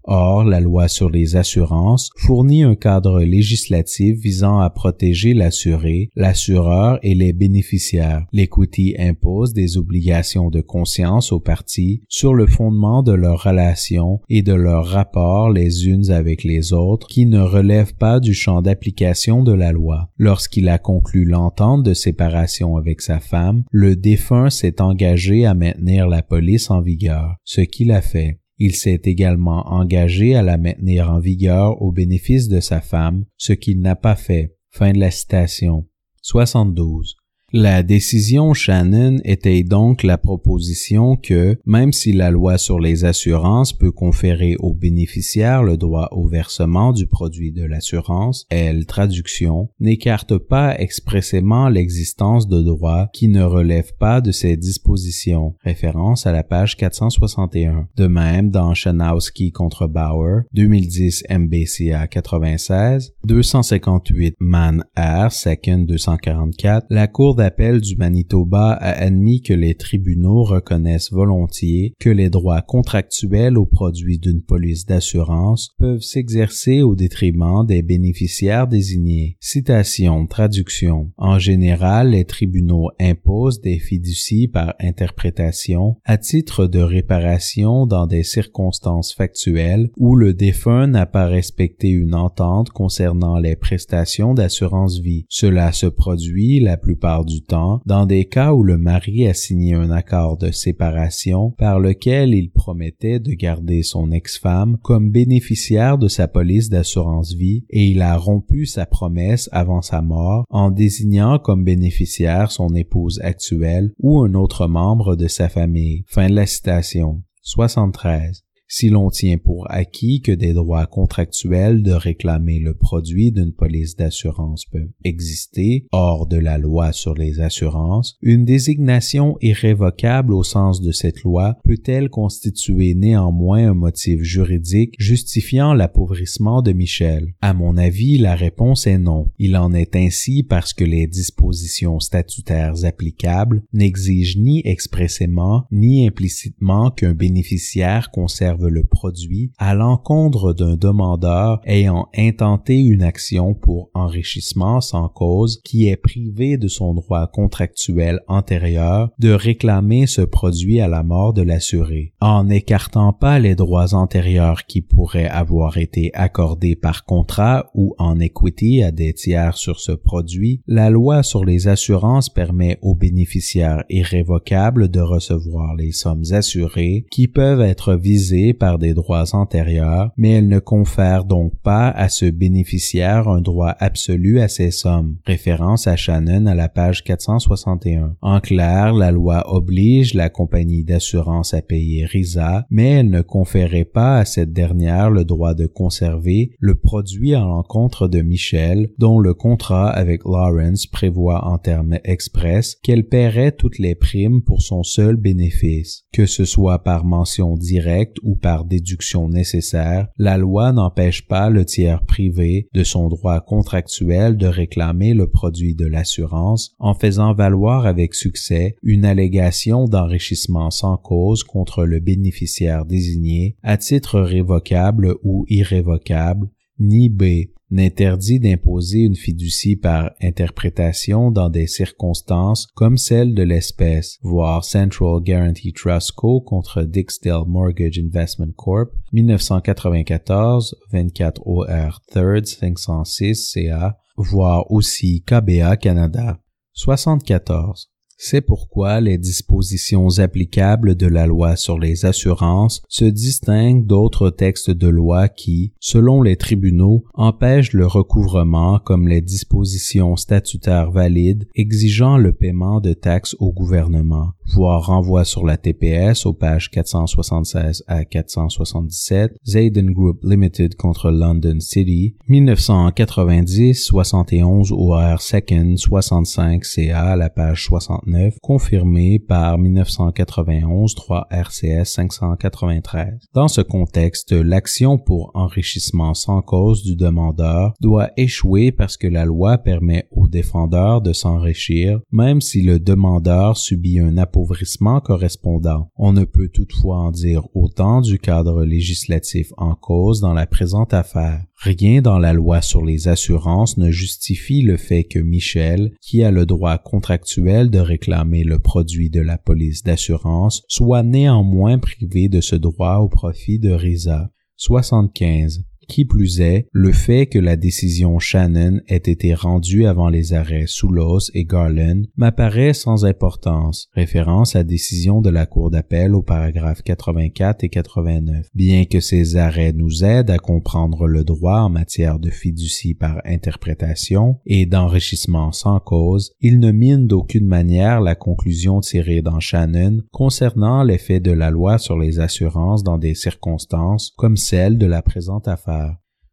Or, la loi sur les assurances fournit un cadre législatif visant à protéger l'assuré, l'assureur et les bénéficiaires. L'equity impose des obligations de conscience aux parties sur le fondement de leurs relations et de leurs rapports les unes avec les autres qui ne relèvent pas du champ d'application de la loi. Lorsqu'il a conclu l'entente de séparation avec sa femme, le défunt s'est engagé à maintenir la police en vigueur, ce qu'il a fait. Il s'est également engagé à la maintenir en vigueur au bénéfice de sa femme, ce qu'il n'a pas fait. Fin de la citation. 72. La décision Shannon était donc la proposition que, même si la loi sur les assurances peut conférer aux bénéficiaires le droit au versement du produit de l'assurance, elle, traduction, n'écarte pas expressément l'existence de droits qui ne relèvent pas de ces dispositions, référence à la page 461. De même, dans Shanowski contre Bauer, 2010 MBCA 96, 258 Man R, second 244, la Cour d'appel du Manitoba a admis que les tribunaux reconnaissent volontiers que les droits contractuels aux produits d'une police d'assurance peuvent s'exercer au détriment des bénéficiaires désignés. Citation, traduction. En général, les tribunaux imposent des fiducies par interprétation à titre de réparation dans des circonstances factuelles où le défunt n'a pas respecté une entente concernant les prestations d'assurance vie. Cela se produit la plupart du temps dans des cas où le mari a signé un accord de séparation par lequel il promettait de garder son ex-femme comme bénéficiaire de sa police d'assurance vie et il a rompu sa promesse avant sa mort en désignant comme bénéficiaire son épouse actuelle ou un autre membre de sa famille. Fin de la citation. 73 si l'on tient pour acquis que des droits contractuels de réclamer le produit d'une police d'assurance peuvent exister hors de la loi sur les assurances, une désignation irrévocable au sens de cette loi peut-elle constituer néanmoins un motif juridique justifiant l'appauvrissement de Michel? À mon avis, la réponse est non. Il en est ainsi parce que les dispositions statutaires applicables n'exigent ni expressément ni implicitement qu'un bénéficiaire conserve le produit à l'encontre d'un demandeur ayant intenté une action pour enrichissement sans cause qui est privé de son droit contractuel antérieur de réclamer ce produit à la mort de l'assuré. En n'écartant pas les droits antérieurs qui pourraient avoir été accordés par contrat ou en equity à des tiers sur ce produit, la loi sur les assurances permet aux bénéficiaires irrévocables de recevoir les sommes assurées qui peuvent être visées par des droits antérieurs, mais elle ne confère donc pas à ce bénéficiaire un droit absolu à ces sommes. Référence à Shannon à la page 461. En clair, la loi oblige la compagnie d'assurance à payer RISA, mais elle ne conférait pas à cette dernière le droit de conserver le produit à l'encontre de Michel, dont le contrat avec Lawrence prévoit en termes express qu'elle paierait toutes les primes pour son seul bénéfice. Que ce soit par mention directe ou par déduction nécessaire, la loi n'empêche pas le tiers privé de son droit contractuel de réclamer le produit de l'assurance en faisant valoir avec succès une allégation d'enrichissement sans cause contre le bénéficiaire désigné à titre révocable ou irrévocable, ni B n'interdit d'imposer une fiducie par interprétation dans des circonstances comme celle de l'espèce, voire Central Guarantee Trust Co. contre Dixdale Mortgage Investment Corp. 1994, 24 OR 3rd 506 CA, voire aussi KBA Canada. 74. C'est pourquoi les dispositions applicables de la loi sur les assurances se distinguent d'autres textes de loi qui, selon les tribunaux, empêchent le recouvrement comme les dispositions statutaires valides exigeant le paiement de taxes au gouvernement, voire renvoi sur la TPS aux pages 476 à 477, Zayden Group Limited contre London City, 1990, 71 OR 2nd 65 CA à la page 60 confirmé par 1991 3 RCS 593. Dans ce contexte, l'action pour enrichissement sans cause du demandeur doit échouer parce que la loi permet au défendeur de s'enrichir, même si le demandeur subit un appauvrissement correspondant. On ne peut toutefois en dire autant du cadre législatif en cause dans la présente affaire. Rien dans la loi sur les assurances ne justifie le fait que Michel, qui a le droit contractuel de réclamer le produit de la police d'assurance, soit néanmoins privé de ce droit au profit de Risa. 75. Qui plus est, le fait que la décision Shannon ait été rendue avant les arrêts Soulos et Garland m'apparaît sans importance, référence à décision de la Cour d'appel au paragraphe 84 et 89. Bien que ces arrêts nous aident à comprendre le droit en matière de fiducie par interprétation et d'enrichissement sans cause, ils ne minent d'aucune manière la conclusion tirée dans Shannon concernant l'effet de la loi sur les assurances dans des circonstances comme celle de la présente affaire.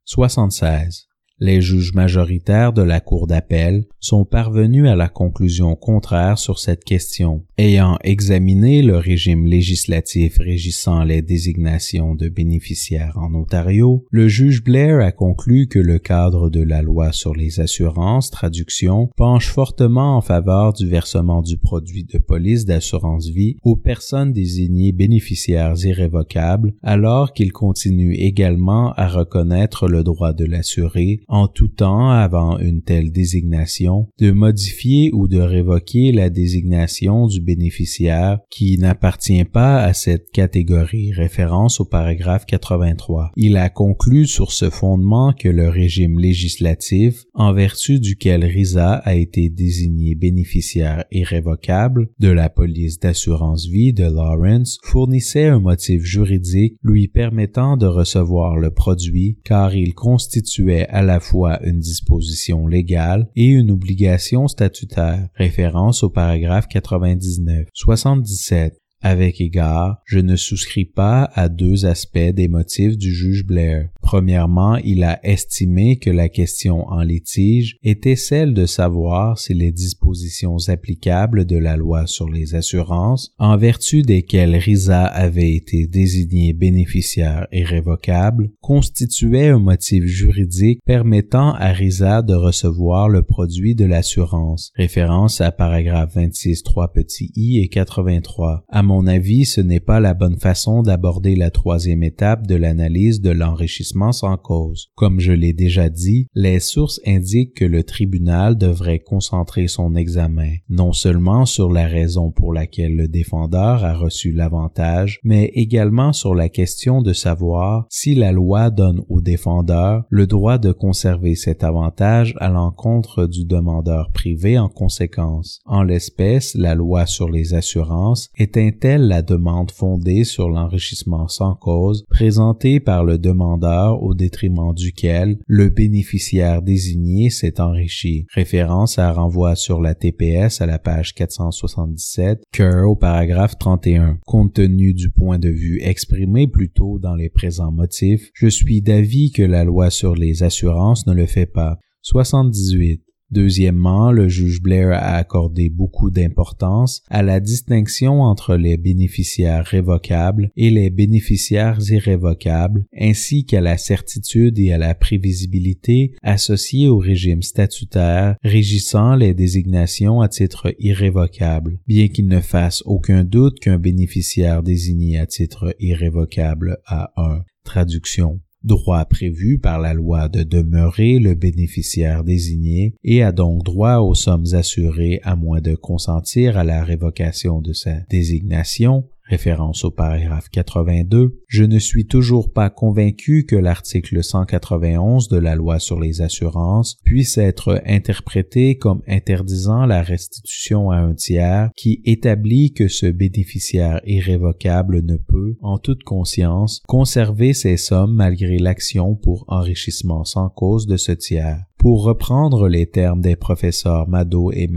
76. Les juges majoritaires de la Cour d'appel sont parvenus à la conclusion contraire sur cette question. Ayant examiné le régime législatif régissant les désignations de bénéficiaires en Ontario, le juge Blair a conclu que le cadre de la loi sur les assurances, traduction, penche fortement en faveur du versement du produit de police d'assurance vie aux personnes désignées bénéficiaires irrévocables, alors qu'il continue également à reconnaître le droit de l'assuré en tout temps avant une telle désignation, de modifier ou de révoquer la désignation du bénéficiaire qui n'appartient pas à cette catégorie, référence au paragraphe 83. Il a conclu sur ce fondement que le régime législatif, en vertu duquel Risa a été désigné bénéficiaire irrévocable de la police d'assurance vie de Lawrence, fournissait un motif juridique lui permettant de recevoir le produit car il constituait à la fois une disposition légale et une obligation statutaire. Référence au paragraphe 99. 77. Avec égard, je ne souscris pas à deux aspects des motifs du juge Blair. Premièrement, il a estimé que la question en litige était celle de savoir si les dispositions applicables de la loi sur les assurances, en vertu desquelles Risa avait été désigné bénéficiaire irrévocable, constituaient un motif juridique permettant à Risa de recevoir le produit de l'assurance. Référence à paragraphe 26 3 petit i et 83. À mon avis, ce n'est pas la bonne façon d'aborder la troisième étape de l'analyse de l'enrichissement sans cause. Comme je l'ai déjà dit, les sources indiquent que le tribunal devrait concentrer son examen non seulement sur la raison pour laquelle le défendeur a reçu l'avantage, mais également sur la question de savoir si la loi donne au défendeur le droit de conserver cet avantage à l'encontre du demandeur privé en conséquence. En l'espèce, la loi sur les assurances est distingue-t-elle la demande fondée sur l'enrichissement sans cause présentée par le demandeur au détriment duquel le bénéficiaire désigné s'est enrichi? Référence à renvoi sur la TPS à la page 477, Kerr au paragraphe 31. Compte tenu du point de vue exprimé plus tôt dans les présents motifs, je suis d'avis que la loi sur les assurances ne le fait pas. 78. Deuxièmement, le juge Blair a accordé beaucoup d'importance à la distinction entre les bénéficiaires révocables et les bénéficiaires irrévocables, ainsi qu'à la certitude et à la prévisibilité associées au régime statutaire régissant les désignations à titre irrévocable, bien qu'il ne fasse aucun doute qu'un bénéficiaire désigné à titre irrévocable a un. Traduction droit prévu par la loi de demeurer le bénéficiaire désigné et a donc droit aux sommes assurées à moins de consentir à la révocation de sa désignation référence au paragraphe 82, je ne suis toujours pas convaincu que l'article 191 de la loi sur les assurances puisse être interprété comme interdisant la restitution à un tiers qui établit que ce bénéficiaire irrévocable ne peut, en toute conscience, conserver ses sommes malgré l'action pour enrichissement sans cause de ce tiers. Pour reprendre les termes des professeurs Mado et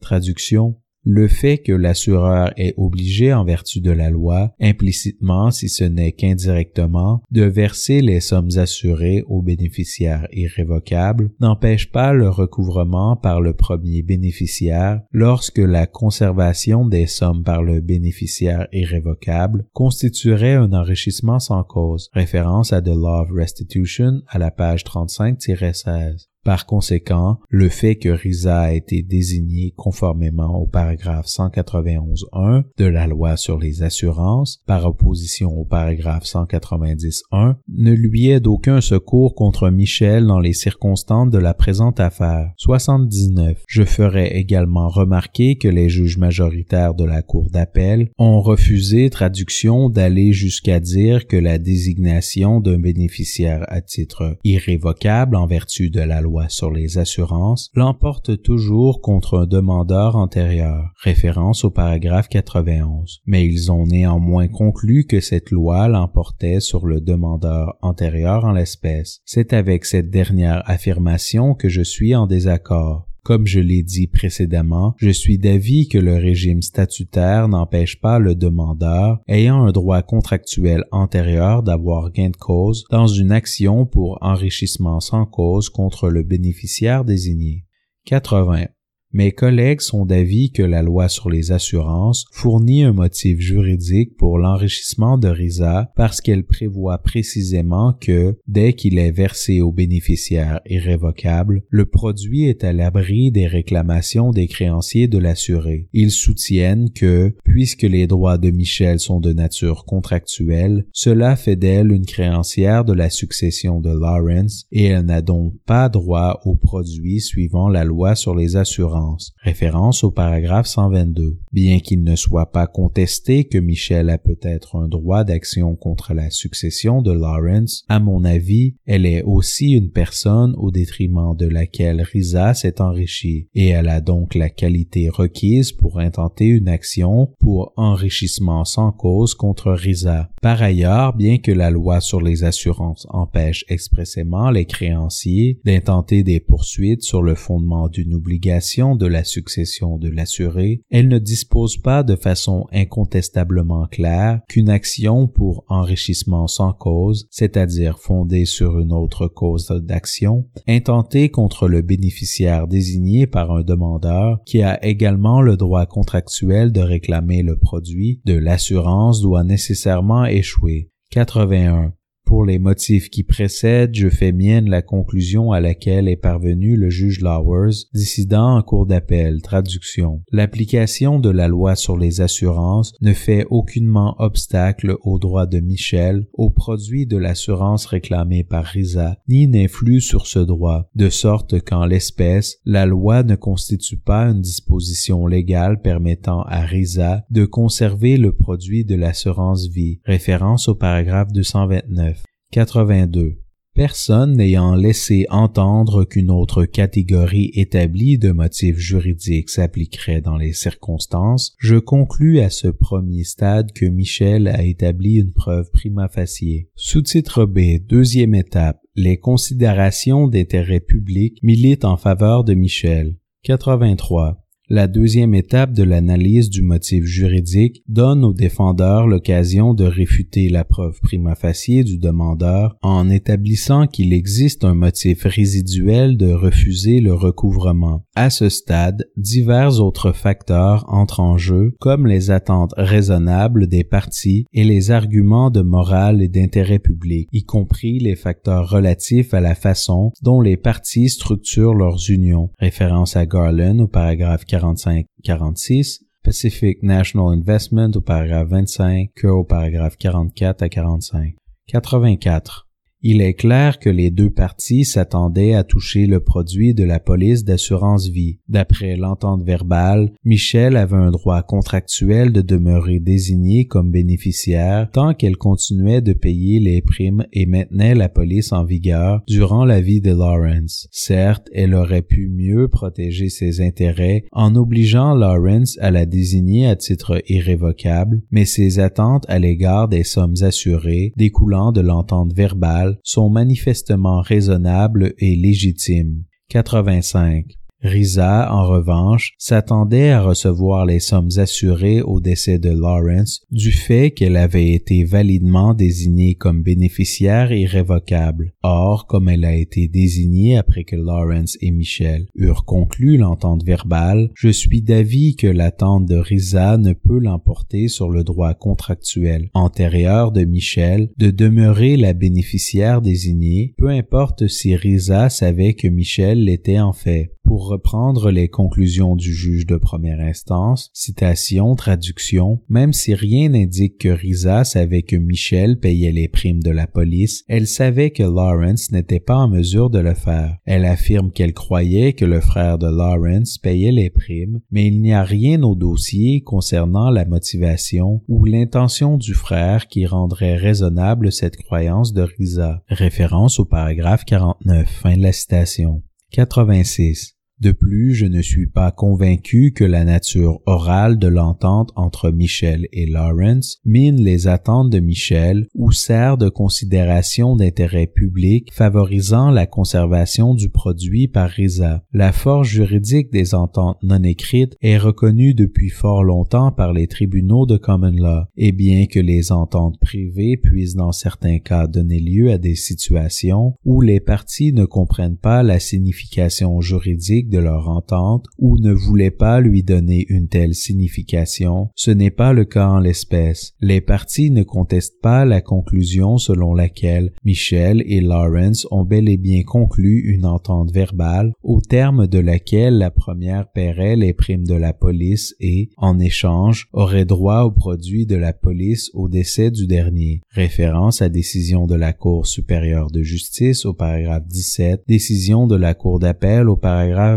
traduction, le fait que l'assureur est obligé en vertu de la loi, implicitement si ce n'est qu'indirectement, de verser les sommes assurées aux bénéficiaires irrévocables n'empêche pas le recouvrement par le premier bénéficiaire lorsque la conservation des sommes par le bénéficiaire irrévocable constituerait un enrichissement sans cause. Référence à The Law of Restitution à la page 35-16. Par conséquent, le fait que Risa a été désigné conformément au paragraphe 191.1 de la loi sur les assurances, par opposition au paragraphe 190.1, ne lui est d'aucun secours contre Michel dans les circonstances de la présente affaire. 79. Je ferai également remarquer que les juges majoritaires de la Cour d'appel ont refusé traduction d'aller jusqu'à dire que la désignation d'un bénéficiaire à titre irrévocable en vertu de la loi sur les assurances l'emporte toujours contre un demandeur antérieur, référence au paragraphe 91. Mais ils ont néanmoins conclu que cette loi l'emportait sur le demandeur antérieur en l'espèce. C'est avec cette dernière affirmation que je suis en désaccord. Comme je l'ai dit précédemment, je suis d'avis que le régime statutaire n'empêche pas le demandeur ayant un droit contractuel antérieur d'avoir gain de cause dans une action pour enrichissement sans cause contre le bénéficiaire désigné. 80. Mes collègues sont d'avis que la loi sur les assurances fournit un motif juridique pour l'enrichissement de RISA parce qu'elle prévoit précisément que, dès qu'il est versé au bénéficiaire irrévocable, le produit est à l'abri des réclamations des créanciers de l'assuré. Ils soutiennent que, puisque les droits de Michel sont de nature contractuelle, cela fait d'elle une créancière de la succession de Lawrence et elle n'a donc pas droit au produit suivant la loi sur les assurances référence au paragraphe 122. Bien qu'il ne soit pas contesté que Michel a peut-être un droit d'action contre la succession de Lawrence, à mon avis, elle est aussi une personne au détriment de laquelle Risa s'est enrichie, et elle a donc la qualité requise pour intenter une action pour enrichissement sans cause contre Risa. Par ailleurs, bien que la loi sur les assurances empêche expressément les créanciers d'intenter des poursuites sur le fondement d'une obligation de la succession de l'assuré, elle ne dispose pas de façon incontestablement claire qu'une action pour enrichissement sans cause, c'est-à-dire fondée sur une autre cause d'action, intentée contre le bénéficiaire désigné par un demandeur qui a également le droit contractuel de réclamer le produit de l'assurance doit nécessairement échouer. 81. Pour les motifs qui précèdent, je fais mienne la conclusion à laquelle est parvenu le juge Lowers, dissident en cours d'appel, traduction. L'application de la loi sur les assurances ne fait aucunement obstacle au droit de Michel au produit de l'assurance réclamée par Risa, ni n'influe sur ce droit, de sorte qu'en l'espèce, la loi ne constitue pas une disposition légale permettant à Risa de conserver le produit de l'assurance vie. Référence au paragraphe 229. 82. Personne n'ayant laissé entendre qu'une autre catégorie établie de motifs juridiques s'appliquerait dans les circonstances, je conclus à ce premier stade que Michel a établi une preuve prima facie. Sous-titre B, deuxième étape, les considérations d'intérêt public militent en faveur de Michel. 83. La deuxième étape de l'analyse du motif juridique donne au défendeur l'occasion de réfuter la preuve prima facie du demandeur en établissant qu'il existe un motif résiduel de refuser le recouvrement. À ce stade, divers autres facteurs entrent en jeu, comme les attentes raisonnables des parties et les arguments de morale et d'intérêt public, y compris les facteurs relatifs à la façon dont les parties structurent leurs unions. Référence à Garland au paragraphe 45-46, Pacific National Investment au paragraphe 25, que au paragraphe 44 à 45. 84. Il est clair que les deux parties s'attendaient à toucher le produit de la police d'assurance vie. D'après l'entente verbale, Michel avait un droit contractuel de demeurer désigné comme bénéficiaire tant qu'elle continuait de payer les primes et maintenait la police en vigueur durant la vie de Lawrence. Certes, elle aurait pu mieux protéger ses intérêts en obligeant Lawrence à la désigner à titre irrévocable, mais ses attentes à l'égard des sommes assurées découlant de l'entente verbale sont manifestement raisonnables et légitimes. 85. Risa, en revanche, s'attendait à recevoir les sommes assurées au décès de Lawrence du fait qu'elle avait été validement désignée comme bénéficiaire irrévocable. Or, comme elle a été désignée après que Lawrence et Michel eurent conclu l'entente verbale, je suis d'avis que l'attente de Risa ne peut l'emporter sur le droit contractuel antérieur de Michel de demeurer la bénéficiaire désignée, peu importe si Risa savait que Michel l'était en fait. Pour reprendre les conclusions du juge de première instance, citation, traduction, même si rien n'indique que Risa savait que Michel payait les primes de la police, elle savait que Lawrence n'était pas en mesure de le faire. Elle affirme qu'elle croyait que le frère de Lawrence payait les primes, mais il n'y a rien au dossier concernant la motivation ou l'intention du frère qui rendrait raisonnable cette croyance de Risa. Référence au paragraphe 49. Fin de la citation. 86. De plus, je ne suis pas convaincu que la nature orale de l'entente entre Michel et Lawrence mine les attentes de Michel ou sert de considération d'intérêt public favorisant la conservation du produit par Risa. La force juridique des ententes non écrites est reconnue depuis fort longtemps par les tribunaux de common law, et bien que les ententes privées puissent dans certains cas donner lieu à des situations où les parties ne comprennent pas la signification juridique de leur entente ou ne voulait pas lui donner une telle signification, ce n'est pas le cas en l'espèce. Les parties ne contestent pas la conclusion selon laquelle Michel et Lawrence ont bel et bien conclu une entente verbale au terme de laquelle la première paierait les primes de la police et, en échange, aurait droit au produit de la police au décès du dernier. Référence à décision de la Cour supérieure de justice au paragraphe 17, décision de la Cour d'appel au paragraphe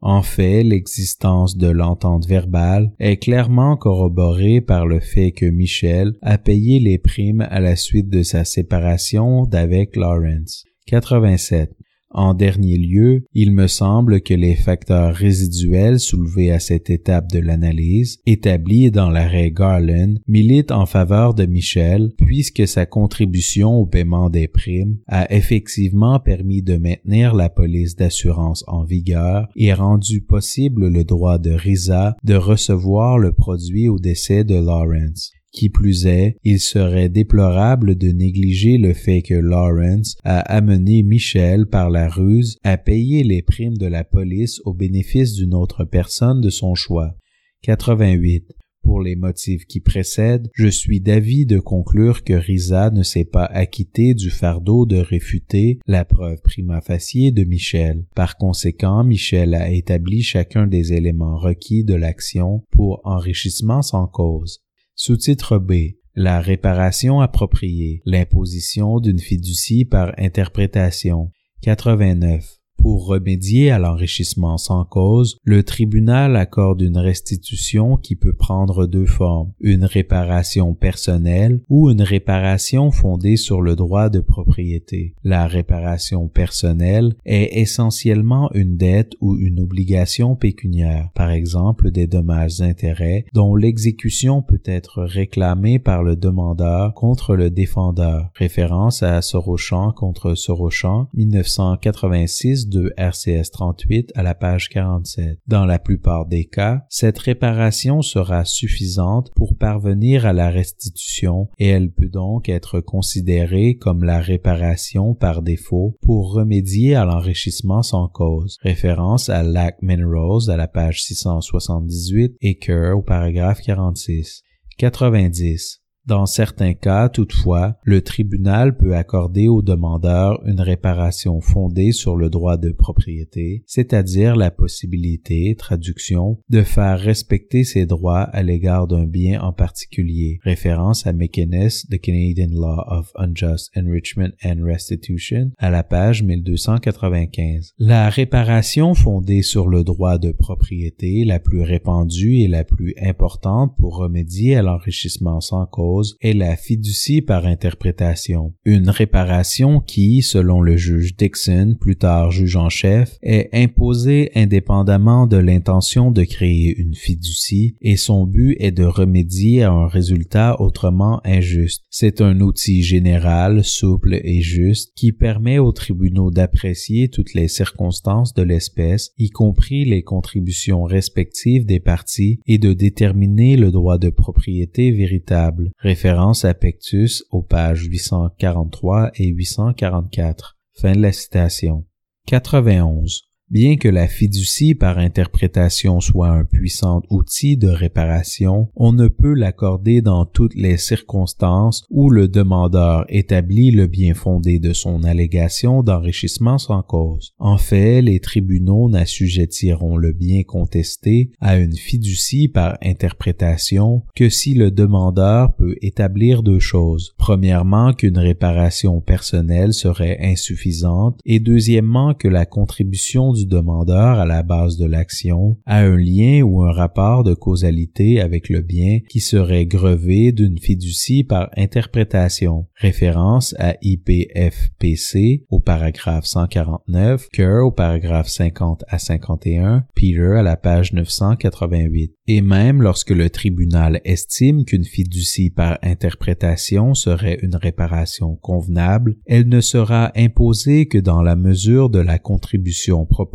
en fait, l'existence de l'entente verbale est clairement corroborée par le fait que Michel a payé les primes à la suite de sa séparation d'avec Lawrence. 87. En dernier lieu, il me semble que les facteurs résiduels soulevés à cette étape de l'analyse, établis dans l'arrêt Garland, militent en faveur de Michel puisque sa contribution au paiement des primes a effectivement permis de maintenir la police d'assurance en vigueur et rendu possible le droit de Risa de recevoir le produit au décès de Lawrence. Qui plus est, il serait déplorable de négliger le fait que Lawrence a amené Michel par la ruse à payer les primes de la police au bénéfice d'une autre personne de son choix. 88. Pour les motifs qui précèdent, je suis d'avis de conclure que Risa ne s'est pas acquitté du fardeau de réfuter la preuve prima facie de Michel. Par conséquent, Michel a établi chacun des éléments requis de l'action pour enrichissement sans cause. Sous-titre B. La réparation appropriée. L'imposition d'une fiducie par interprétation. 89. Pour remédier à l'enrichissement sans cause, le tribunal accorde une restitution qui peut prendre deux formes, une réparation personnelle ou une réparation fondée sur le droit de propriété. La réparation personnelle est essentiellement une dette ou une obligation pécuniaire, par exemple des dommages-intérêts dont l'exécution peut être réclamée par le demandeur contre le défendeur. Référence à Sorochan contre Sorochan, 1986 de RCS 38 à la page 47. Dans la plupart des cas, cette réparation sera suffisante pour parvenir à la restitution et elle peut donc être considérée comme la réparation par défaut pour remédier à l'enrichissement sans cause. Référence à Lac Minerals à la page 678 et Kerr au paragraphe 46. 90. Dans certains cas, toutefois, le tribunal peut accorder au demandeur une réparation fondée sur le droit de propriété, c'est-à-dire la possibilité, traduction, de faire respecter ses droits à l'égard d'un bien en particulier. Référence à McInnes, The Canadian Law of Unjust Enrichment and Restitution, à la page 1295. La réparation fondée sur le droit de propriété, la plus répandue et la plus importante pour remédier à l'enrichissement sans cause, est la fiducie par interprétation, une réparation qui, selon le juge Dixon, plus tard juge en chef, est imposée indépendamment de l'intention de créer une fiducie et son but est de remédier à un résultat autrement injuste. C'est un outil général, souple et juste qui permet aux tribunaux d'apprécier toutes les circonstances de l'espèce, y compris les contributions respectives des parties et de déterminer le droit de propriété véritable. Référence à Pectus aux pages 843 et 844. Fin de la citation. 91. Bien que la fiducie par interprétation soit un puissant outil de réparation, on ne peut l'accorder dans toutes les circonstances où le demandeur établit le bien fondé de son allégation d'enrichissement sans cause. En fait, les tribunaux n'assujettiront le bien contesté à une fiducie par interprétation que si le demandeur peut établir deux choses. Premièrement, qu'une réparation personnelle serait insuffisante et deuxièmement que la contribution du demandeur à la base de l'action a un lien ou un rapport de causalité avec le bien qui serait grevé d'une fiducie par interprétation. Référence à IPFPC au paragraphe 149, Kerr au paragraphe 50 à 51, Peter à la page 988. Et même lorsque le tribunal estime qu'une fiducie par interprétation serait une réparation convenable, elle ne sera imposée que dans la mesure de la contribution proportionnelle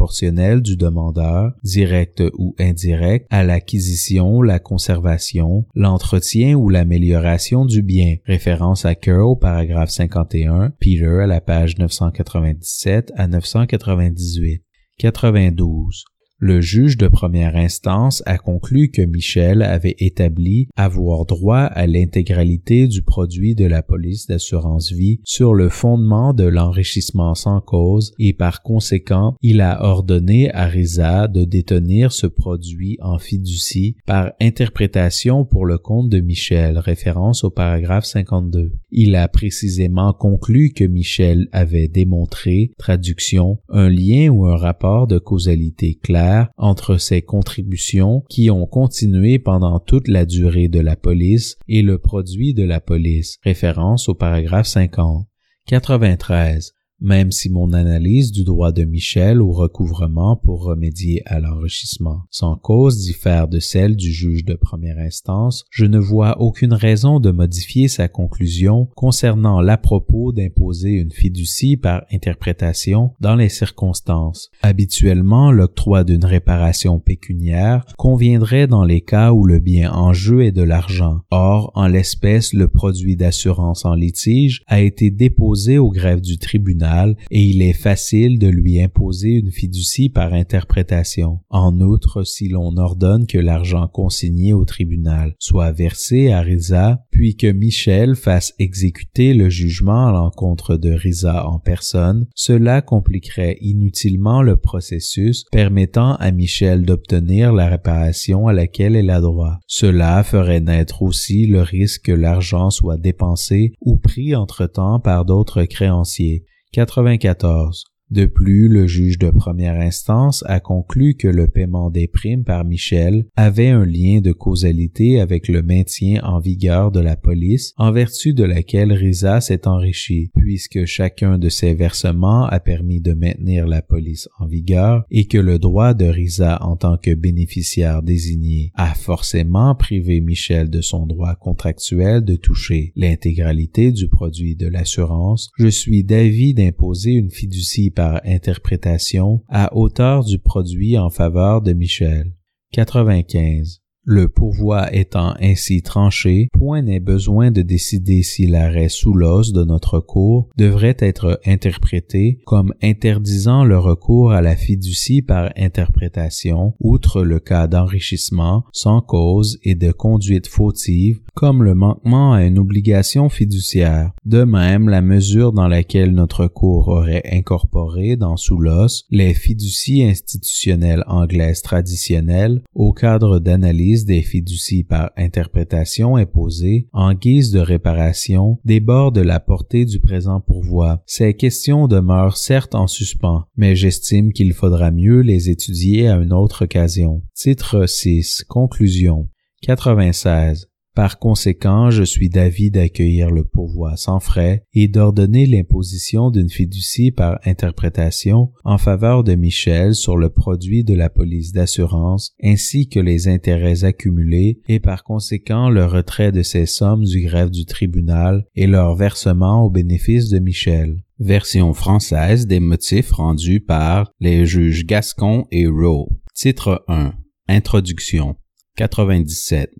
du demandeur, directe ou indirecte, à l'acquisition, la conservation, l'entretien ou l'amélioration du bien. Référence à Kerr au paragraphe 51, Peter à la page 997 à 998. 92 le juge de première instance a conclu que Michel avait établi avoir droit à l'intégralité du produit de la police d'assurance vie sur le fondement de l'enrichissement sans cause et par conséquent, il a ordonné à Risa de détenir ce produit en fiducie par interprétation pour le compte de Michel, référence au paragraphe 52. Il a précisément conclu que Michel avait démontré, traduction, un lien ou un rapport de causalité clair entre ces contributions qui ont continué pendant toute la durée de la police et le produit de la police. Référence au paragraphe 50. 93 même si mon analyse du droit de Michel au recouvrement pour remédier à l'enrichissement sans cause diffère de celle du juge de première instance, je ne vois aucune raison de modifier sa conclusion concernant l'à propos d'imposer une fiducie par interprétation dans les circonstances. Habituellement, l'octroi d'une réparation pécuniaire conviendrait dans les cas où le bien en jeu est de l'argent. Or, en l'espèce, le produit d'assurance en litige a été déposé au greffe du tribunal et il est facile de lui imposer une fiducie par interprétation. En outre, si l'on ordonne que l'argent consigné au tribunal soit versé à Risa, puis que Michel fasse exécuter le jugement à l'encontre de Risa en personne, cela compliquerait inutilement le processus permettant à Michel d'obtenir la réparation à laquelle elle a droit. Cela ferait naître aussi le risque que l'argent soit dépensé ou pris entre-temps par d'autres créanciers. 94. De plus, le juge de première instance a conclu que le paiement des primes par Michel avait un lien de causalité avec le maintien en vigueur de la police en vertu de laquelle Risa s'est enrichi, puisque chacun de ces versements a permis de maintenir la police en vigueur et que le droit de Risa en tant que bénéficiaire désigné a forcément privé Michel de son droit contractuel de toucher l'intégralité du produit de l'assurance, je suis d'avis d'imposer une fiducie interprétation à hauteur du produit en faveur de Michel. 95. Le pourvoi étant ainsi tranché, point n'est besoin de décider si l'arrêt sous l'os de notre cours devrait être interprété comme interdisant le recours à la fiducie par interprétation, outre le cas d'enrichissement sans cause et de conduite fautive, comme le manquement à une obligation fiduciaire. De même, la mesure dans laquelle notre cours aurait incorporé dans sous l'os les fiducies institutionnelles anglaises traditionnelles au cadre d'analyse des fiducies par interprétation imposée en guise de réparation déborde la portée du présent pourvoi. Ces questions demeurent certes en suspens, mais j'estime qu'il faudra mieux les étudier à une autre occasion. Titre 6. Conclusion. 96. Par conséquent, je suis d'avis d'accueillir le pourvoi sans frais et d'ordonner l'imposition d'une fiducie par interprétation en faveur de Michel sur le produit de la police d'assurance ainsi que les intérêts accumulés et par conséquent le retrait de ces sommes du greffe du tribunal et leur versement au bénéfice de Michel. Version française des motifs rendus par les juges Gascon et Rowe. Titre 1. Introduction. 97.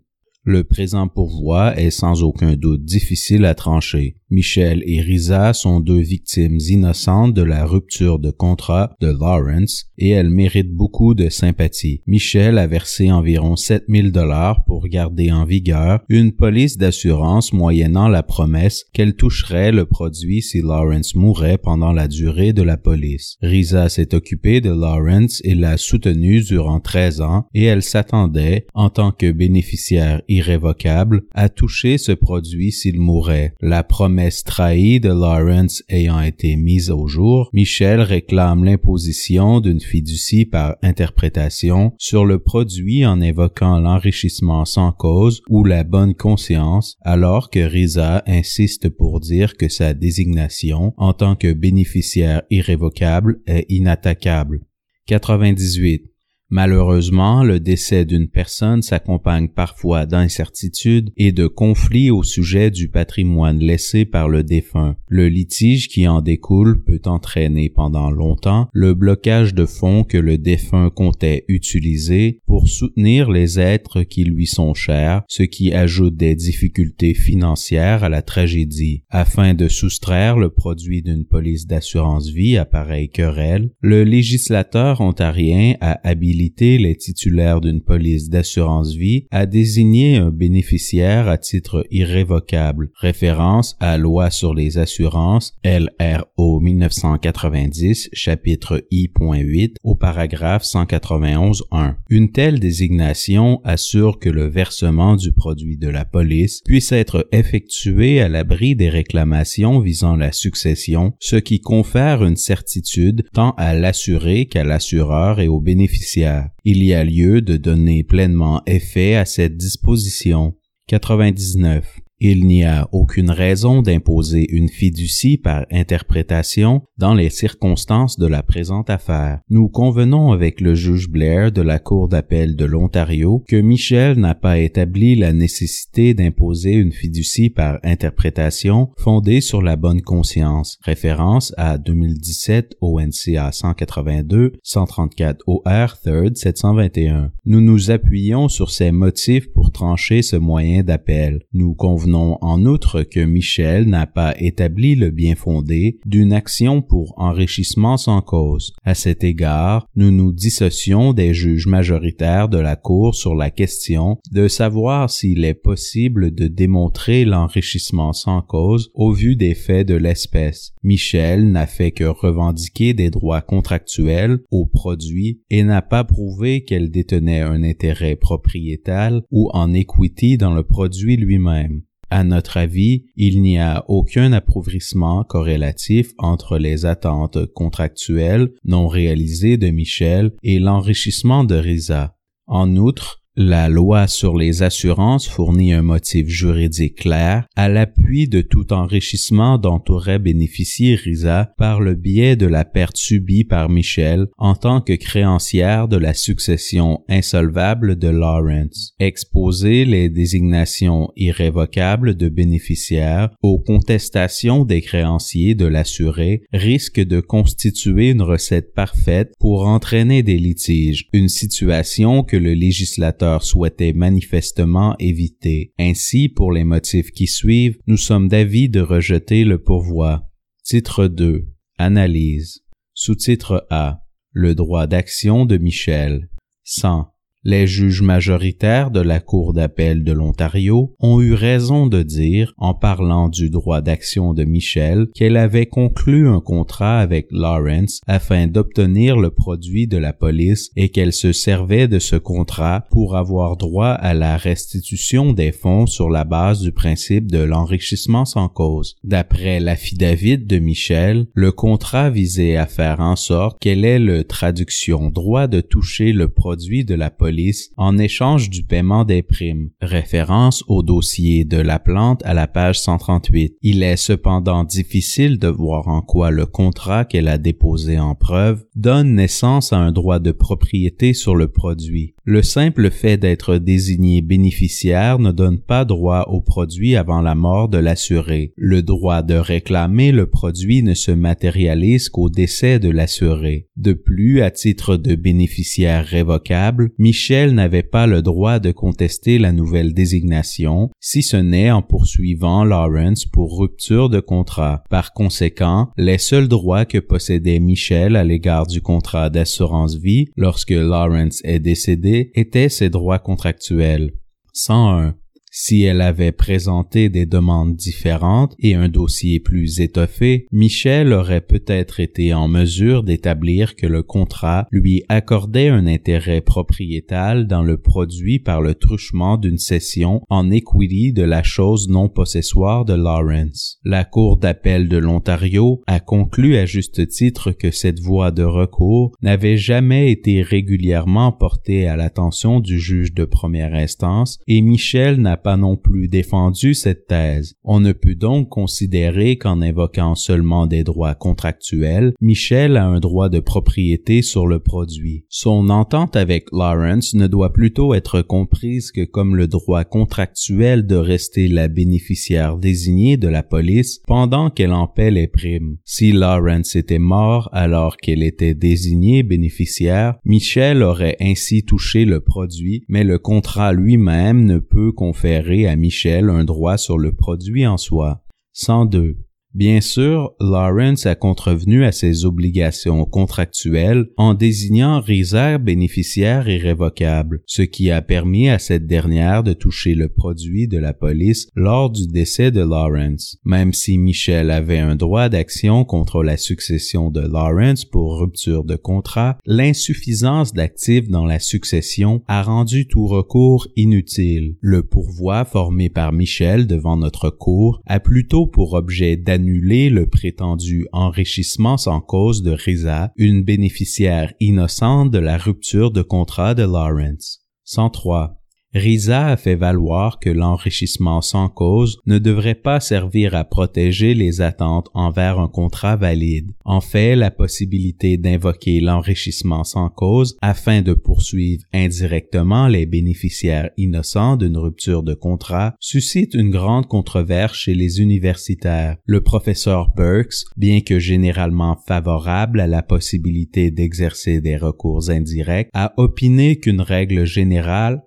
Le présent pourvoi est sans aucun doute difficile à trancher. Michel et Risa sont deux victimes innocentes de la rupture de contrat de Lawrence et elles méritent beaucoup de sympathie. Michel a versé environ 7000 dollars pour garder en vigueur une police d'assurance moyennant la promesse qu'elle toucherait le produit si Lawrence mourait pendant la durée de la police. Risa s'est occupée de Lawrence et l'a soutenu durant 13 ans et elle s'attendait, en tant que bénéficiaire irrévocable, à toucher ce produit s'il mourait. La promesse trahie de Lawrence ayant été mise au jour, Michel réclame l'imposition d'une fiducie par interprétation sur le produit en évoquant l'enrichissement sans cause ou la bonne conscience, alors que Risa insiste pour dire que sa désignation en tant que bénéficiaire irrévocable est inattaquable. 98. Malheureusement, le décès d'une personne s'accompagne parfois d'incertitudes et de conflits au sujet du patrimoine laissé par le défunt. Le litige qui en découle peut entraîner pendant longtemps le blocage de fonds que le défunt comptait utiliser pour soutenir les êtres qui lui sont chers, ce qui ajoute des difficultés financières à la tragédie. Afin de soustraire le produit d'une police d'assurance vie à pareille querelle, le législateur ontarien a habilité les titulaires d'une police d'assurance vie à désigner un bénéficiaire à titre irrévocable, référence à Loi sur les assurances LRO 1990, chapitre I.8 au paragraphe 191.1. Une désignation assure que le versement du produit de la police puisse être effectué à l'abri des réclamations visant la succession, ce qui confère une certitude tant à l'assuré qu'à l'assureur et aux bénéficiaires il y a lieu de donner pleinement effet à cette disposition. 99. Il n'y a aucune raison d'imposer une fiducie par interprétation dans les circonstances de la présente affaire. Nous convenons avec le juge Blair de la Cour d'appel de l'Ontario que Michel n'a pas établi la nécessité d'imposer une fiducie par interprétation fondée sur la bonne conscience. Référence à 2017 ONCA 182 134 OR 3rd 721. Nous nous appuyons sur ces motifs pour trancher ce moyen d'appel. Nous convenons en outre que Michel n'a pas établi le bien fondé d'une action pour enrichissement sans cause. À cet égard, nous nous dissocions des juges majoritaires de la Cour sur la question de savoir s'il est possible de démontrer l'enrichissement sans cause au vu des faits de l'espèce. Michel n'a fait que revendiquer des droits contractuels au produit et n'a pas prouvé qu'elle détenait un intérêt propriétal ou en equity dans le produit lui-même. À notre avis, il n'y a aucun appauvrissement corrélatif entre les attentes contractuelles non réalisées de Michel et l'enrichissement de Risa. En outre, la loi sur les assurances fournit un motif juridique clair à l'appui de tout enrichissement dont aurait bénéficié Risa par le biais de la perte subie par Michel en tant que créancière de la succession insolvable de Lawrence. Exposer les désignations irrévocables de bénéficiaires aux contestations des créanciers de l'assuré risque de constituer une recette parfaite pour entraîner des litiges, une situation que le législateur souhaitait manifestement éviter. Ainsi, pour les motifs qui suivent, nous sommes d'avis de rejeter le pourvoi. Titre 2. Analyse. Sous-titre A. Le droit d'action de Michel. 100. Les juges majoritaires de la Cour d'appel de l'Ontario ont eu raison de dire, en parlant du droit d'action de Michel, qu'elle avait conclu un contrat avec Lawrence afin d'obtenir le produit de la police et qu'elle se servait de ce contrat pour avoir droit à la restitution des fonds sur la base du principe de l'enrichissement sans cause. D'après l'affidavit de Michel, le contrat visait à faire en sorte qu'elle ait le traduction droit de toucher le produit de la police en échange du paiement des primes. Référence au dossier de la plante à la page 138. Il est cependant difficile de voir en quoi le contrat qu'elle a déposé en preuve donne naissance à un droit de propriété sur le produit. Le simple fait d'être désigné bénéficiaire ne donne pas droit au produit avant la mort de l'assuré. Le droit de réclamer le produit ne se matérialise qu'au décès de l'assuré. De plus, à titre de bénéficiaire révocable, Michel n'avait pas le droit de contester la nouvelle désignation, si ce n'est en poursuivant Lawrence pour rupture de contrat. Par conséquent, les seuls droits que possédait Michel à l'égard du contrat d'assurance vie lorsque Lawrence est décédé étaient ses droits contractuels. 101 si elle avait présenté des demandes différentes et un dossier plus étoffé, Michel aurait peut-être été en mesure d'établir que le contrat lui accordait un intérêt propriétal dans le produit par le truchement d'une cession en equity de la chose non possessoire de Lawrence. La Cour d'appel de l'Ontario a conclu à juste titre que cette voie de recours n'avait jamais été régulièrement portée à l'attention du juge de première instance et Michel n'a pas non plus défendu cette thèse. On ne peut donc considérer qu'en invoquant seulement des droits contractuels, Michel a un droit de propriété sur le produit. Son entente avec Lawrence ne doit plutôt être comprise que comme le droit contractuel de rester la bénéficiaire désignée de la police pendant qu'elle en paie les primes. Si Lawrence était mort alors qu'elle était désignée bénéficiaire, Michel aurait ainsi touché le produit, mais le contrat lui-même ne peut conférer à Michel un droit sur le produit en soi. 102. Bien sûr, Lawrence a contrevenu à ses obligations contractuelles en désignant Risa bénéficiaire irrévocable, ce qui a permis à cette dernière de toucher le produit de la police lors du décès de Lawrence. Même si Michel avait un droit d'action contre la succession de Lawrence pour rupture de contrat, l'insuffisance d'actifs dans la succession a rendu tout recours inutile. Le pourvoi formé par Michel devant notre cour a plutôt pour objet d'annuler annuler le prétendu enrichissement sans cause de Risa, une bénéficiaire innocente de la rupture de contrat de Lawrence. 103. Risa a fait valoir que l'enrichissement sans cause ne devrait pas servir à protéger les attentes envers un contrat valide. En fait, la possibilité d'invoquer l'enrichissement sans cause afin de poursuivre indirectement les bénéficiaires innocents d'une rupture de contrat suscite une grande controverse chez les universitaires. Le professeur Burks, bien que généralement favorable à la possibilité d'exercer des recours indirects, a opiné qu'une règle générale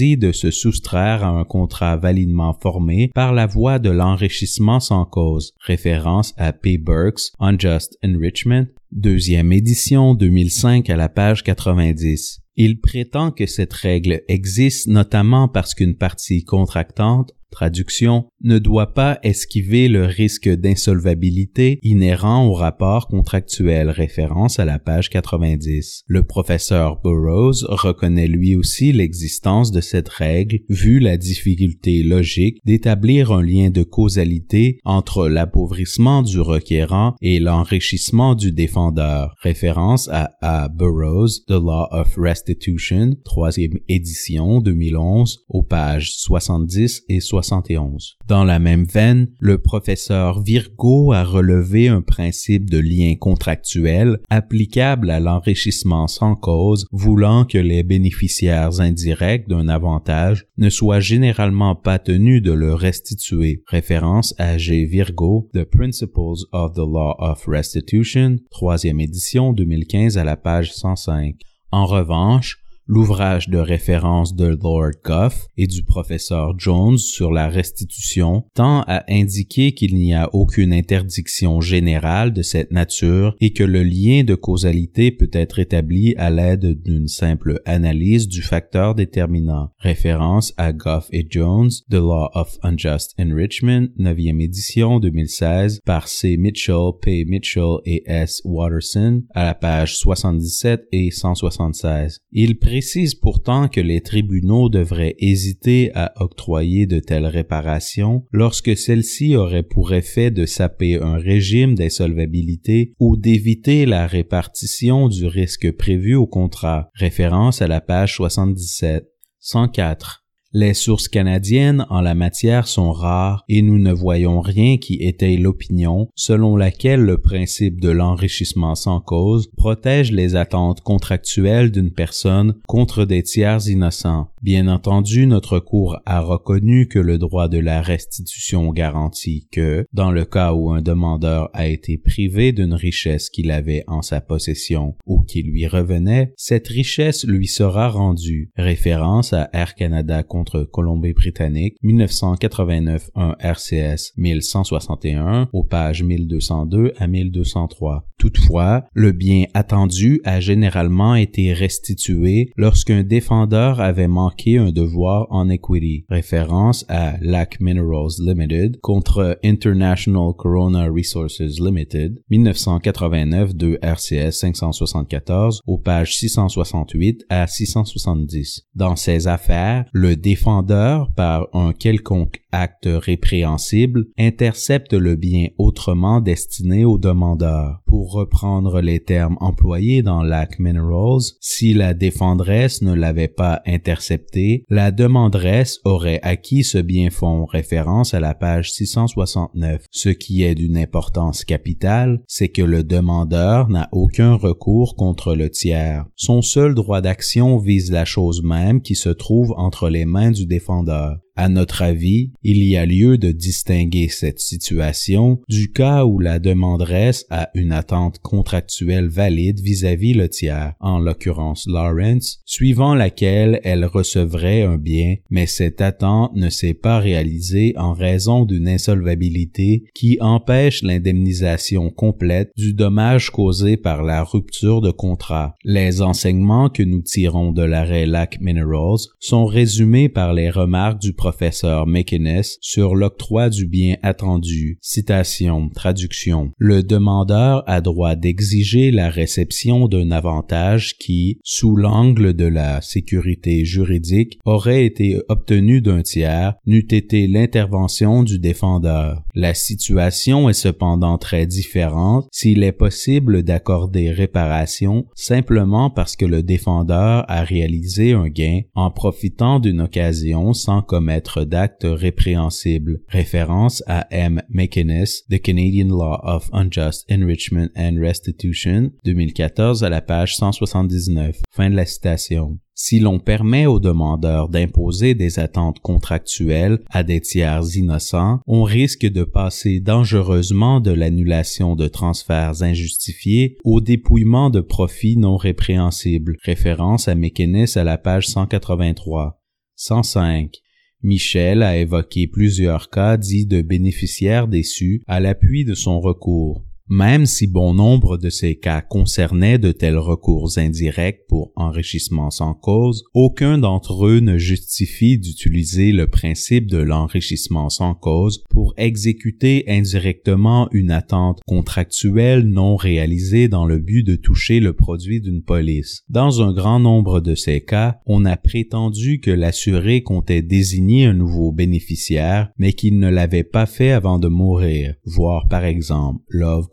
de se soustraire à un contrat validement formé par la voie de l'enrichissement sans cause. Référence à P. Burke's Unjust Enrichment, deuxième édition 2005 à la page 90. Il prétend que cette règle existe notamment parce qu'une partie contractante traduction, ne doit pas esquiver le risque d'insolvabilité inhérent au rapport contractuel, référence à la page 90. Le professeur Burroughs reconnaît lui aussi l'existence de cette règle vu la difficulté logique d'établir un lien de causalité entre l'appauvrissement du requérant et l'enrichissement du défendeur, référence à A. Burroughs, The Law of Restitution, troisième édition 2011, aux pages 70 et 71. Dans la même veine, le professeur Virgo a relevé un principe de lien contractuel applicable à l'enrichissement sans cause, voulant que les bénéficiaires indirects d'un avantage ne soient généralement pas tenus de le restituer. Référence à G. Virgo, The Principles of the Law of Restitution, troisième édition 2015 à la page 105. En revanche, L'ouvrage de référence de Lord Goff et du professeur Jones sur la restitution tend à indiquer qu'il n'y a aucune interdiction générale de cette nature et que le lien de causalité peut être établi à l'aide d'une simple analyse du facteur déterminant. Référence à Goff et Jones, The Law of Unjust Enrichment, 9e édition 2016 par C. Mitchell, P. Mitchell et S. Watterson à la page 77 et 176. Il précise pourtant que les tribunaux devraient hésiter à octroyer de telles réparations lorsque celles-ci auraient pour effet de saper un régime d'insolvabilité ou d'éviter la répartition du risque prévu au contrat. Référence à la page 77. 104. Les sources canadiennes en la matière sont rares et nous ne voyons rien qui étaye l'opinion selon laquelle le principe de l'enrichissement sans cause protège les attentes contractuelles d'une personne contre des tiers innocents. Bien entendu, notre Cour a reconnu que le droit de la restitution garantit que, dans le cas où un demandeur a été privé d'une richesse qu'il avait en sa possession ou qui lui revenait, cette richesse lui sera rendue. Référence à Air Canada contre Colombie-Britannique, 1989 1 RCS 1161, aux pages 1202 à 1203. Toutefois, le bien attendu a généralement été restitué lorsqu'un défendeur avait manqué un devoir en equity, référence à LAC Minerals Limited contre International Corona Resources Limited, 1989 2 RCS 574, aux pages 668 à 670. Dans ces affaires, le défendeur, par un quelconque acte répréhensible, intercepte le bien autrement destiné au demandeur. Pour reprendre les termes employés dans l'Act Minerals, si la défendresse ne l'avait pas intercepté, la demanderesse aurait acquis ce bien fond référence à la page 669. Ce qui est d'une importance capitale, c'est que le demandeur n'a aucun recours contre le tiers. Son seul droit d'action vise la chose même qui se trouve entre les mains du défendeur. À notre avis, il y a lieu de distinguer cette situation du cas où la demanderesse a une attente contractuelle valide vis-à-vis le tiers, en l'occurrence Lawrence, suivant laquelle elle recevrait un bien, mais cette attente ne s'est pas réalisée en raison d'une insolvabilité qui empêche l'indemnisation complète du dommage causé par la rupture de contrat. Les enseignements que nous tirons de l'arrêt Lac Minerals sont résumés par les remarques du professeur McInnes sur l'octroi du bien attendu. Citation, traduction. Le demandeur a droit d'exiger la réception d'un avantage qui, sous l'angle de la sécurité juridique, aurait été obtenu d'un tiers, n'eût été l'intervention du défendeur. La situation est cependant très différente s'il est possible d'accorder réparation simplement parce que le défendeur a réalisé un gain en profitant d'une occasion sans commettre d'actes répréhensibles. Référence à M. McInnes, The Canadian Law of Unjust Enrichment and Restitution, 2014 à la page 179. Fin de la citation. Si l'on permet aux demandeurs d'imposer des attentes contractuelles à des tiers innocents, on risque de passer dangereusement de l'annulation de transferts injustifiés au dépouillement de profits non répréhensibles. Référence à McInnes à la page 183. 105. Michel a évoqué plusieurs cas dits de bénéficiaires déçus à l'appui de son recours. Même si bon nombre de ces cas concernaient de tels recours indirects pour enrichissement sans cause, aucun d'entre eux ne justifie d'utiliser le principe de l'enrichissement sans cause pour exécuter indirectement une attente contractuelle non réalisée dans le but de toucher le produit d'une police. Dans un grand nombre de ces cas, on a prétendu que l'assuré comptait désigner un nouveau bénéficiaire, mais qu'il ne l'avait pas fait avant de mourir. Voir par exemple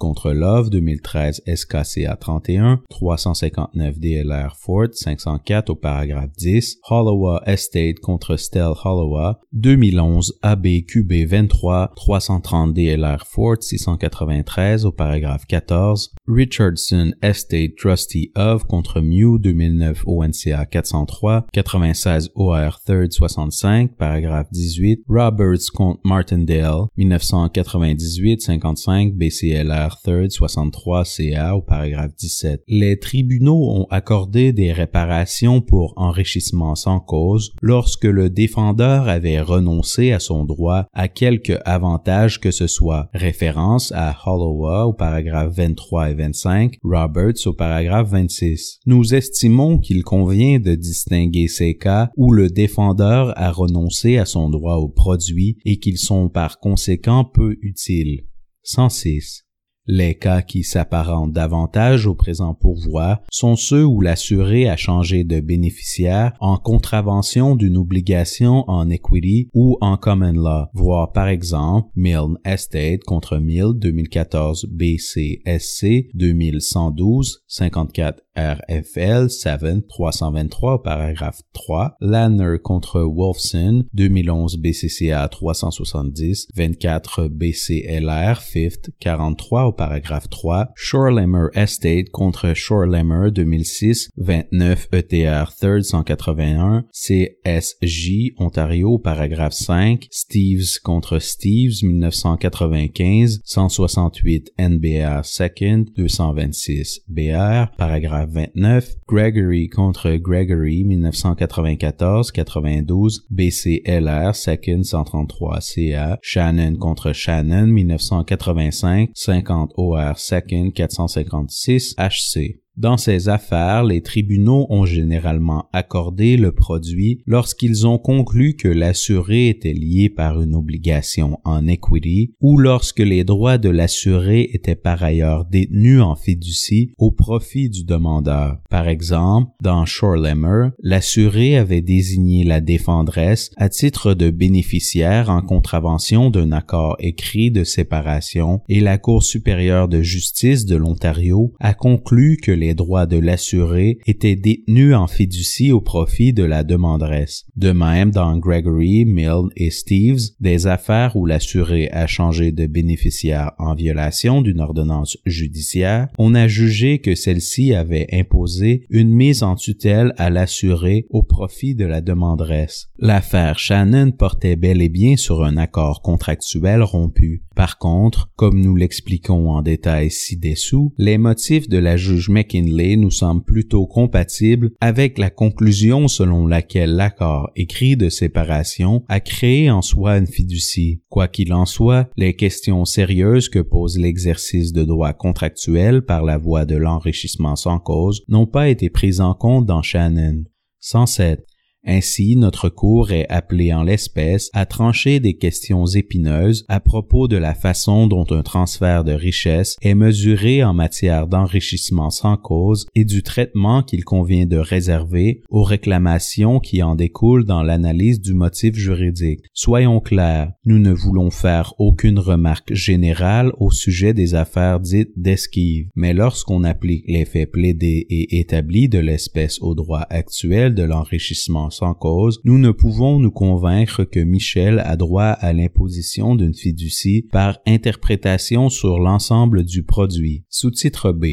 contre Love 2013 SKCA 31, 359 DLR Fort 504 au paragraphe 10, Hollowa Estate contre Stell Hollowa 2011 ABQB 23, 330 DLR Fort 693 au paragraphe 14, Richardson Estate Trustee of contre Mew 2009 ONCA 403, 96 OR 3rd 65, paragraphe 18, Roberts contre Martindale 1998 55 BCLR 3rd 63 CA au paragraphe 17. Les tribunaux ont accordé des réparations pour enrichissement sans cause lorsque le défendeur avait renoncé à son droit à quelque avantage que ce soit. Référence à Hollowa au paragraphe 23 et 25, Roberts au paragraphe 26. Nous estimons qu'il convient de distinguer ces cas où le défendeur a renoncé à son droit au produit et qu'ils sont par conséquent peu utiles. 106. Les cas qui s'apparentent davantage au présent pourvoi sont ceux où l'assuré a changé de bénéficiaire en contravention d'une obligation en equity ou en common law, voir par exemple Milne Estate contre Milne 2014 BCSC 2112 54 RFL 7 323 paragraphe 3, Lanner contre Wolfson 2011 BCCA 370 24 BCLR 5th 43 au paragraphe 3, Shorelemmer Estate contre Shorelemmer 2006 29 ETR 3rd 181 CSJ Ontario paragraphe 5, Steves contre Steves 1995 168 NBA 2nd 226 BR paragraphe 29, Gregory contre Gregory 1994-92, BCLR Second 133 CA, Shannon contre Shannon 1985, 50 OR Second 456 HC. Dans ces affaires, les tribunaux ont généralement accordé le produit lorsqu'ils ont conclu que l'assuré était lié par une obligation en equity ou lorsque les droits de l'assuré étaient par ailleurs détenus en fiducie au profit du demandeur. Par exemple, dans Shorelemmer, l'assuré avait désigné la défendresse à titre de bénéficiaire en contravention d'un accord écrit de séparation et la Cour supérieure de justice de l'Ontario a conclu que les les droits de l'assuré étaient détenus en fiducie au profit de la demanderesse. De même, dans Gregory, Milne et Steves, des affaires où l'assuré a changé de bénéficiaire en violation d'une ordonnance judiciaire, on a jugé que celle-ci avait imposé une mise en tutelle à l'assuré au profit de la demanderesse. L'affaire Shannon portait bel et bien sur un accord contractuel rompu. Par contre, comme nous l'expliquons en détail ci-dessous, les motifs de la juge McKinley nous semblent plutôt compatibles avec la conclusion selon laquelle l'accord écrit de séparation a créé en soi une fiducie. Quoi qu'il en soit, les questions sérieuses que pose l'exercice de droit contractuel par la voie de l'enrichissement sans cause n'ont pas été prises en compte dans Shannon. 107. Ainsi, notre cours est appelé en l'espèce à trancher des questions épineuses à propos de la façon dont un transfert de richesse est mesuré en matière d'enrichissement sans cause et du traitement qu'il convient de réserver aux réclamations qui en découlent dans l'analyse du motif juridique. Soyons clairs, nous ne voulons faire aucune remarque générale au sujet des affaires dites d'esquive, mais lorsqu'on applique les faits plaidés et établis de l'espèce au droit actuel de l'enrichissement cause, nous ne pouvons nous convaincre que Michel a droit à l'imposition d'une fiducie par interprétation sur l'ensemble du produit. Sous-titre B.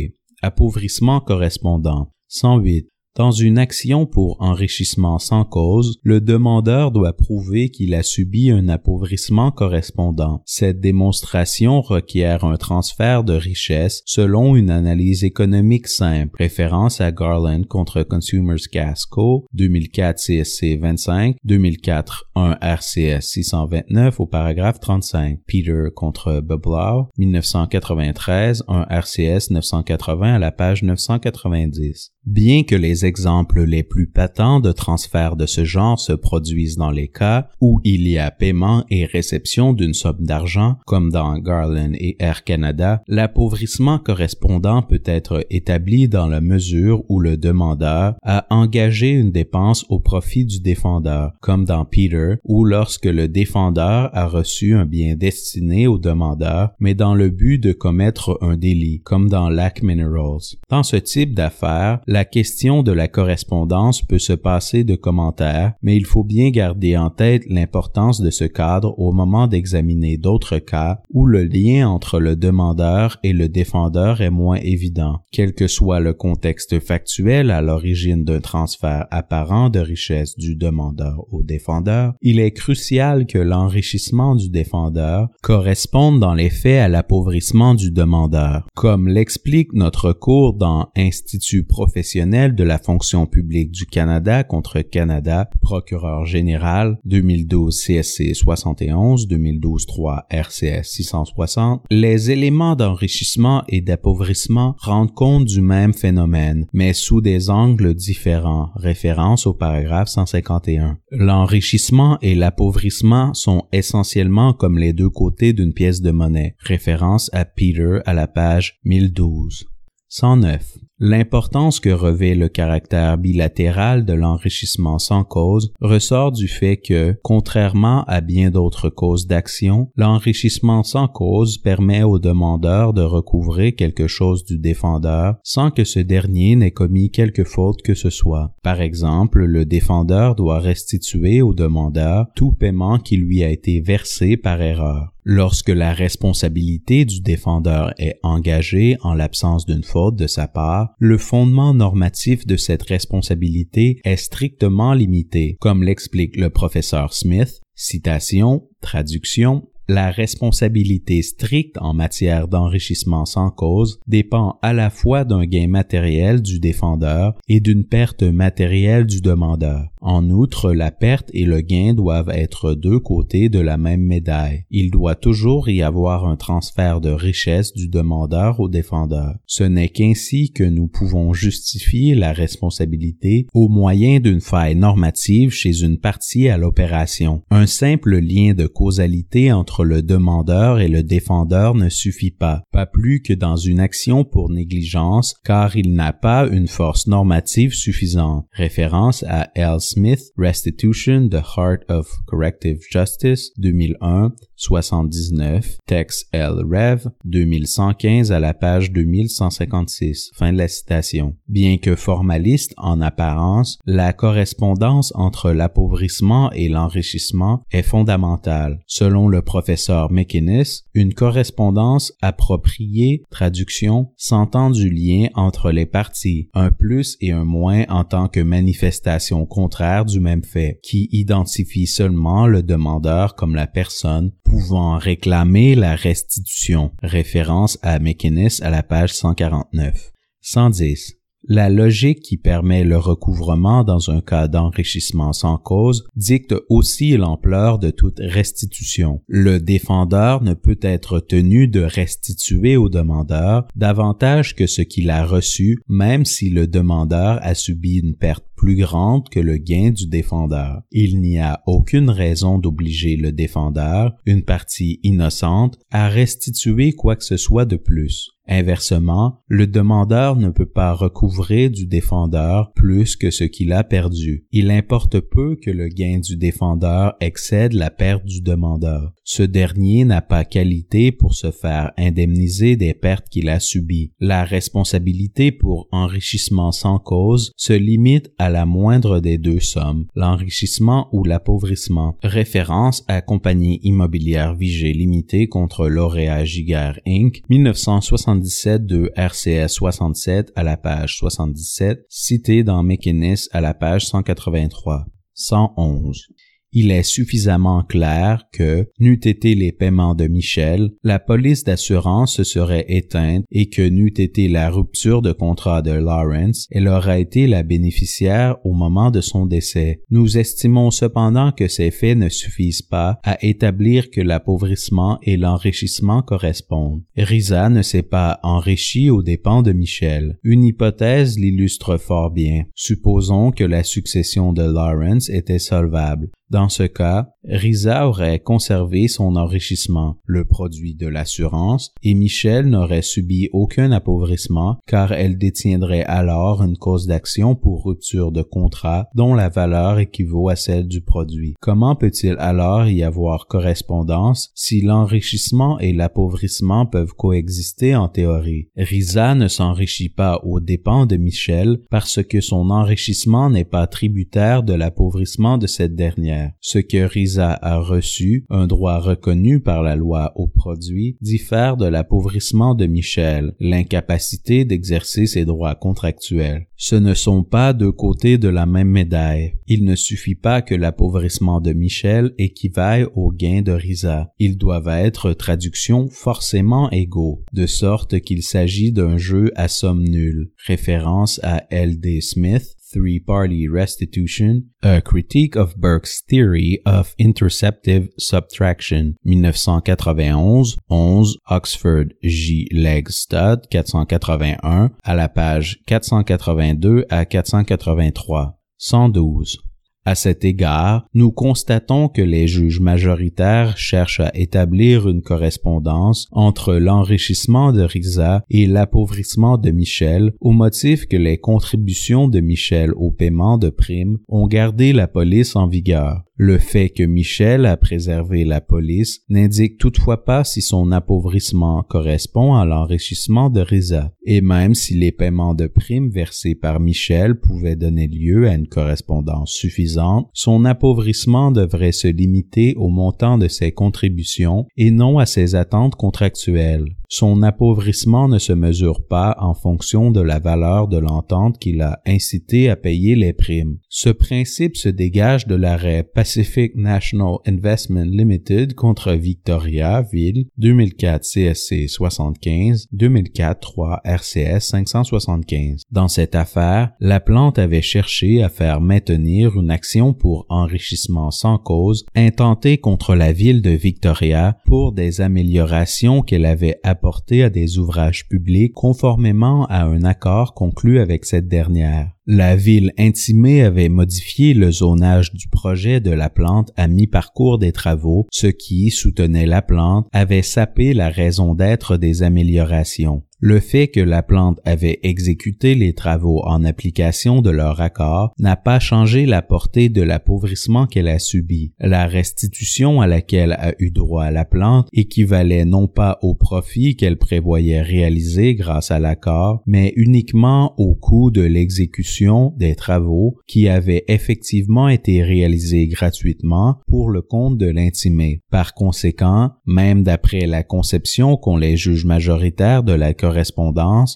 Appauvrissement correspondant. 108. Dans une action pour enrichissement sans cause, le demandeur doit prouver qu'il a subi un appauvrissement correspondant. Cette démonstration requiert un transfert de richesse selon une analyse économique simple. Référence à Garland contre Consumers Gas Co. 2004 CSC 25, 2004 1 RCS 629 au paragraphe 35. Peter contre Beblau 1993 1 RCS 980 à la page 990. Bien que les exemples les plus patents de transfert de ce genre se produisent dans les cas où il y a paiement et réception d'une somme d'argent, comme dans Garland et Air Canada, l'appauvrissement correspondant peut être établi dans la mesure où le demandeur a engagé une dépense au profit du défendeur, comme dans Peter, ou lorsque le défendeur a reçu un bien destiné au demandeur, mais dans le but de commettre un délit, comme dans Lac Minerals. Dans ce type d'affaires, la question de la correspondance peut se passer de commentaires, mais il faut bien garder en tête l'importance de ce cadre au moment d'examiner d'autres cas où le lien entre le demandeur et le défendeur est moins évident. Quel que soit le contexte factuel à l'origine d'un transfert apparent de richesse du demandeur au défendeur, il est crucial que l'enrichissement du défendeur corresponde dans les faits à l'appauvrissement du demandeur. Comme l'explique notre cours dans Institut professionnel de la fonction publique du Canada contre Canada, procureur général 2012 CSC 71, 2012 3 RCS 660, les éléments d'enrichissement et d'appauvrissement rendent compte du même phénomène, mais sous des angles différents, référence au paragraphe 151. L'enrichissement et l'appauvrissement sont essentiellement comme les deux côtés d'une pièce de monnaie, référence à Peter à la page 1012. 109. L'importance que revêt le caractère bilatéral de l'enrichissement sans cause ressort du fait que, contrairement à bien d'autres causes d'action, l'enrichissement sans cause permet au demandeur de recouvrer quelque chose du défendeur sans que ce dernier n'ait commis quelque faute que ce soit. Par exemple, le défendeur doit restituer au demandeur tout paiement qui lui a été versé par erreur. Lorsque la responsabilité du défendeur est engagée en l'absence d'une faute de sa part, le fondement normatif de cette responsabilité est strictement limité, comme l'explique le professeur Smith, citation, traduction, la responsabilité stricte en matière d'enrichissement sans cause dépend à la fois d'un gain matériel du défendeur et d'une perte matérielle du demandeur. En outre, la perte et le gain doivent être deux côtés de la même médaille. Il doit toujours y avoir un transfert de richesse du demandeur au défendeur. Ce n'est qu'ainsi que nous pouvons justifier la responsabilité au moyen d'une faille normative chez une partie à l'opération. Un simple lien de causalité entre le demandeur et le défendeur ne suffit pas, pas plus que dans une action pour négligence, car il n'a pas une force normative suffisante. Référence à Smith, Restitution, The Heart of Corrective Justice, 2001, 79, Tex L. Rev, 2115 à la page 2156. Fin de la citation. Bien que formaliste en apparence, la correspondance entre l'appauvrissement et l'enrichissement est fondamentale. Selon le professeur McInnes, une correspondance appropriée, traduction, s'entend du lien entre les parties, un plus et un moins en tant que manifestation contraire du même fait, qui identifie seulement le demandeur comme la personne pouvant réclamer la restitution. Référence à McInnes à la page 149. 110. La logique qui permet le recouvrement dans un cas d'enrichissement sans cause dicte aussi l'ampleur de toute restitution. Le défendeur ne peut être tenu de restituer au demandeur davantage que ce qu'il a reçu, même si le demandeur a subi une perte plus grande que le gain du défendeur. Il n'y a aucune raison d'obliger le défendeur, une partie innocente, à restituer quoi que ce soit de plus. Inversement, le demandeur ne peut pas recouvrer du défendeur plus que ce qu'il a perdu. Il importe peu que le gain du défendeur excède la perte du demandeur. Ce dernier n'a pas qualité pour se faire indemniser des pertes qu'il a subies. La responsabilité pour enrichissement sans cause se limite à la moindre des deux sommes, l'enrichissement ou l'appauvrissement. Référence à Compagnie immobilière Vigée limitée contre Lauréat Giguère Inc. 1977 de RCS 67 à la page 77, cité dans McInnes à la page 183. 111 il est suffisamment clair que, n'eût été les paiements de Michel, la police d'assurance se serait éteinte et que n'eût été la rupture de contrat de Lawrence, elle aurait été la bénéficiaire au moment de son décès. Nous estimons cependant que ces faits ne suffisent pas à établir que l'appauvrissement et l'enrichissement correspondent. Risa ne s'est pas enrichi aux dépens de Michel. Une hypothèse l'illustre fort bien. Supposons que la succession de Lawrence était solvable. Ce cas, Risa aurait conservé son enrichissement, le produit de l'assurance, et Michel n'aurait subi aucun appauvrissement car elle détiendrait alors une cause d'action pour rupture de contrat dont la valeur équivaut à celle du produit. Comment peut-il alors y avoir correspondance si l'enrichissement et l'appauvrissement peuvent coexister en théorie? Risa ne s'enrichit pas aux dépens de Michel parce que son enrichissement n'est pas tributaire de l'appauvrissement de cette dernière. Ce que a reçu, un droit reconnu par la loi au produit, diffère de l'appauvrissement de Michel, l'incapacité d'exercer ses droits contractuels. Ce ne sont pas deux côtés de la même médaille. Il ne suffit pas que l'appauvrissement de Michel équivaille au gain de Risa. Ils doivent être traduction forcément égaux, de sorte qu'il s'agit d'un jeu à somme nulle. Référence à L.D. Smith, three-party restitution, a critique of Burke's theory of interceptive subtraction, 1991, 11, Oxford J. Legg Stud, 481, à la page 482 à 483. 112. À cet égard, nous constatons que les juges majoritaires cherchent à établir une correspondance entre l'enrichissement de Risa et l'appauvrissement de Michel au motif que les contributions de Michel au paiement de primes ont gardé la police en vigueur. Le fait que Michel a préservé la police n'indique toutefois pas si son appauvrissement correspond à l'enrichissement de Risa, et même si les paiements de primes versés par Michel pouvaient donner lieu à une correspondance suffisante, son appauvrissement devrait se limiter au montant de ses contributions et non à ses attentes contractuelles. Son appauvrissement ne se mesure pas en fonction de la valeur de l'entente qui l'a incité à payer les primes. Ce principe se dégage de l'arrêt Pacific National Investment Limited contre Victoria Ville 2004 CSC 75 2004 3 RCS 575. Dans cette affaire, la plante avait cherché à faire maintenir une action pour enrichissement sans cause intentée contre la ville de Victoria pour des améliorations qu'elle avait apportées à des ouvrages publics conformément à un accord conclu avec cette dernière. La ville intimée avait modifié le zonage du projet de la plante à mi-parcours des travaux, ce qui, soutenait la plante, avait sapé la raison d'être des améliorations. Le fait que la plante avait exécuté les travaux en application de leur accord n'a pas changé la portée de l'appauvrissement qu'elle a subi. La restitution à laquelle a eu droit la plante équivalait non pas au profit qu'elle prévoyait réaliser grâce à l'accord, mais uniquement au coût de l'exécution des travaux qui avaient effectivement été réalisés gratuitement pour le compte de l'intimé. Par conséquent, même d'après la conception qu'ont les juges majoritaires de la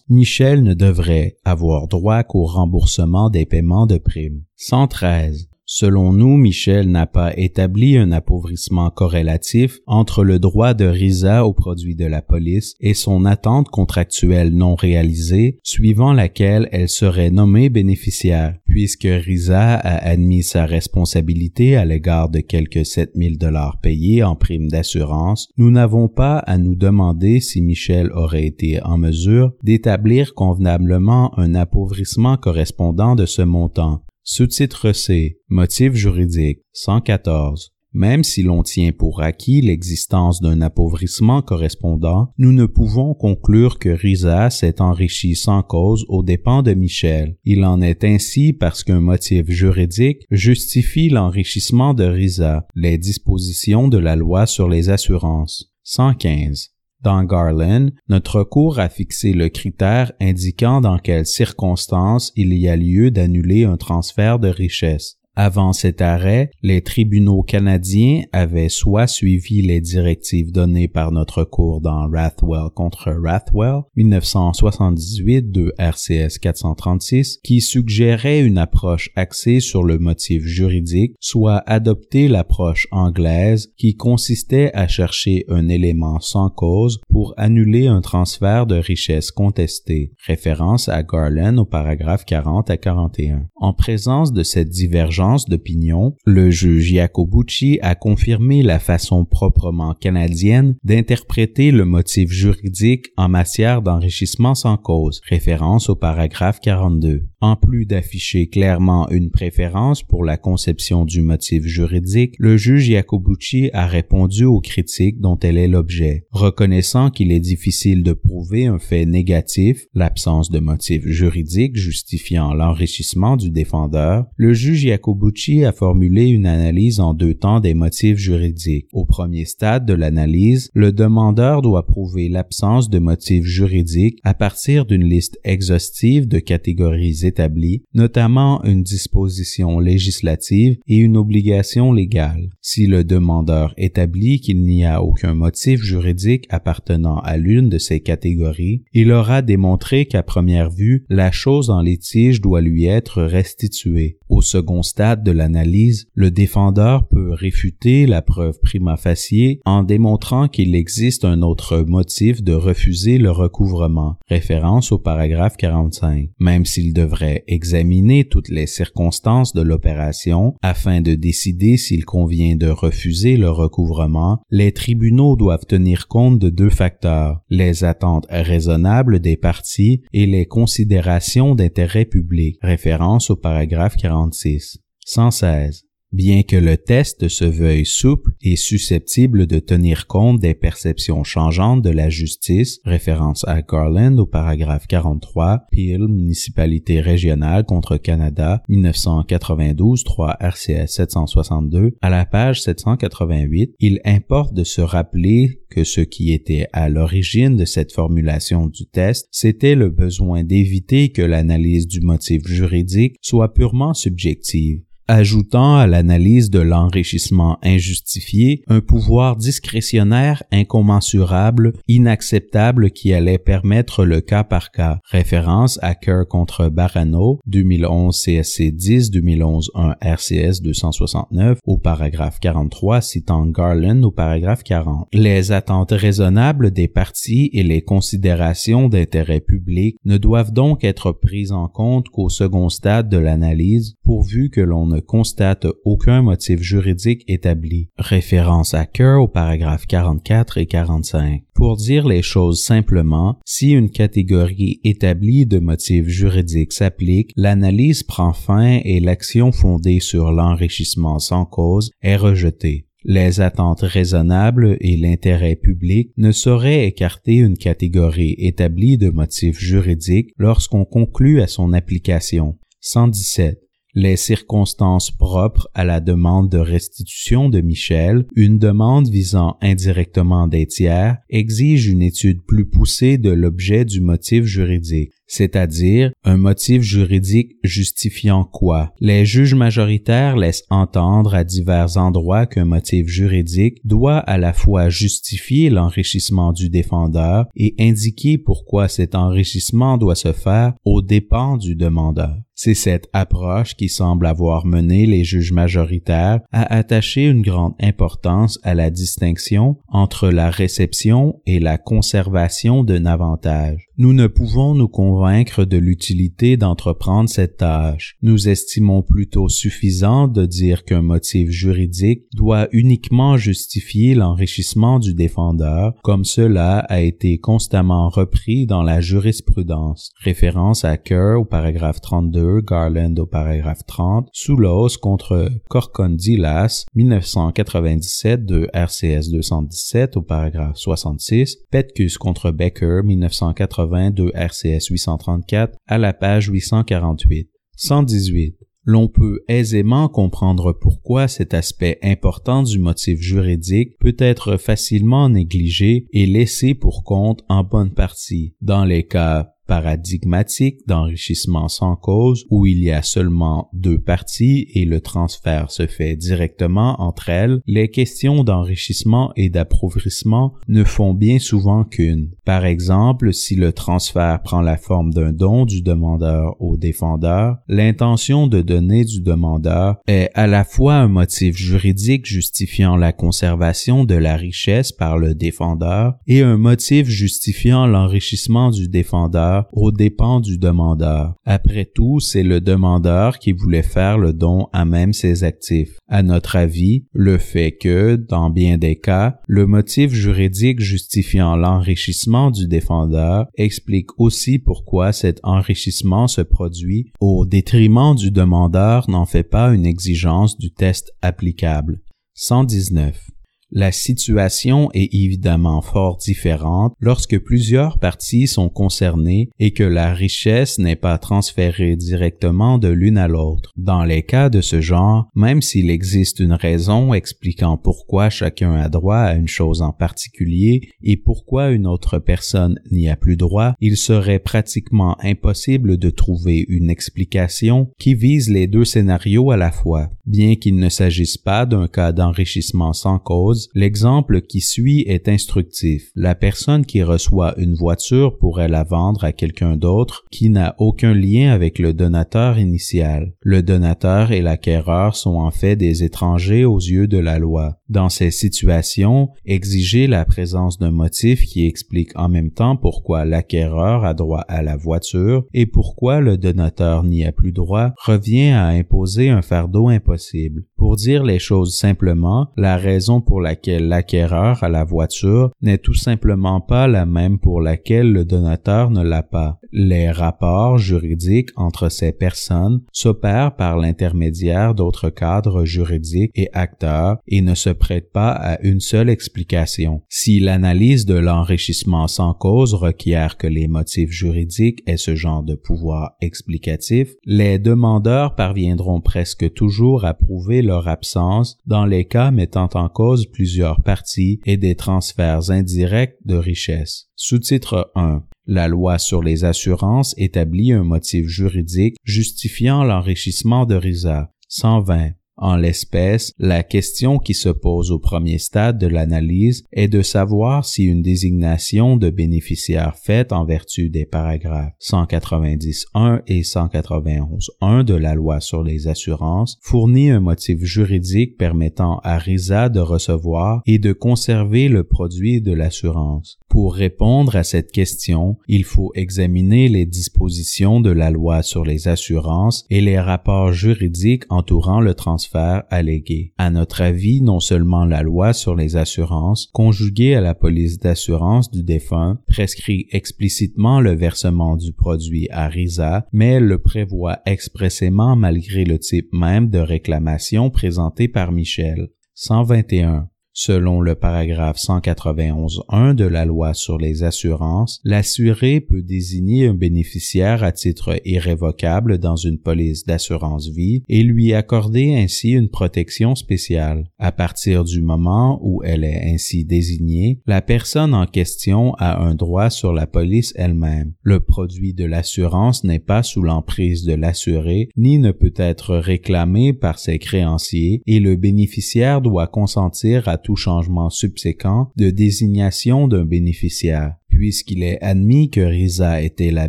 Michel ne devrait avoir droit qu'au remboursement des paiements de primes. 113. Selon nous, Michel n'a pas établi un appauvrissement corrélatif entre le droit de Risa au produit de la police et son attente contractuelle non réalisée, suivant laquelle elle serait nommée bénéficiaire. Puisque Risa a admis sa responsabilité à l'égard de quelques 7000 dollars payés en prime d'assurance, nous n'avons pas à nous demander si Michel aurait été en mesure d'établir convenablement un appauvrissement correspondant de ce montant. Sous-titre C. Motif juridique 114. Même si l'on tient pour acquis l'existence d'un appauvrissement correspondant, nous ne pouvons conclure que Risa s'est enrichi sans cause aux dépens de Michel. Il en est ainsi parce qu'un motif juridique justifie l'enrichissement de Risa, les dispositions de la loi sur les assurances. 115. Dans Garland, notre cour a fixé le critère indiquant dans quelles circonstances il y a lieu d'annuler un transfert de richesse. Avant cet arrêt, les tribunaux canadiens avaient soit suivi les directives données par notre cour dans Rathwell contre Rathwell 1978 de RCS 436 qui suggérait une approche axée sur le motif juridique, soit adopté l'approche anglaise qui consistait à chercher un élément sans cause pour annuler un transfert de richesse contesté. Référence à Garland au paragraphe 40 à 41. En présence de cette divergence d'opinion, le juge Jacobucci a confirmé la façon proprement canadienne d'interpréter le motif juridique en matière d'enrichissement sans cause, référence au paragraphe 42. En plus d'afficher clairement une préférence pour la conception du motif juridique, le juge Jacobucci a répondu aux critiques dont elle est l'objet, reconnaissant qu'il est difficile de prouver un fait négatif, l'absence de motif juridique justifiant l'enrichissement du défendeur, le juge Jacobucci Bucci a formulé une analyse en deux temps des motifs juridiques. Au premier stade de l'analyse, le demandeur doit prouver l'absence de motifs juridiques à partir d'une liste exhaustive de catégories établies, notamment une disposition législative et une obligation légale. Si le demandeur établit qu'il n'y a aucun motif juridique appartenant à l'une de ces catégories, il aura démontré qu'à première vue, la chose en litige doit lui être restituée. Au second de l'analyse, le défendeur peut réfuter la preuve prima facie en démontrant qu'il existe un autre motif de refuser le recouvrement, référence au paragraphe 45, même s'il devrait examiner toutes les circonstances de l'opération afin de décider s'il convient de refuser le recouvrement, les tribunaux doivent tenir compte de deux facteurs, les attentes raisonnables des parties et les considérations d'intérêt public, référence au paragraphe 46. 116. Bien que le test se veuille souple et susceptible de tenir compte des perceptions changeantes de la justice, référence à Garland au paragraphe 43, Peel, municipalité régionale contre Canada, 1992, 3 RCS 762, à la page 788, il importe de se rappeler que ce qui était à l'origine de cette formulation du test, c'était le besoin d'éviter que l'analyse du motif juridique soit purement subjective ajoutant à l'analyse de l'enrichissement injustifié un pouvoir discrétionnaire incommensurable, inacceptable qui allait permettre le cas par cas. Référence à Kerr contre Barano, 2011 CSC 10, 2011 1 RCS 269 au paragraphe 43 citant Garland au paragraphe 40. Les attentes raisonnables des parties et les considérations d'intérêt public ne doivent donc être prises en compte qu'au second stade de l'analyse pourvu que l'on ne constate aucun motif juridique établi. Référence à Kerr au paragraphe 44 et 45. Pour dire les choses simplement, si une catégorie établie de motifs juridiques s'applique, l'analyse prend fin et l'action fondée sur l'enrichissement sans cause est rejetée. Les attentes raisonnables et l'intérêt public ne sauraient écarter une catégorie établie de motifs juridiques lorsqu'on conclut à son application. 117 les circonstances propres à la demande de restitution de Michel, une demande visant indirectement des tiers, exige une étude plus poussée de l'objet du motif juridique c'est-à-dire un motif juridique justifiant quoi? Les juges majoritaires laissent entendre à divers endroits qu'un motif juridique doit à la fois justifier l'enrichissement du défendeur et indiquer pourquoi cet enrichissement doit se faire aux dépens du demandeur. C'est cette approche qui semble avoir mené les juges majoritaires à attacher une grande importance à la distinction entre la réception et la conservation d'un avantage. Nous ne pouvons nous convaincre de l'utilité d'entreprendre cette tâche. Nous estimons plutôt suffisant de dire qu'un motif juridique doit uniquement justifier l'enrichissement du défendeur, comme cela a été constamment repris dans la jurisprudence. Référence à Kerr au paragraphe 32, Garland au paragraphe 30, Soulos contre Corcondilas, 1997 de RCS 217 au paragraphe 66, Petkus contre Becker, 1980 de RCS 834 à la page 848. 118. l'on peut aisément comprendre pourquoi cet aspect important du motif juridique peut être facilement négligé et laissé pour compte en bonne partie. Dans les cas paradigmatique d'enrichissement sans cause où il y a seulement deux parties et le transfert se fait directement entre elles, les questions d'enrichissement et d'appauvrissement ne font bien souvent qu'une. Par exemple, si le transfert prend la forme d'un don du demandeur au défendeur, l'intention de donner du demandeur est à la fois un motif juridique justifiant la conservation de la richesse par le défendeur et un motif justifiant l'enrichissement du défendeur aux dépens du demandeur. Après tout, c'est le demandeur qui voulait faire le don à même ses actifs. À notre avis, le fait que, dans bien des cas, le motif juridique justifiant l'enrichissement du défendeur explique aussi pourquoi cet enrichissement se produit au détriment du demandeur n'en fait pas une exigence du test applicable. 119. La situation est évidemment fort différente lorsque plusieurs parties sont concernées et que la richesse n'est pas transférée directement de l'une à l'autre. Dans les cas de ce genre, même s'il existe une raison expliquant pourquoi chacun a droit à une chose en particulier et pourquoi une autre personne n'y a plus droit, il serait pratiquement impossible de trouver une explication qui vise les deux scénarios à la fois. Bien qu'il ne s'agisse pas d'un cas d'enrichissement sans cause, l'exemple qui suit est instructif. La personne qui reçoit une voiture pourrait la vendre à quelqu'un d'autre qui n'a aucun lien avec le donateur initial. Le donateur et l'acquéreur sont en fait des étrangers aux yeux de la loi. Dans ces situations, exiger la présence d'un motif qui explique en même temps pourquoi l'acquéreur a droit à la voiture et pourquoi le donateur n'y a plus droit revient à imposer un fardeau impossible. Pour dire les choses simplement, la raison pour laquelle l'acquéreur a la voiture n'est tout simplement pas la même pour laquelle le donateur ne l'a pas. Les rapports juridiques entre ces personnes s'opèrent par l'intermédiaire d'autres cadres juridiques et acteurs et ne se prêtent pas à une seule explication. Si l'analyse de l'enrichissement sans cause requiert que les motifs juridiques aient ce genre de pouvoir explicatif, les demandeurs parviendront presque toujours à prouver leur absence dans les cas mettant en cause plusieurs parties et des transferts indirects de richesses. Sous-titre 1. La loi sur les assurances établit un motif juridique justifiant l'enrichissement de RISA. 120. En l'espèce, la question qui se pose au premier stade de l'analyse est de savoir si une désignation de bénéficiaire faite en vertu des paragraphes 190.1 et 191.1 de la loi sur les assurances fournit un motif juridique permettant à RISA de recevoir et de conserver le produit de l'assurance. Pour répondre à cette question, il faut examiner les dispositions de la loi sur les assurances et les rapports juridiques entourant le transfert allégué. À notre avis, non seulement la loi sur les assurances, conjuguée à la police d'assurance du défunt, prescrit explicitement le versement du produit à RISA, mais le prévoit expressément malgré le type même de réclamation présenté par Michel. 121. Selon le paragraphe 191.1 de la loi sur les assurances, l'assuré peut désigner un bénéficiaire à titre irrévocable dans une police d'assurance vie et lui accorder ainsi une protection spéciale. À partir du moment où elle est ainsi désignée, la personne en question a un droit sur la police elle-même. Le produit de l'assurance n'est pas sous l'emprise de l'assuré ni ne peut être réclamé par ses créanciers et le bénéficiaire doit consentir à tout changement subséquent de désignation d'un bénéficiaire puisqu'il est admis que Risa était la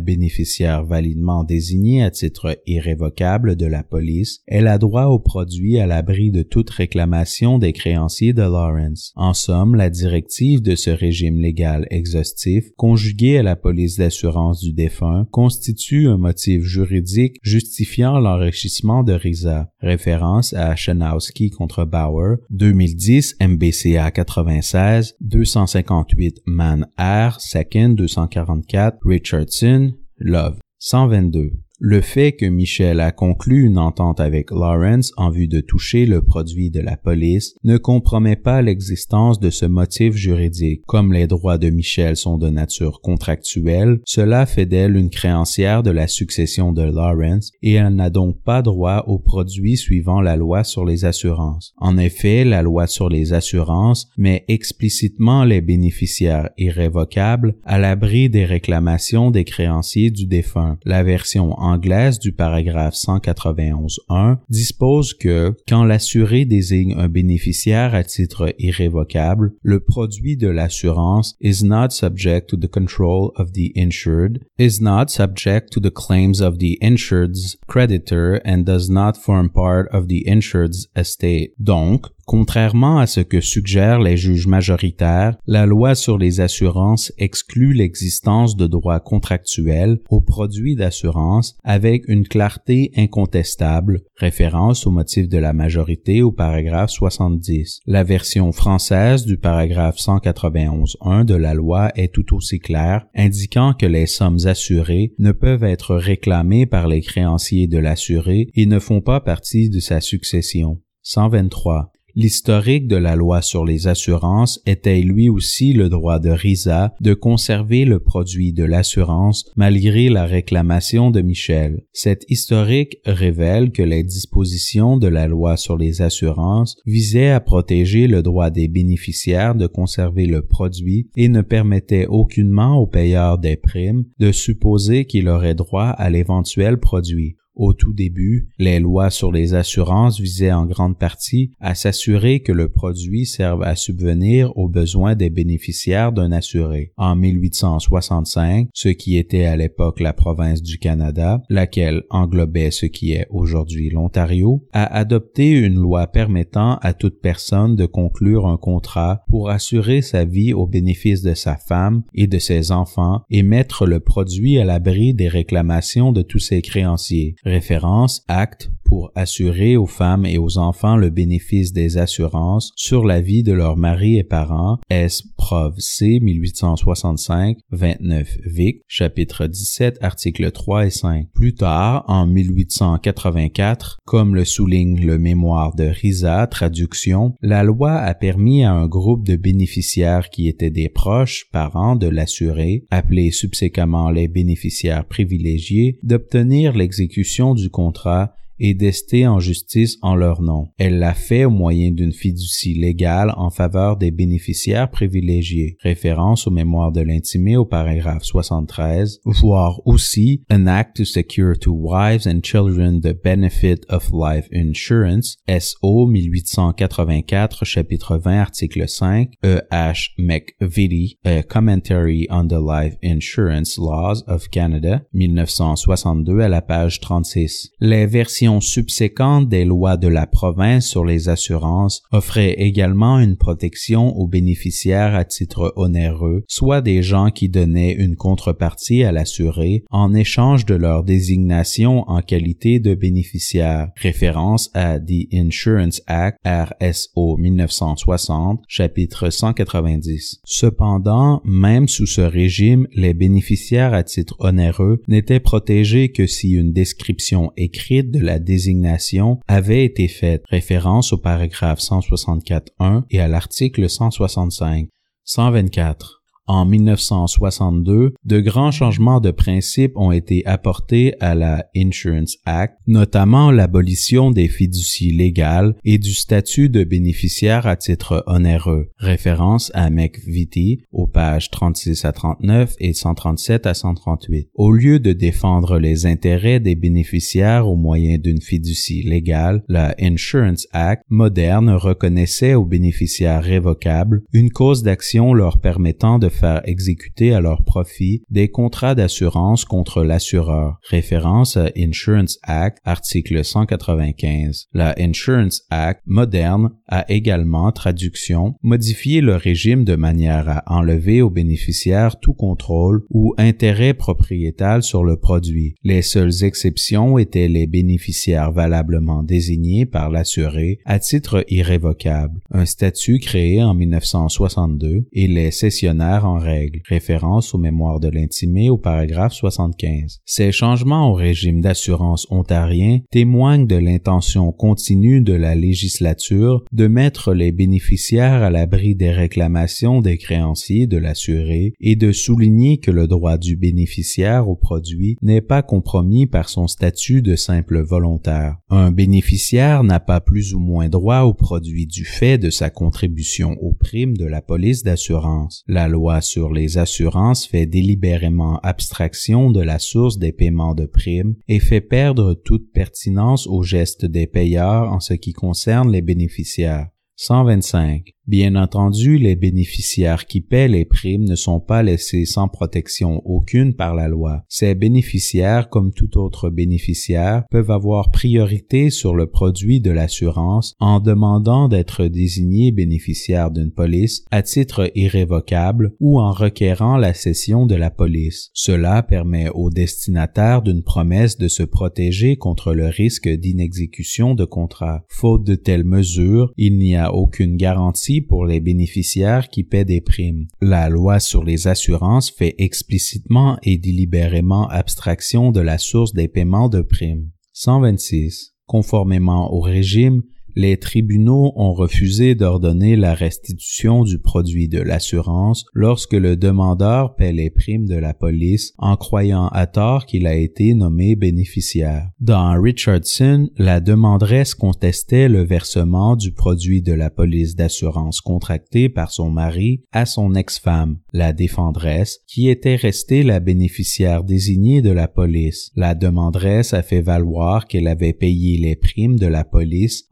bénéficiaire validement désignée à titre irrévocable de la police, elle a droit au produit à l'abri de toute réclamation des créanciers de Lawrence. En somme, la directive de ce régime légal exhaustif, conjuguée à la police d'assurance du défunt, constitue un motif juridique justifiant l'enrichissement de Risa. Référence à Chenowski contre Bauer, 2010 MBCA 96, 258 Man R 244, Richardson, Love. 122. Le fait que Michel a conclu une entente avec Lawrence en vue de toucher le produit de la police ne compromet pas l'existence de ce motif juridique. Comme les droits de Michel sont de nature contractuelle, cela fait d'elle une créancière de la succession de Lawrence et elle n'a donc pas droit au produit suivant la loi sur les assurances. En effet, la loi sur les assurances met explicitement les bénéficiaires irrévocables à l'abri des réclamations des créanciers du défunt. La version anglaise du paragraphe 191.1 dispose que quand l'assuré désigne un bénéficiaire à titre irrévocable, le produit de l'assurance is not subject to the control of the insured, is not subject to the claims of the insured's creditor and does not form part of the insured's estate. Donc, Contrairement à ce que suggèrent les juges majoritaires, la loi sur les assurances exclut l'existence de droits contractuels aux produits d'assurance avec une clarté incontestable, référence au motif de la majorité au paragraphe 70. La version française du paragraphe 191.1 de la loi est tout aussi claire, indiquant que les sommes assurées ne peuvent être réclamées par les créanciers de l'assuré et ne font pas partie de sa succession. 123. L'historique de la loi sur les assurances était lui aussi le droit de Risa de conserver le produit de l'assurance malgré la réclamation de Michel. Cet historique révèle que les dispositions de la loi sur les assurances visaient à protéger le droit des bénéficiaires de conserver le produit et ne permettaient aucunement aux payeurs des primes de supposer qu'il aurait droit à l'éventuel produit. Au tout début, les lois sur les assurances visaient en grande partie à s'assurer que le produit serve à subvenir aux besoins des bénéficiaires d'un assuré. En 1865, ce qui était à l'époque la province du Canada, laquelle englobait ce qui est aujourd'hui l'Ontario, a adopté une loi permettant à toute personne de conclure un contrat pour assurer sa vie au bénéfice de sa femme et de ses enfants et mettre le produit à l'abri des réclamations de tous ses créanciers référence acte pour assurer aux femmes et aux enfants le bénéfice des assurances sur la vie de leurs maris et parents, S. Prov C. 1865, 29 Vic, chapitre 17, articles 3 et 5. Plus tard, en 1884, comme le souligne le mémoire de Risa, traduction, la loi a permis à un groupe de bénéficiaires qui étaient des proches, parents de l'assuré, appelés subséquemment les bénéficiaires privilégiés, d'obtenir l'exécution du contrat et d'ester en justice en leur nom. Elle l'a fait au moyen d'une fiducie légale en faveur des bénéficiaires privilégiés. Référence aux mémoires de l'intimé au paragraphe 73, voire aussi an act to secure to wives and children the benefit of life insurance, SO 1884, chapitre 20, article 5, E. H. McVitie, A Commentary on the Life Insurance Laws of Canada, 1962 à la page 36. Les versions subséquente des lois de la province sur les assurances offrait également une protection aux bénéficiaires à titre onéreux, soit des gens qui donnaient une contrepartie à l'assuré en échange de leur désignation en qualité de bénéficiaire. Référence à The Insurance Act RSO 1960, chapitre 190. Cependant, même sous ce régime, les bénéficiaires à titre onéreux n'étaient protégés que si une description écrite de la désignation avait été faite, référence au paragraphe 164.1 et à l'article 165. 124. En 1962, de grands changements de principe ont été apportés à la Insurance Act, notamment l'abolition des fiducies légales et du statut de bénéficiaire à titre onéreux. Référence à McVitie aux pages 36 à 39 et 137 à 138. Au lieu de défendre les intérêts des bénéficiaires au moyen d'une fiducie légale, la Insurance Act moderne reconnaissait aux bénéficiaires révocables une cause d'action leur permettant de faire exécuter à leur profit des contrats d'assurance contre l'assureur. Référence à Insurance Act, article 195. La Insurance Act moderne a également, traduction, modifié le régime de manière à enlever aux bénéficiaires tout contrôle ou intérêt propriétal sur le produit. Les seules exceptions étaient les bénéficiaires valablement désignés par l'assuré à titre irrévocable, un statut créé en 1962, et les cessionnaires Référence aux mémoires de l'intimé au paragraphe 75. Ces changements au régime d'assurance ontarien témoignent de l'intention continue de la législature de mettre les bénéficiaires à l'abri des réclamations des créanciers de l'assuré et de souligner que le droit du bénéficiaire au produit n'est pas compromis par son statut de simple volontaire. Un bénéficiaire n'a pas plus ou moins droit au produit du fait de sa contribution aux primes de la police d'assurance. La loi sur les assurances fait délibérément abstraction de la source des paiements de primes et fait perdre toute pertinence au geste des payeurs en ce qui concerne les bénéficiaires. 125. Bien entendu, les bénéficiaires qui paient les primes ne sont pas laissés sans protection aucune par la loi. Ces bénéficiaires, comme tout autre bénéficiaire, peuvent avoir priorité sur le produit de l'assurance en demandant d'être désignés bénéficiaires d'une police à titre irrévocable ou en requérant la cession de la police. Cela permet aux destinataires d'une promesse de se protéger contre le risque d'inexécution de contrat. Faute de telles mesures, il n'y a aucune garantie pour les bénéficiaires qui paient des primes. La loi sur les assurances fait explicitement et délibérément abstraction de la source des paiements de primes. 126. Conformément au régime, les tribunaux ont refusé d'ordonner la restitution du produit de l'assurance lorsque le demandeur paie les primes de la police en croyant à tort qu'il a été nommé bénéficiaire. Dans Richardson, la demanderesse contestait le versement du produit de la police d'assurance contracté par son mari à son ex-femme, la défendresse, qui était restée la bénéficiaire désignée de la police. La demanderesse a fait valoir qu'elle avait payé les primes de la police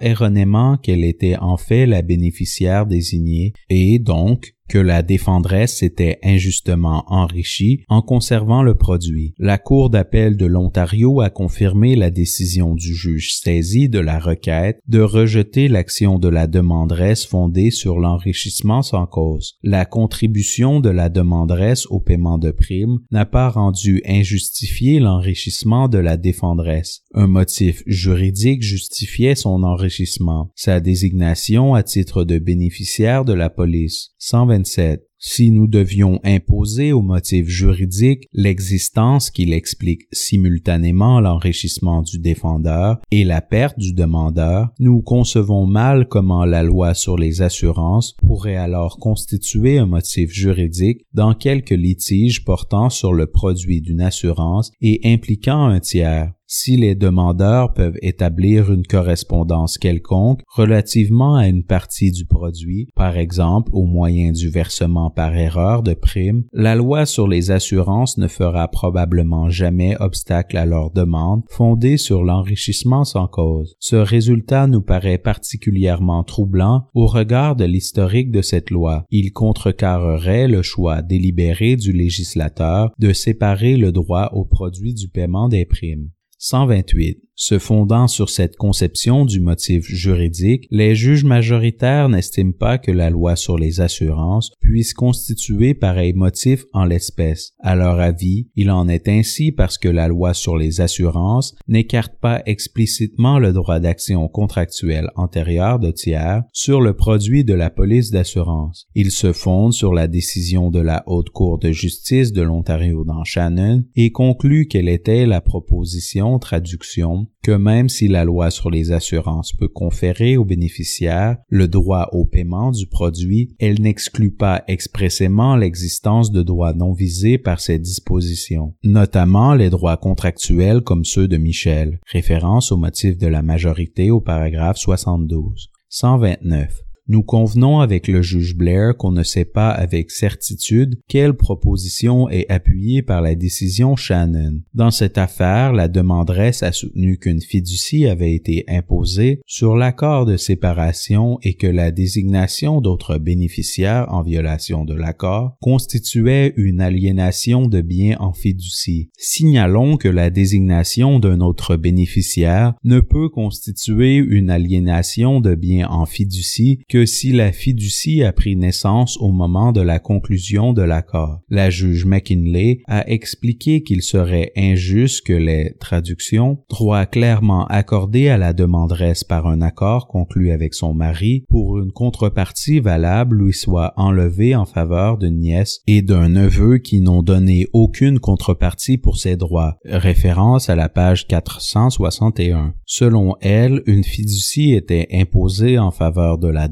erronément qu'elle était en fait la bénéficiaire désignée et donc que la défendresse s'était injustement enrichie en conservant le produit. La Cour d'appel de l'Ontario a confirmé la décision du juge saisi de la requête de rejeter l'action de la demanderesse fondée sur l'enrichissement sans cause. La contribution de la demanderesse au paiement de primes n'a pas rendu injustifié l'enrichissement de la défendresse. Un motif juridique justifiait son enrichissement, sa désignation à titre de bénéficiaire de la police. 127. Si nous devions imposer au motif juridique l'existence qu'il explique simultanément l'enrichissement du défendeur et la perte du demandeur, nous concevons mal comment la loi sur les assurances pourrait alors constituer un motif juridique dans quelque litige portant sur le produit d'une assurance et impliquant un tiers si les demandeurs peuvent établir une correspondance quelconque relativement à une partie du produit, par exemple au moyen du versement par erreur de primes, la loi sur les assurances ne fera probablement jamais obstacle à leur demande fondée sur l'enrichissement sans cause. Ce résultat nous paraît particulièrement troublant au regard de l'historique de cette loi. Il contrecarrerait le choix délibéré du législateur de séparer le droit au produit du paiement des primes. 128. Se fondant sur cette conception du motif juridique, les juges majoritaires n'estiment pas que la loi sur les assurances puisse constituer pareil motif en l'espèce. À leur avis, il en est ainsi parce que la loi sur les assurances n'écarte pas explicitement le droit d'action contractuelle antérieure de tiers sur le produit de la police d'assurance. Il se fonde sur la décision de la Haute Cour de justice de l'Ontario dans Shannon et conclut qu'elle était la proposition traduction que même si la loi sur les assurances peut conférer aux bénéficiaires le droit au paiement du produit, elle n'exclut pas expressément l'existence de droits non visés par ces dispositions, notamment les droits contractuels comme ceux de Michel, référence au motif de la majorité au paragraphe 72. 129. Nous convenons avec le juge Blair qu'on ne sait pas avec certitude quelle proposition est appuyée par la décision Shannon. Dans cette affaire, la demanderesse a soutenu qu'une fiducie avait été imposée sur l'accord de séparation et que la désignation d'autres bénéficiaires en violation de l'accord constituait une aliénation de biens en fiducie. Signalons que la désignation d'un autre bénéficiaire ne peut constituer une aliénation de biens en fiducie que si la fiducie a pris naissance au moment de la conclusion de l'accord. La juge McKinley a expliqué qu'il serait injuste que les traductions, droit clairement accordé à la demanderesse par un accord conclu avec son mari, pour une contrepartie valable lui soit enlevée en faveur d'une nièce et d'un neveu qui n'ont donné aucune contrepartie pour ses droits. Référence à la page 461. Selon elle, une fiducie était imposée en faveur de la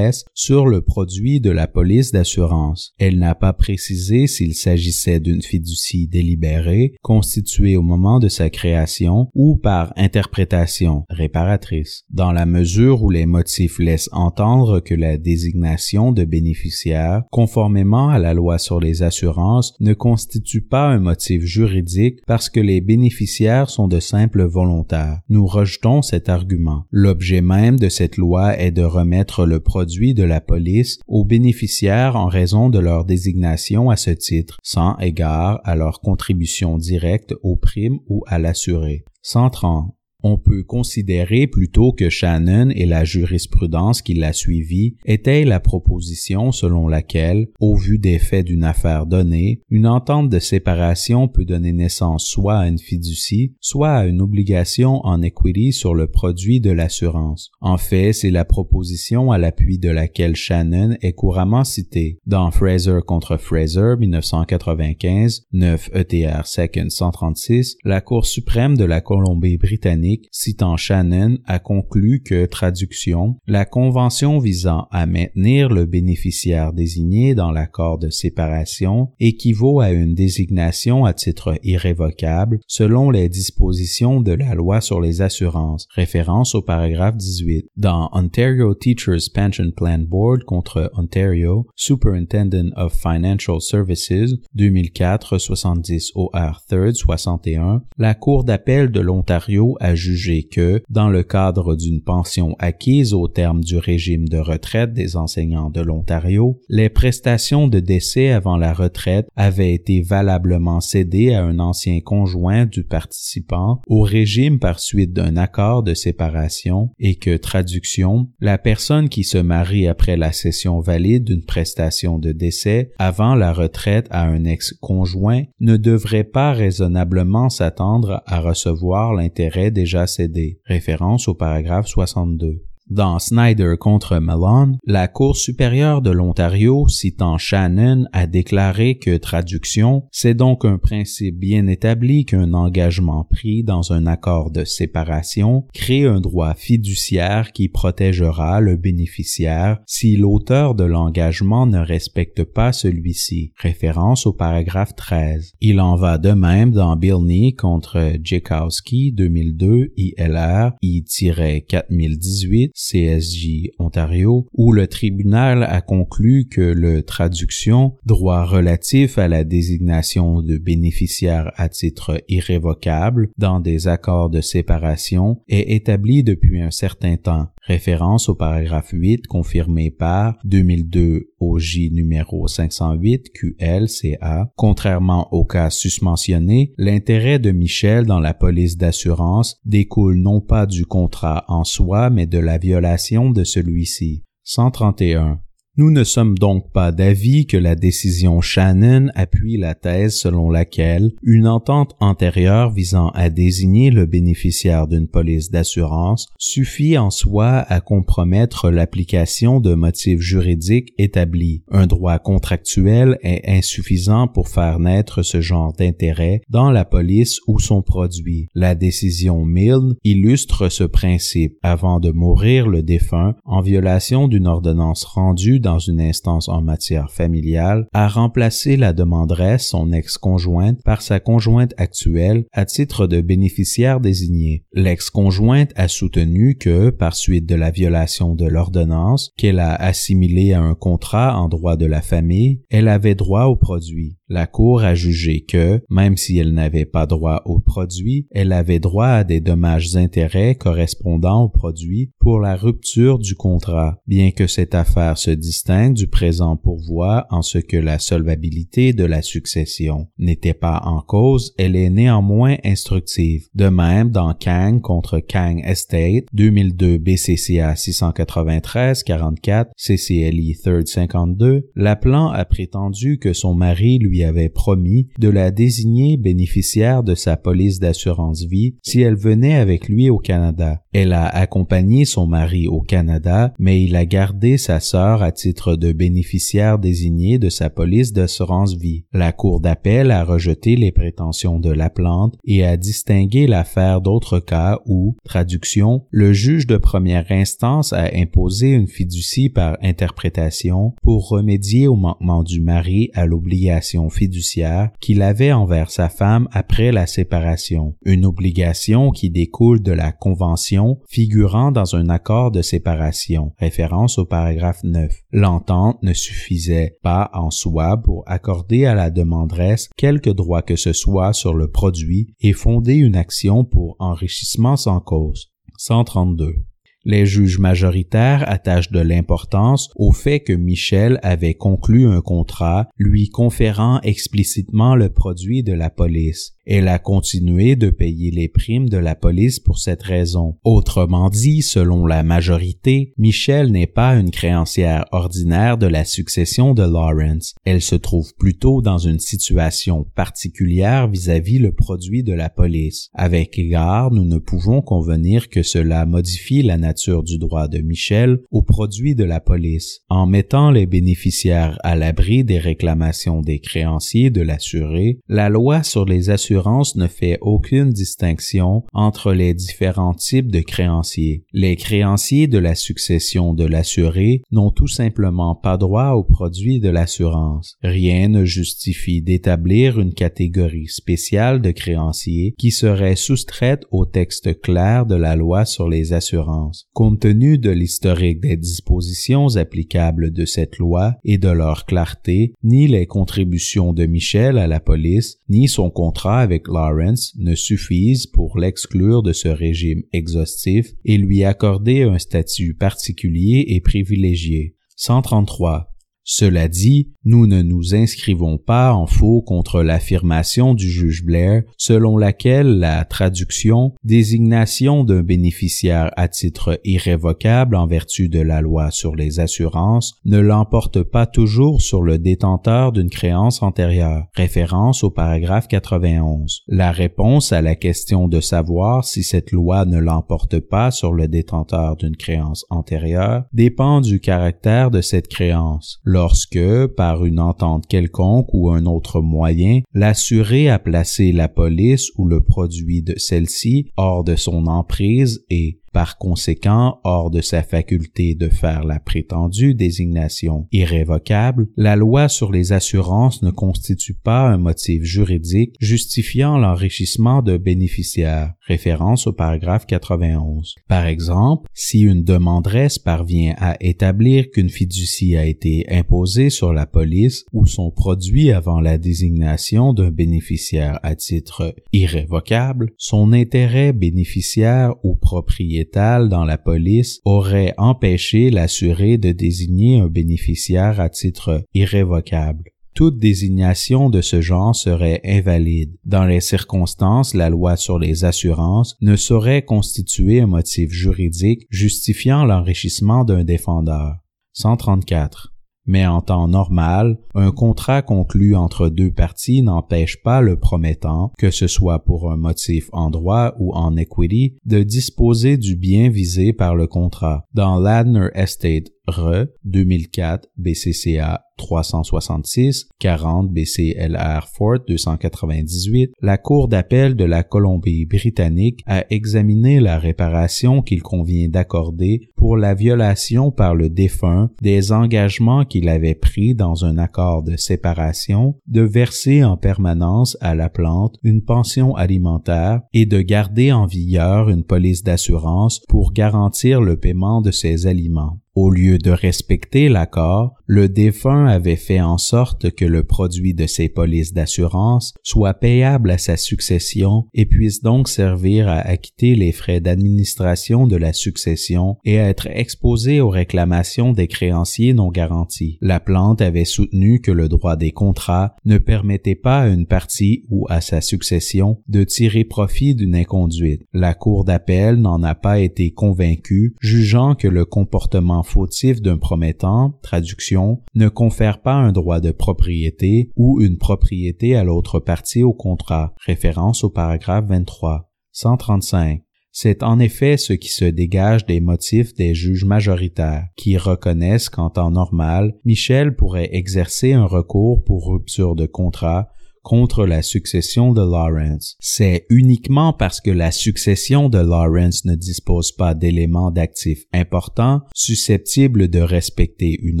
sur le produit de la police d'assurance. Elle n'a pas précisé s'il s'agissait d'une fiducie délibérée, constituée au moment de sa création ou par interprétation réparatrice, dans la mesure où les motifs laissent entendre que la désignation de bénéficiaire, conformément à la loi sur les assurances, ne constitue pas un motif juridique parce que les bénéficiaires sont de simples volontaires. Nous rejetons cet argument. L'objet même de cette loi est de remettre le produit de la police aux bénéficiaires en raison de leur désignation à ce titre, sans égard à leur contribution directe aux primes ou à l'assuré. 130. On peut considérer plutôt que Shannon et la jurisprudence qui l'a suivi étaient la proposition selon laquelle, au vu des faits d'une affaire donnée, une entente de séparation peut donner naissance soit à une fiducie, soit à une obligation en equity sur le produit de l'assurance. En fait, c'est la proposition à l'appui de laquelle Shannon est couramment citée. Dans Fraser contre Fraser 1995, 9 ETR 2 136, la Cour suprême de la Colombie-Britannique citant Shannon, a conclu que, traduction, la convention visant à maintenir le bénéficiaire désigné dans l'accord de séparation équivaut à une désignation à titre irrévocable selon les dispositions de la loi sur les assurances, référence au paragraphe 18. Dans Ontario Teachers Pension Plan Board contre Ontario, Superintendent of Financial Services, 2004 70 OR 3 61, la Cour d'appel de l'Ontario a jugé que, dans le cadre d'une pension acquise au terme du régime de retraite des enseignants de l'Ontario, les prestations de décès avant la retraite avaient été valablement cédées à un ancien conjoint du participant au régime par suite d'un accord de séparation et que, traduction, la personne qui se marie après la cession valide d'une prestation de décès avant la retraite à un ex-conjoint ne devrait pas raisonnablement s'attendre à recevoir l'intérêt des déjà cédé. Référence au paragraphe 62. Dans Snyder contre Mellon, la Cour supérieure de l'Ontario, citant Shannon, a déclaré que traduction, c'est donc un principe bien établi qu'un engagement pris dans un accord de séparation crée un droit fiduciaire qui protégera le bénéficiaire si l'auteur de l'engagement ne respecte pas celui-ci. Référence au paragraphe 13. Il en va de même dans Bilney contre Jakowski 2002 ILR I-4018 CSJ Ontario, où le tribunal a conclu que le traduction, droit relatif à la désignation de bénéficiaires à titre irrévocable dans des accords de séparation, est établi depuis un certain temps. Référence au paragraphe 8 confirmé par 2002 OJ numéro 508 QLCA. Contrairement au cas susmentionné, l'intérêt de Michel dans la police d'assurance découle non pas du contrat en soi, mais de la violation de celui-ci. 131. Nous ne sommes donc pas d'avis que la décision Shannon appuie la thèse selon laquelle une entente antérieure visant à désigner le bénéficiaire d'une police d'assurance suffit en soi à compromettre l'application de motifs juridiques établis. Un droit contractuel est insuffisant pour faire naître ce genre d'intérêt dans la police ou son produit. La décision Milne illustre ce principe avant de mourir le défunt en violation d'une ordonnance rendue une instance en matière familiale, a remplacé la demanderesse, son ex-conjointe, par sa conjointe actuelle à titre de bénéficiaire désigné. L'ex-conjointe a soutenu que, par suite de la violation de l'ordonnance qu'elle a assimilée à un contrat en droit de la famille, elle avait droit au produit. La Cour a jugé que, même si elle n'avait pas droit au produit, elle avait droit à des dommages-intérêts correspondant au produit pour la rupture du contrat, bien que cette affaire se distingue du présent pourvoi en ce que la solvabilité de la succession n'était pas en cause, elle est néanmoins instructive. De même, dans Kang contre Kang Estate, 2002 BCCA 693 44 CCLI 3rd 52, l'appelant a prétendu que son mari lui avait promis de la désigner bénéficiaire de sa police d'assurance vie si elle venait avec lui au Canada. Elle a accompagné son mari au Canada, mais il a gardé sa sœur à titre de bénéficiaire désignée de sa police d'assurance vie. La Cour d'appel a rejeté les prétentions de la plante et a distingué l'affaire d'autres cas où, traduction, le juge de première instance a imposé une fiducie par interprétation pour remédier au manquement du mari à l'obligation fiduciaire qu'il avait envers sa femme après la séparation, une obligation qui découle de la convention figurant dans un accord de séparation, référence au paragraphe 9. L'entente ne suffisait pas en soi pour accorder à la demanderesse quelque droit que ce soit sur le produit et fonder une action pour enrichissement sans cause. 132. Les juges majoritaires attachent de l'importance au fait que Michel avait conclu un contrat lui conférant explicitement le produit de la police. Elle a continué de payer les primes de la police pour cette raison. Autrement dit, selon la majorité, Michel n'est pas une créancière ordinaire de la succession de Lawrence. Elle se trouve plutôt dans une situation particulière vis-à-vis le produit de la police. Avec égard, nous ne pouvons convenir que cela modifie la nature du droit de Michel au produit de la police. En mettant les bénéficiaires à l'abri des réclamations des créanciers de l'assuré, la loi sur les assurances ne fait aucune distinction entre les différents types de créanciers. Les créanciers de la succession de l'assuré n'ont tout simplement pas droit au produit de l'assurance. Rien ne justifie d'établir une catégorie spéciale de créanciers qui serait soustraite au texte clair de la loi sur les assurances. Compte tenu de l'historique des dispositions applicables de cette loi et de leur clarté, ni les contributions de Michel à la police, ni son contrat avec Lawrence ne suffisent pour l'exclure de ce régime exhaustif et lui accorder un statut particulier et privilégié. 133. Cela dit, nous ne nous inscrivons pas en faux contre l'affirmation du juge Blair selon laquelle la traduction désignation d'un bénéficiaire à titre irrévocable en vertu de la loi sur les assurances ne l'emporte pas toujours sur le détenteur d'une créance antérieure. Référence au paragraphe 91. La réponse à la question de savoir si cette loi ne l'emporte pas sur le détenteur d'une créance antérieure dépend du caractère de cette créance lorsque, par une entente quelconque ou un autre moyen, l'assuré a placé la police ou le produit de celle-ci hors de son emprise et, par conséquent hors de sa faculté de faire la prétendue désignation irrévocable, la loi sur les assurances ne constitue pas un motif juridique justifiant l'enrichissement de bénéficiaires. Référence au paragraphe 91. Par exemple, si une demanderesse parvient à établir qu'une fiducie a été imposée sur la police ou son produit avant la désignation d'un bénéficiaire à titre irrévocable, son intérêt bénéficiaire ou propriétaire dans la police aurait empêché l'assuré de désigner un bénéficiaire à titre irrévocable. Toute désignation de ce genre serait invalide. Dans les circonstances, la loi sur les assurances ne saurait constituer un motif juridique justifiant l'enrichissement d'un défendeur. 134 mais en temps normal, un contrat conclu entre deux parties n'empêche pas le promettant, que ce soit pour un motif en droit ou en equity, de disposer du bien visé par le contrat. Dans Ladner Estate RE 2004 BCCA 366 40 BCLR Fort 298, la Cour d'appel de la Colombie-Britannique a examiné la réparation qu'il convient d'accorder pour la violation par le défunt des engagements qu'il avait pris dans un accord de séparation de verser en permanence à la plante une pension alimentaire et de garder en vigueur une police d'assurance pour garantir le paiement de ses aliments. Au lieu de respecter l'accord, le défunt avait fait en sorte que le produit de ses polices d'assurance soit payable à sa succession et puisse donc servir à acquitter les frais d'administration de la succession et à être exposé aux réclamations des créanciers non garantis. La plante avait soutenu que le droit des contrats ne permettait pas à une partie ou à sa succession de tirer profit d'une inconduite. La Cour d'appel n'en a pas été convaincue, jugeant que le comportement fautif d'un promettant, traduction, ne confère pas un droit de propriété ou une propriété à l'autre partie au contrat, référence au paragraphe 23. 135. C'est en effet ce qui se dégage des motifs des juges majoritaires, qui reconnaissent qu'en temps normal, Michel pourrait exercer un recours pour rupture de contrat contre la succession de Lawrence. C'est uniquement parce que la succession de Lawrence ne dispose pas d'éléments d'actifs importants susceptibles de respecter une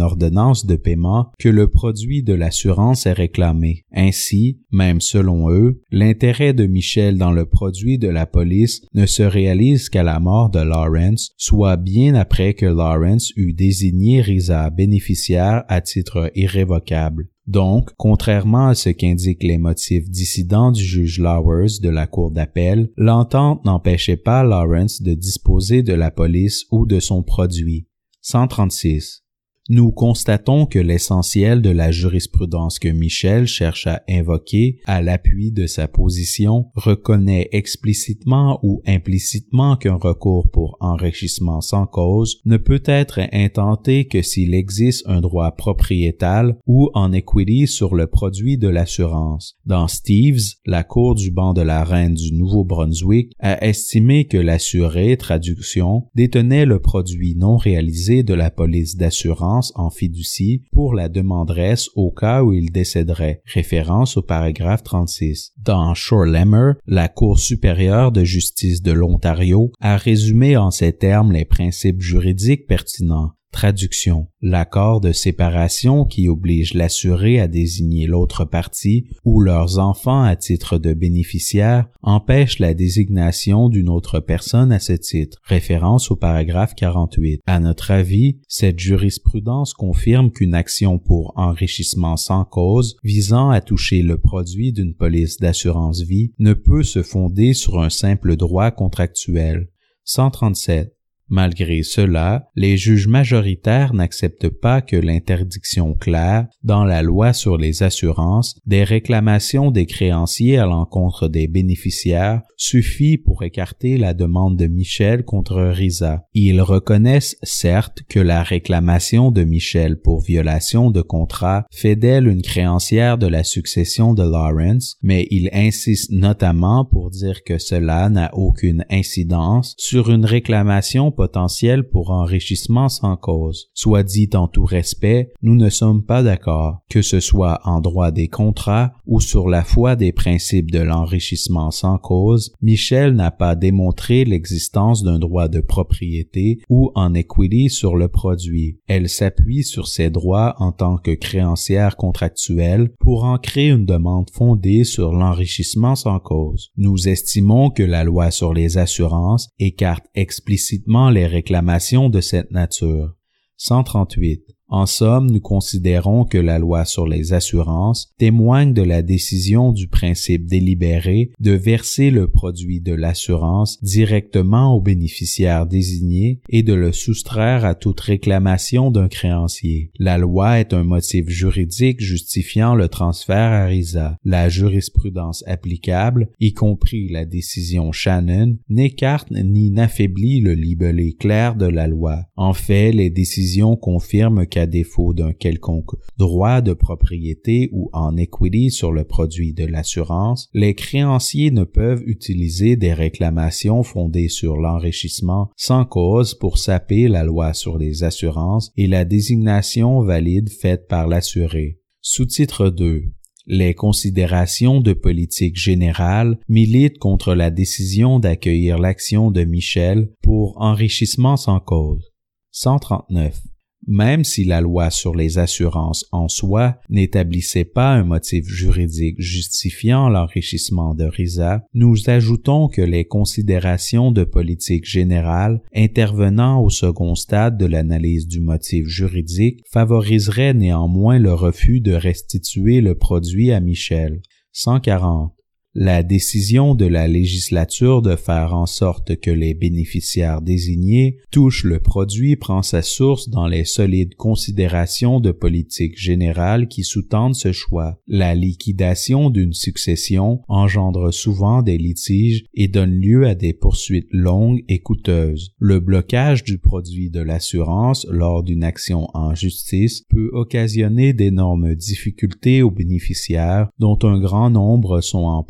ordonnance de paiement que le produit de l'assurance est réclamé. Ainsi, même selon eux, l'intérêt de Michel dans le produit de la police ne se réalise qu'à la mort de Lawrence, soit bien après que Lawrence eut désigné Risa bénéficiaire à titre irrévocable. Donc, contrairement à ce qu'indiquent les motifs dissidents du juge Lowers de la Cour d'appel, l'entente n'empêchait pas Lawrence de disposer de la police ou de son produit. 136 nous constatons que l'essentiel de la jurisprudence que Michel cherche à invoquer à l'appui de sa position reconnaît explicitement ou implicitement qu'un recours pour enrichissement sans cause ne peut être intenté que s'il existe un droit propriétal ou en equity sur le produit de l'assurance. Dans Steves, la Cour du banc de la Reine du Nouveau-Brunswick a estimé que l'assuré, traduction, détenait le produit non réalisé de la police d'assurance en fiducie pour la demanderesse au cas où il décéderait. Référence au paragraphe 36. Dans Shorelemmer, la Cour supérieure de justice de l'Ontario a résumé en ces termes les principes juridiques pertinents. Traduction. L'accord de séparation qui oblige l'assuré à désigner l'autre partie ou leurs enfants à titre de bénéficiaire empêche la désignation d'une autre personne à ce titre. Référence au paragraphe 48. À notre avis, cette jurisprudence confirme qu'une action pour enrichissement sans cause visant à toucher le produit d'une police d'assurance vie ne peut se fonder sur un simple droit contractuel. 137. Malgré cela, les juges majoritaires n'acceptent pas que l'interdiction claire dans la loi sur les assurances des réclamations des créanciers à l'encontre des bénéficiaires suffit pour écarter la demande de Michel contre Risa. Ils reconnaissent certes que la réclamation de Michel pour violation de contrat fait d'elle une créancière de la succession de Lawrence, mais ils insistent notamment pour dire que cela n'a aucune incidence sur une réclamation potentiel pour enrichissement sans cause. Soit dit en tout respect, nous ne sommes pas d'accord, que ce soit en droit des contrats ou sur la foi des principes de l'enrichissement sans cause, Michel n'a pas démontré l'existence d'un droit de propriété ou en equity sur le produit. Elle s'appuie sur ses droits en tant que créancière contractuelle pour en créer une demande fondée sur l'enrichissement sans cause. Nous estimons que la loi sur les assurances écarte explicitement les réclamations de cette nature. 138. En somme, nous considérons que la loi sur les assurances témoigne de la décision du principe délibéré de verser le produit de l'assurance directement au bénéficiaire désigné et de le soustraire à toute réclamation d'un créancier. La loi est un motif juridique justifiant le transfert à RISA. La jurisprudence applicable, y compris la décision Shannon, n'écarte ni n'affaiblit le libellé clair de la loi. En fait, les décisions confirment défaut d'un quelconque droit de propriété ou en equity sur le produit de l'assurance, les créanciers ne peuvent utiliser des réclamations fondées sur l'enrichissement sans cause pour saper la loi sur les assurances et la désignation valide faite par l'assuré. Sous-titre 2 les considérations de politique générale militent contre la décision d'accueillir l'action de Michel pour enrichissement sans cause. 139. Même si la loi sur les assurances en soi n'établissait pas un motif juridique justifiant l'enrichissement de Risa, nous ajoutons que les considérations de politique générale intervenant au second stade de l'analyse du motif juridique favoriseraient néanmoins le refus de restituer le produit à Michel. 140. La décision de la législature de faire en sorte que les bénéficiaires désignés touchent le produit prend sa source dans les solides considérations de politique générale qui sous-tendent ce choix. La liquidation d'une succession engendre souvent des litiges et donne lieu à des poursuites longues et coûteuses. Le blocage du produit de l'assurance lors d'une action en justice peut occasionner d'énormes difficultés aux bénéficiaires dont un grand nombre sont en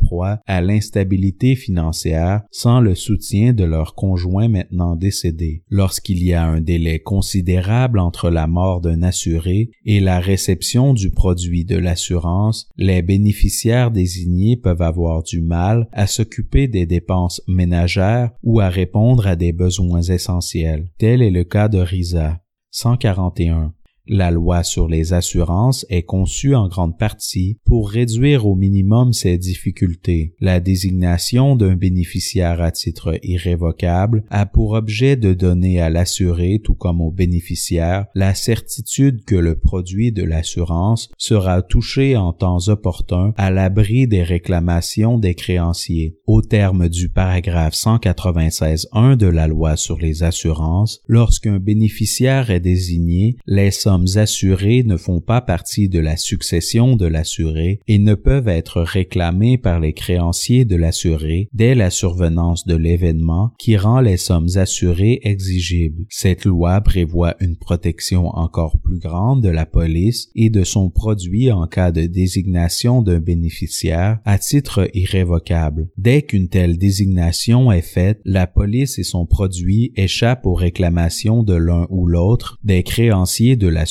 à l'instabilité financière sans le soutien de leur conjoint maintenant décédé. Lorsqu'il y a un délai considérable entre la mort d'un assuré et la réception du produit de l'assurance, les bénéficiaires désignés peuvent avoir du mal à s'occuper des dépenses ménagères ou à répondre à des besoins essentiels. Tel est le cas de Risa. 141. La loi sur les assurances est conçue en grande partie pour réduire au minimum ces difficultés. La désignation d'un bénéficiaire à titre irrévocable a pour objet de donner à l'assuré, tout comme au bénéficiaire, la certitude que le produit de l'assurance sera touché en temps opportun à l'abri des réclamations des créanciers. Au terme du paragraphe 196.1 de la loi sur les assurances, lorsqu'un bénéficiaire est désigné, les sommes assurés ne font pas partie de la succession de l'assuré et ne peuvent être réclamés par les créanciers de l'assuré dès la survenance de l'événement qui rend les sommes assurées exigibles. Cette loi prévoit une protection encore plus grande de la police et de son produit en cas de désignation d'un bénéficiaire à titre irrévocable. Dès qu'une telle désignation est faite, la police et son produit échappent aux réclamations de l'un ou l'autre des créanciers de la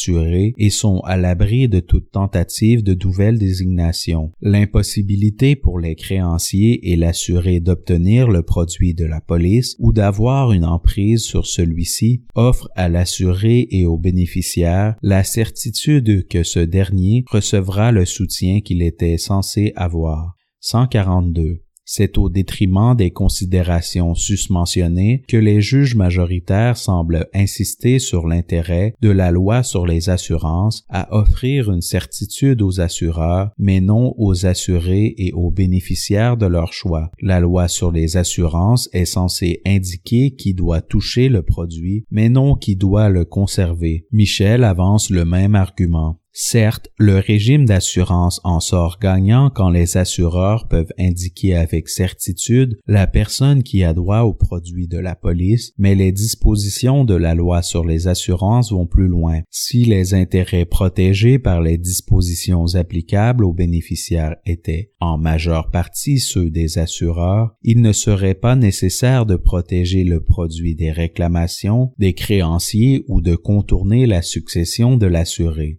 et sont à l'abri de toute tentative de nouvelle désignation. L'impossibilité pour les créanciers et l'assuré d'obtenir le produit de la police ou d'avoir une emprise sur celui-ci offre à l'assuré et aux bénéficiaires la certitude que ce dernier recevra le soutien qu'il était censé avoir. 142. C'est au détriment des considérations susmentionnées que les juges majoritaires semblent insister sur l'intérêt de la loi sur les assurances à offrir une certitude aux assureurs, mais non aux assurés et aux bénéficiaires de leur choix. La loi sur les assurances est censée indiquer qui doit toucher le produit, mais non qui doit le conserver. Michel avance le même argument. Certes, le régime d'assurance en sort gagnant quand les assureurs peuvent indiquer avec certitude la personne qui a droit au produit de la police, mais les dispositions de la loi sur les assurances vont plus loin. Si les intérêts protégés par les dispositions applicables aux bénéficiaires étaient en majeure partie ceux des assureurs, il ne serait pas nécessaire de protéger le produit des réclamations des créanciers ou de contourner la succession de l'assuré.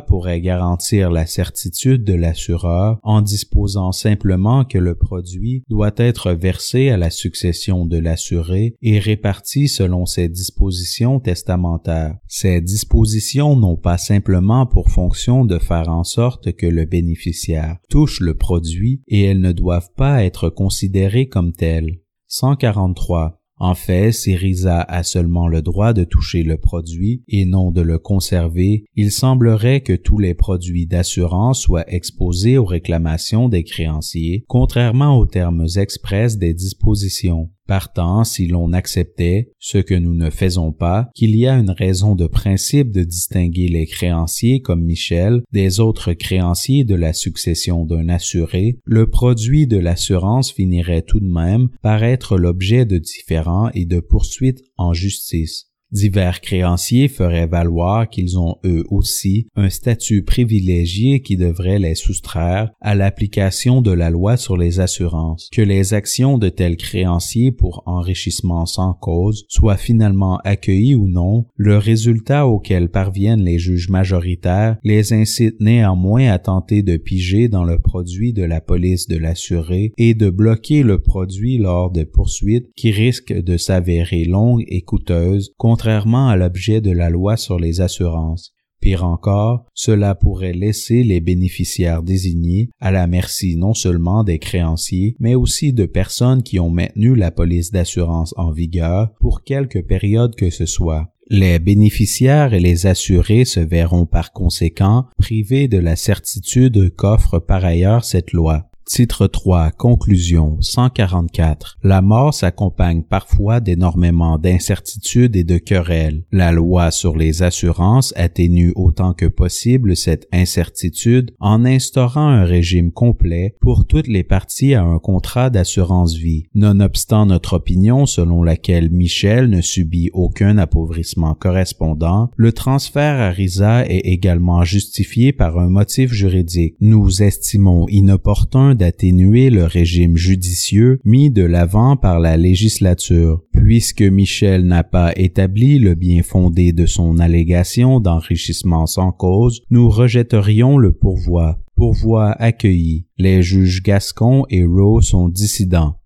Pourrait garantir la certitude de l'assureur en disposant simplement que le produit doit être versé à la succession de l'assuré et réparti selon ses dispositions testamentaires. Ces dispositions n'ont pas simplement pour fonction de faire en sorte que le bénéficiaire touche le produit et elles ne doivent pas être considérées comme telles. 143. En fait, si Risa a seulement le droit de toucher le produit et non de le conserver, il semblerait que tous les produits d'assurance soient exposés aux réclamations des créanciers, contrairement aux termes express des dispositions. Partant, si l'on acceptait, ce que nous ne faisons pas, qu'il y a une raison de principe de distinguer les créanciers comme Michel des autres créanciers de la succession d'un assuré, le produit de l'assurance finirait tout de même par être l'objet de différends et de poursuites en justice. Divers créanciers feraient valoir qu'ils ont eux aussi un statut privilégié qui devrait les soustraire à l'application de la loi sur les assurances. Que les actions de tels créanciers pour enrichissement sans cause soient finalement accueillies ou non, le résultat auquel parviennent les juges majoritaires les incite néanmoins à tenter de piger dans le produit de la police de l'assuré et de bloquer le produit lors de poursuites qui risquent de s'avérer longues et coûteuses contrairement à l'objet de la loi sur les assurances. Pire encore, cela pourrait laisser les bénéficiaires désignés à la merci non seulement des créanciers, mais aussi de personnes qui ont maintenu la police d'assurance en vigueur pour quelque période que ce soit. Les bénéficiaires et les assurés se verront par conséquent privés de la certitude qu'offre par ailleurs cette loi. Titre 3. Conclusion 144. La mort s'accompagne parfois d'énormément d'incertitudes et de querelles. La loi sur les assurances atténue autant que possible cette incertitude en instaurant un régime complet pour toutes les parties à un contrat d'assurance vie. Nonobstant notre opinion selon laquelle Michel ne subit aucun appauvrissement correspondant, le transfert à RISA est également justifié par un motif juridique. Nous estimons inopportun d'atténuer le régime judicieux mis de l'avant par la législature. Puisque Michel n'a pas établi le bien fondé de son allégation d'enrichissement sans cause, nous rejetterions le pourvoi. Pourvoi accueilli. Les juges Gascon et Rowe sont dissidents.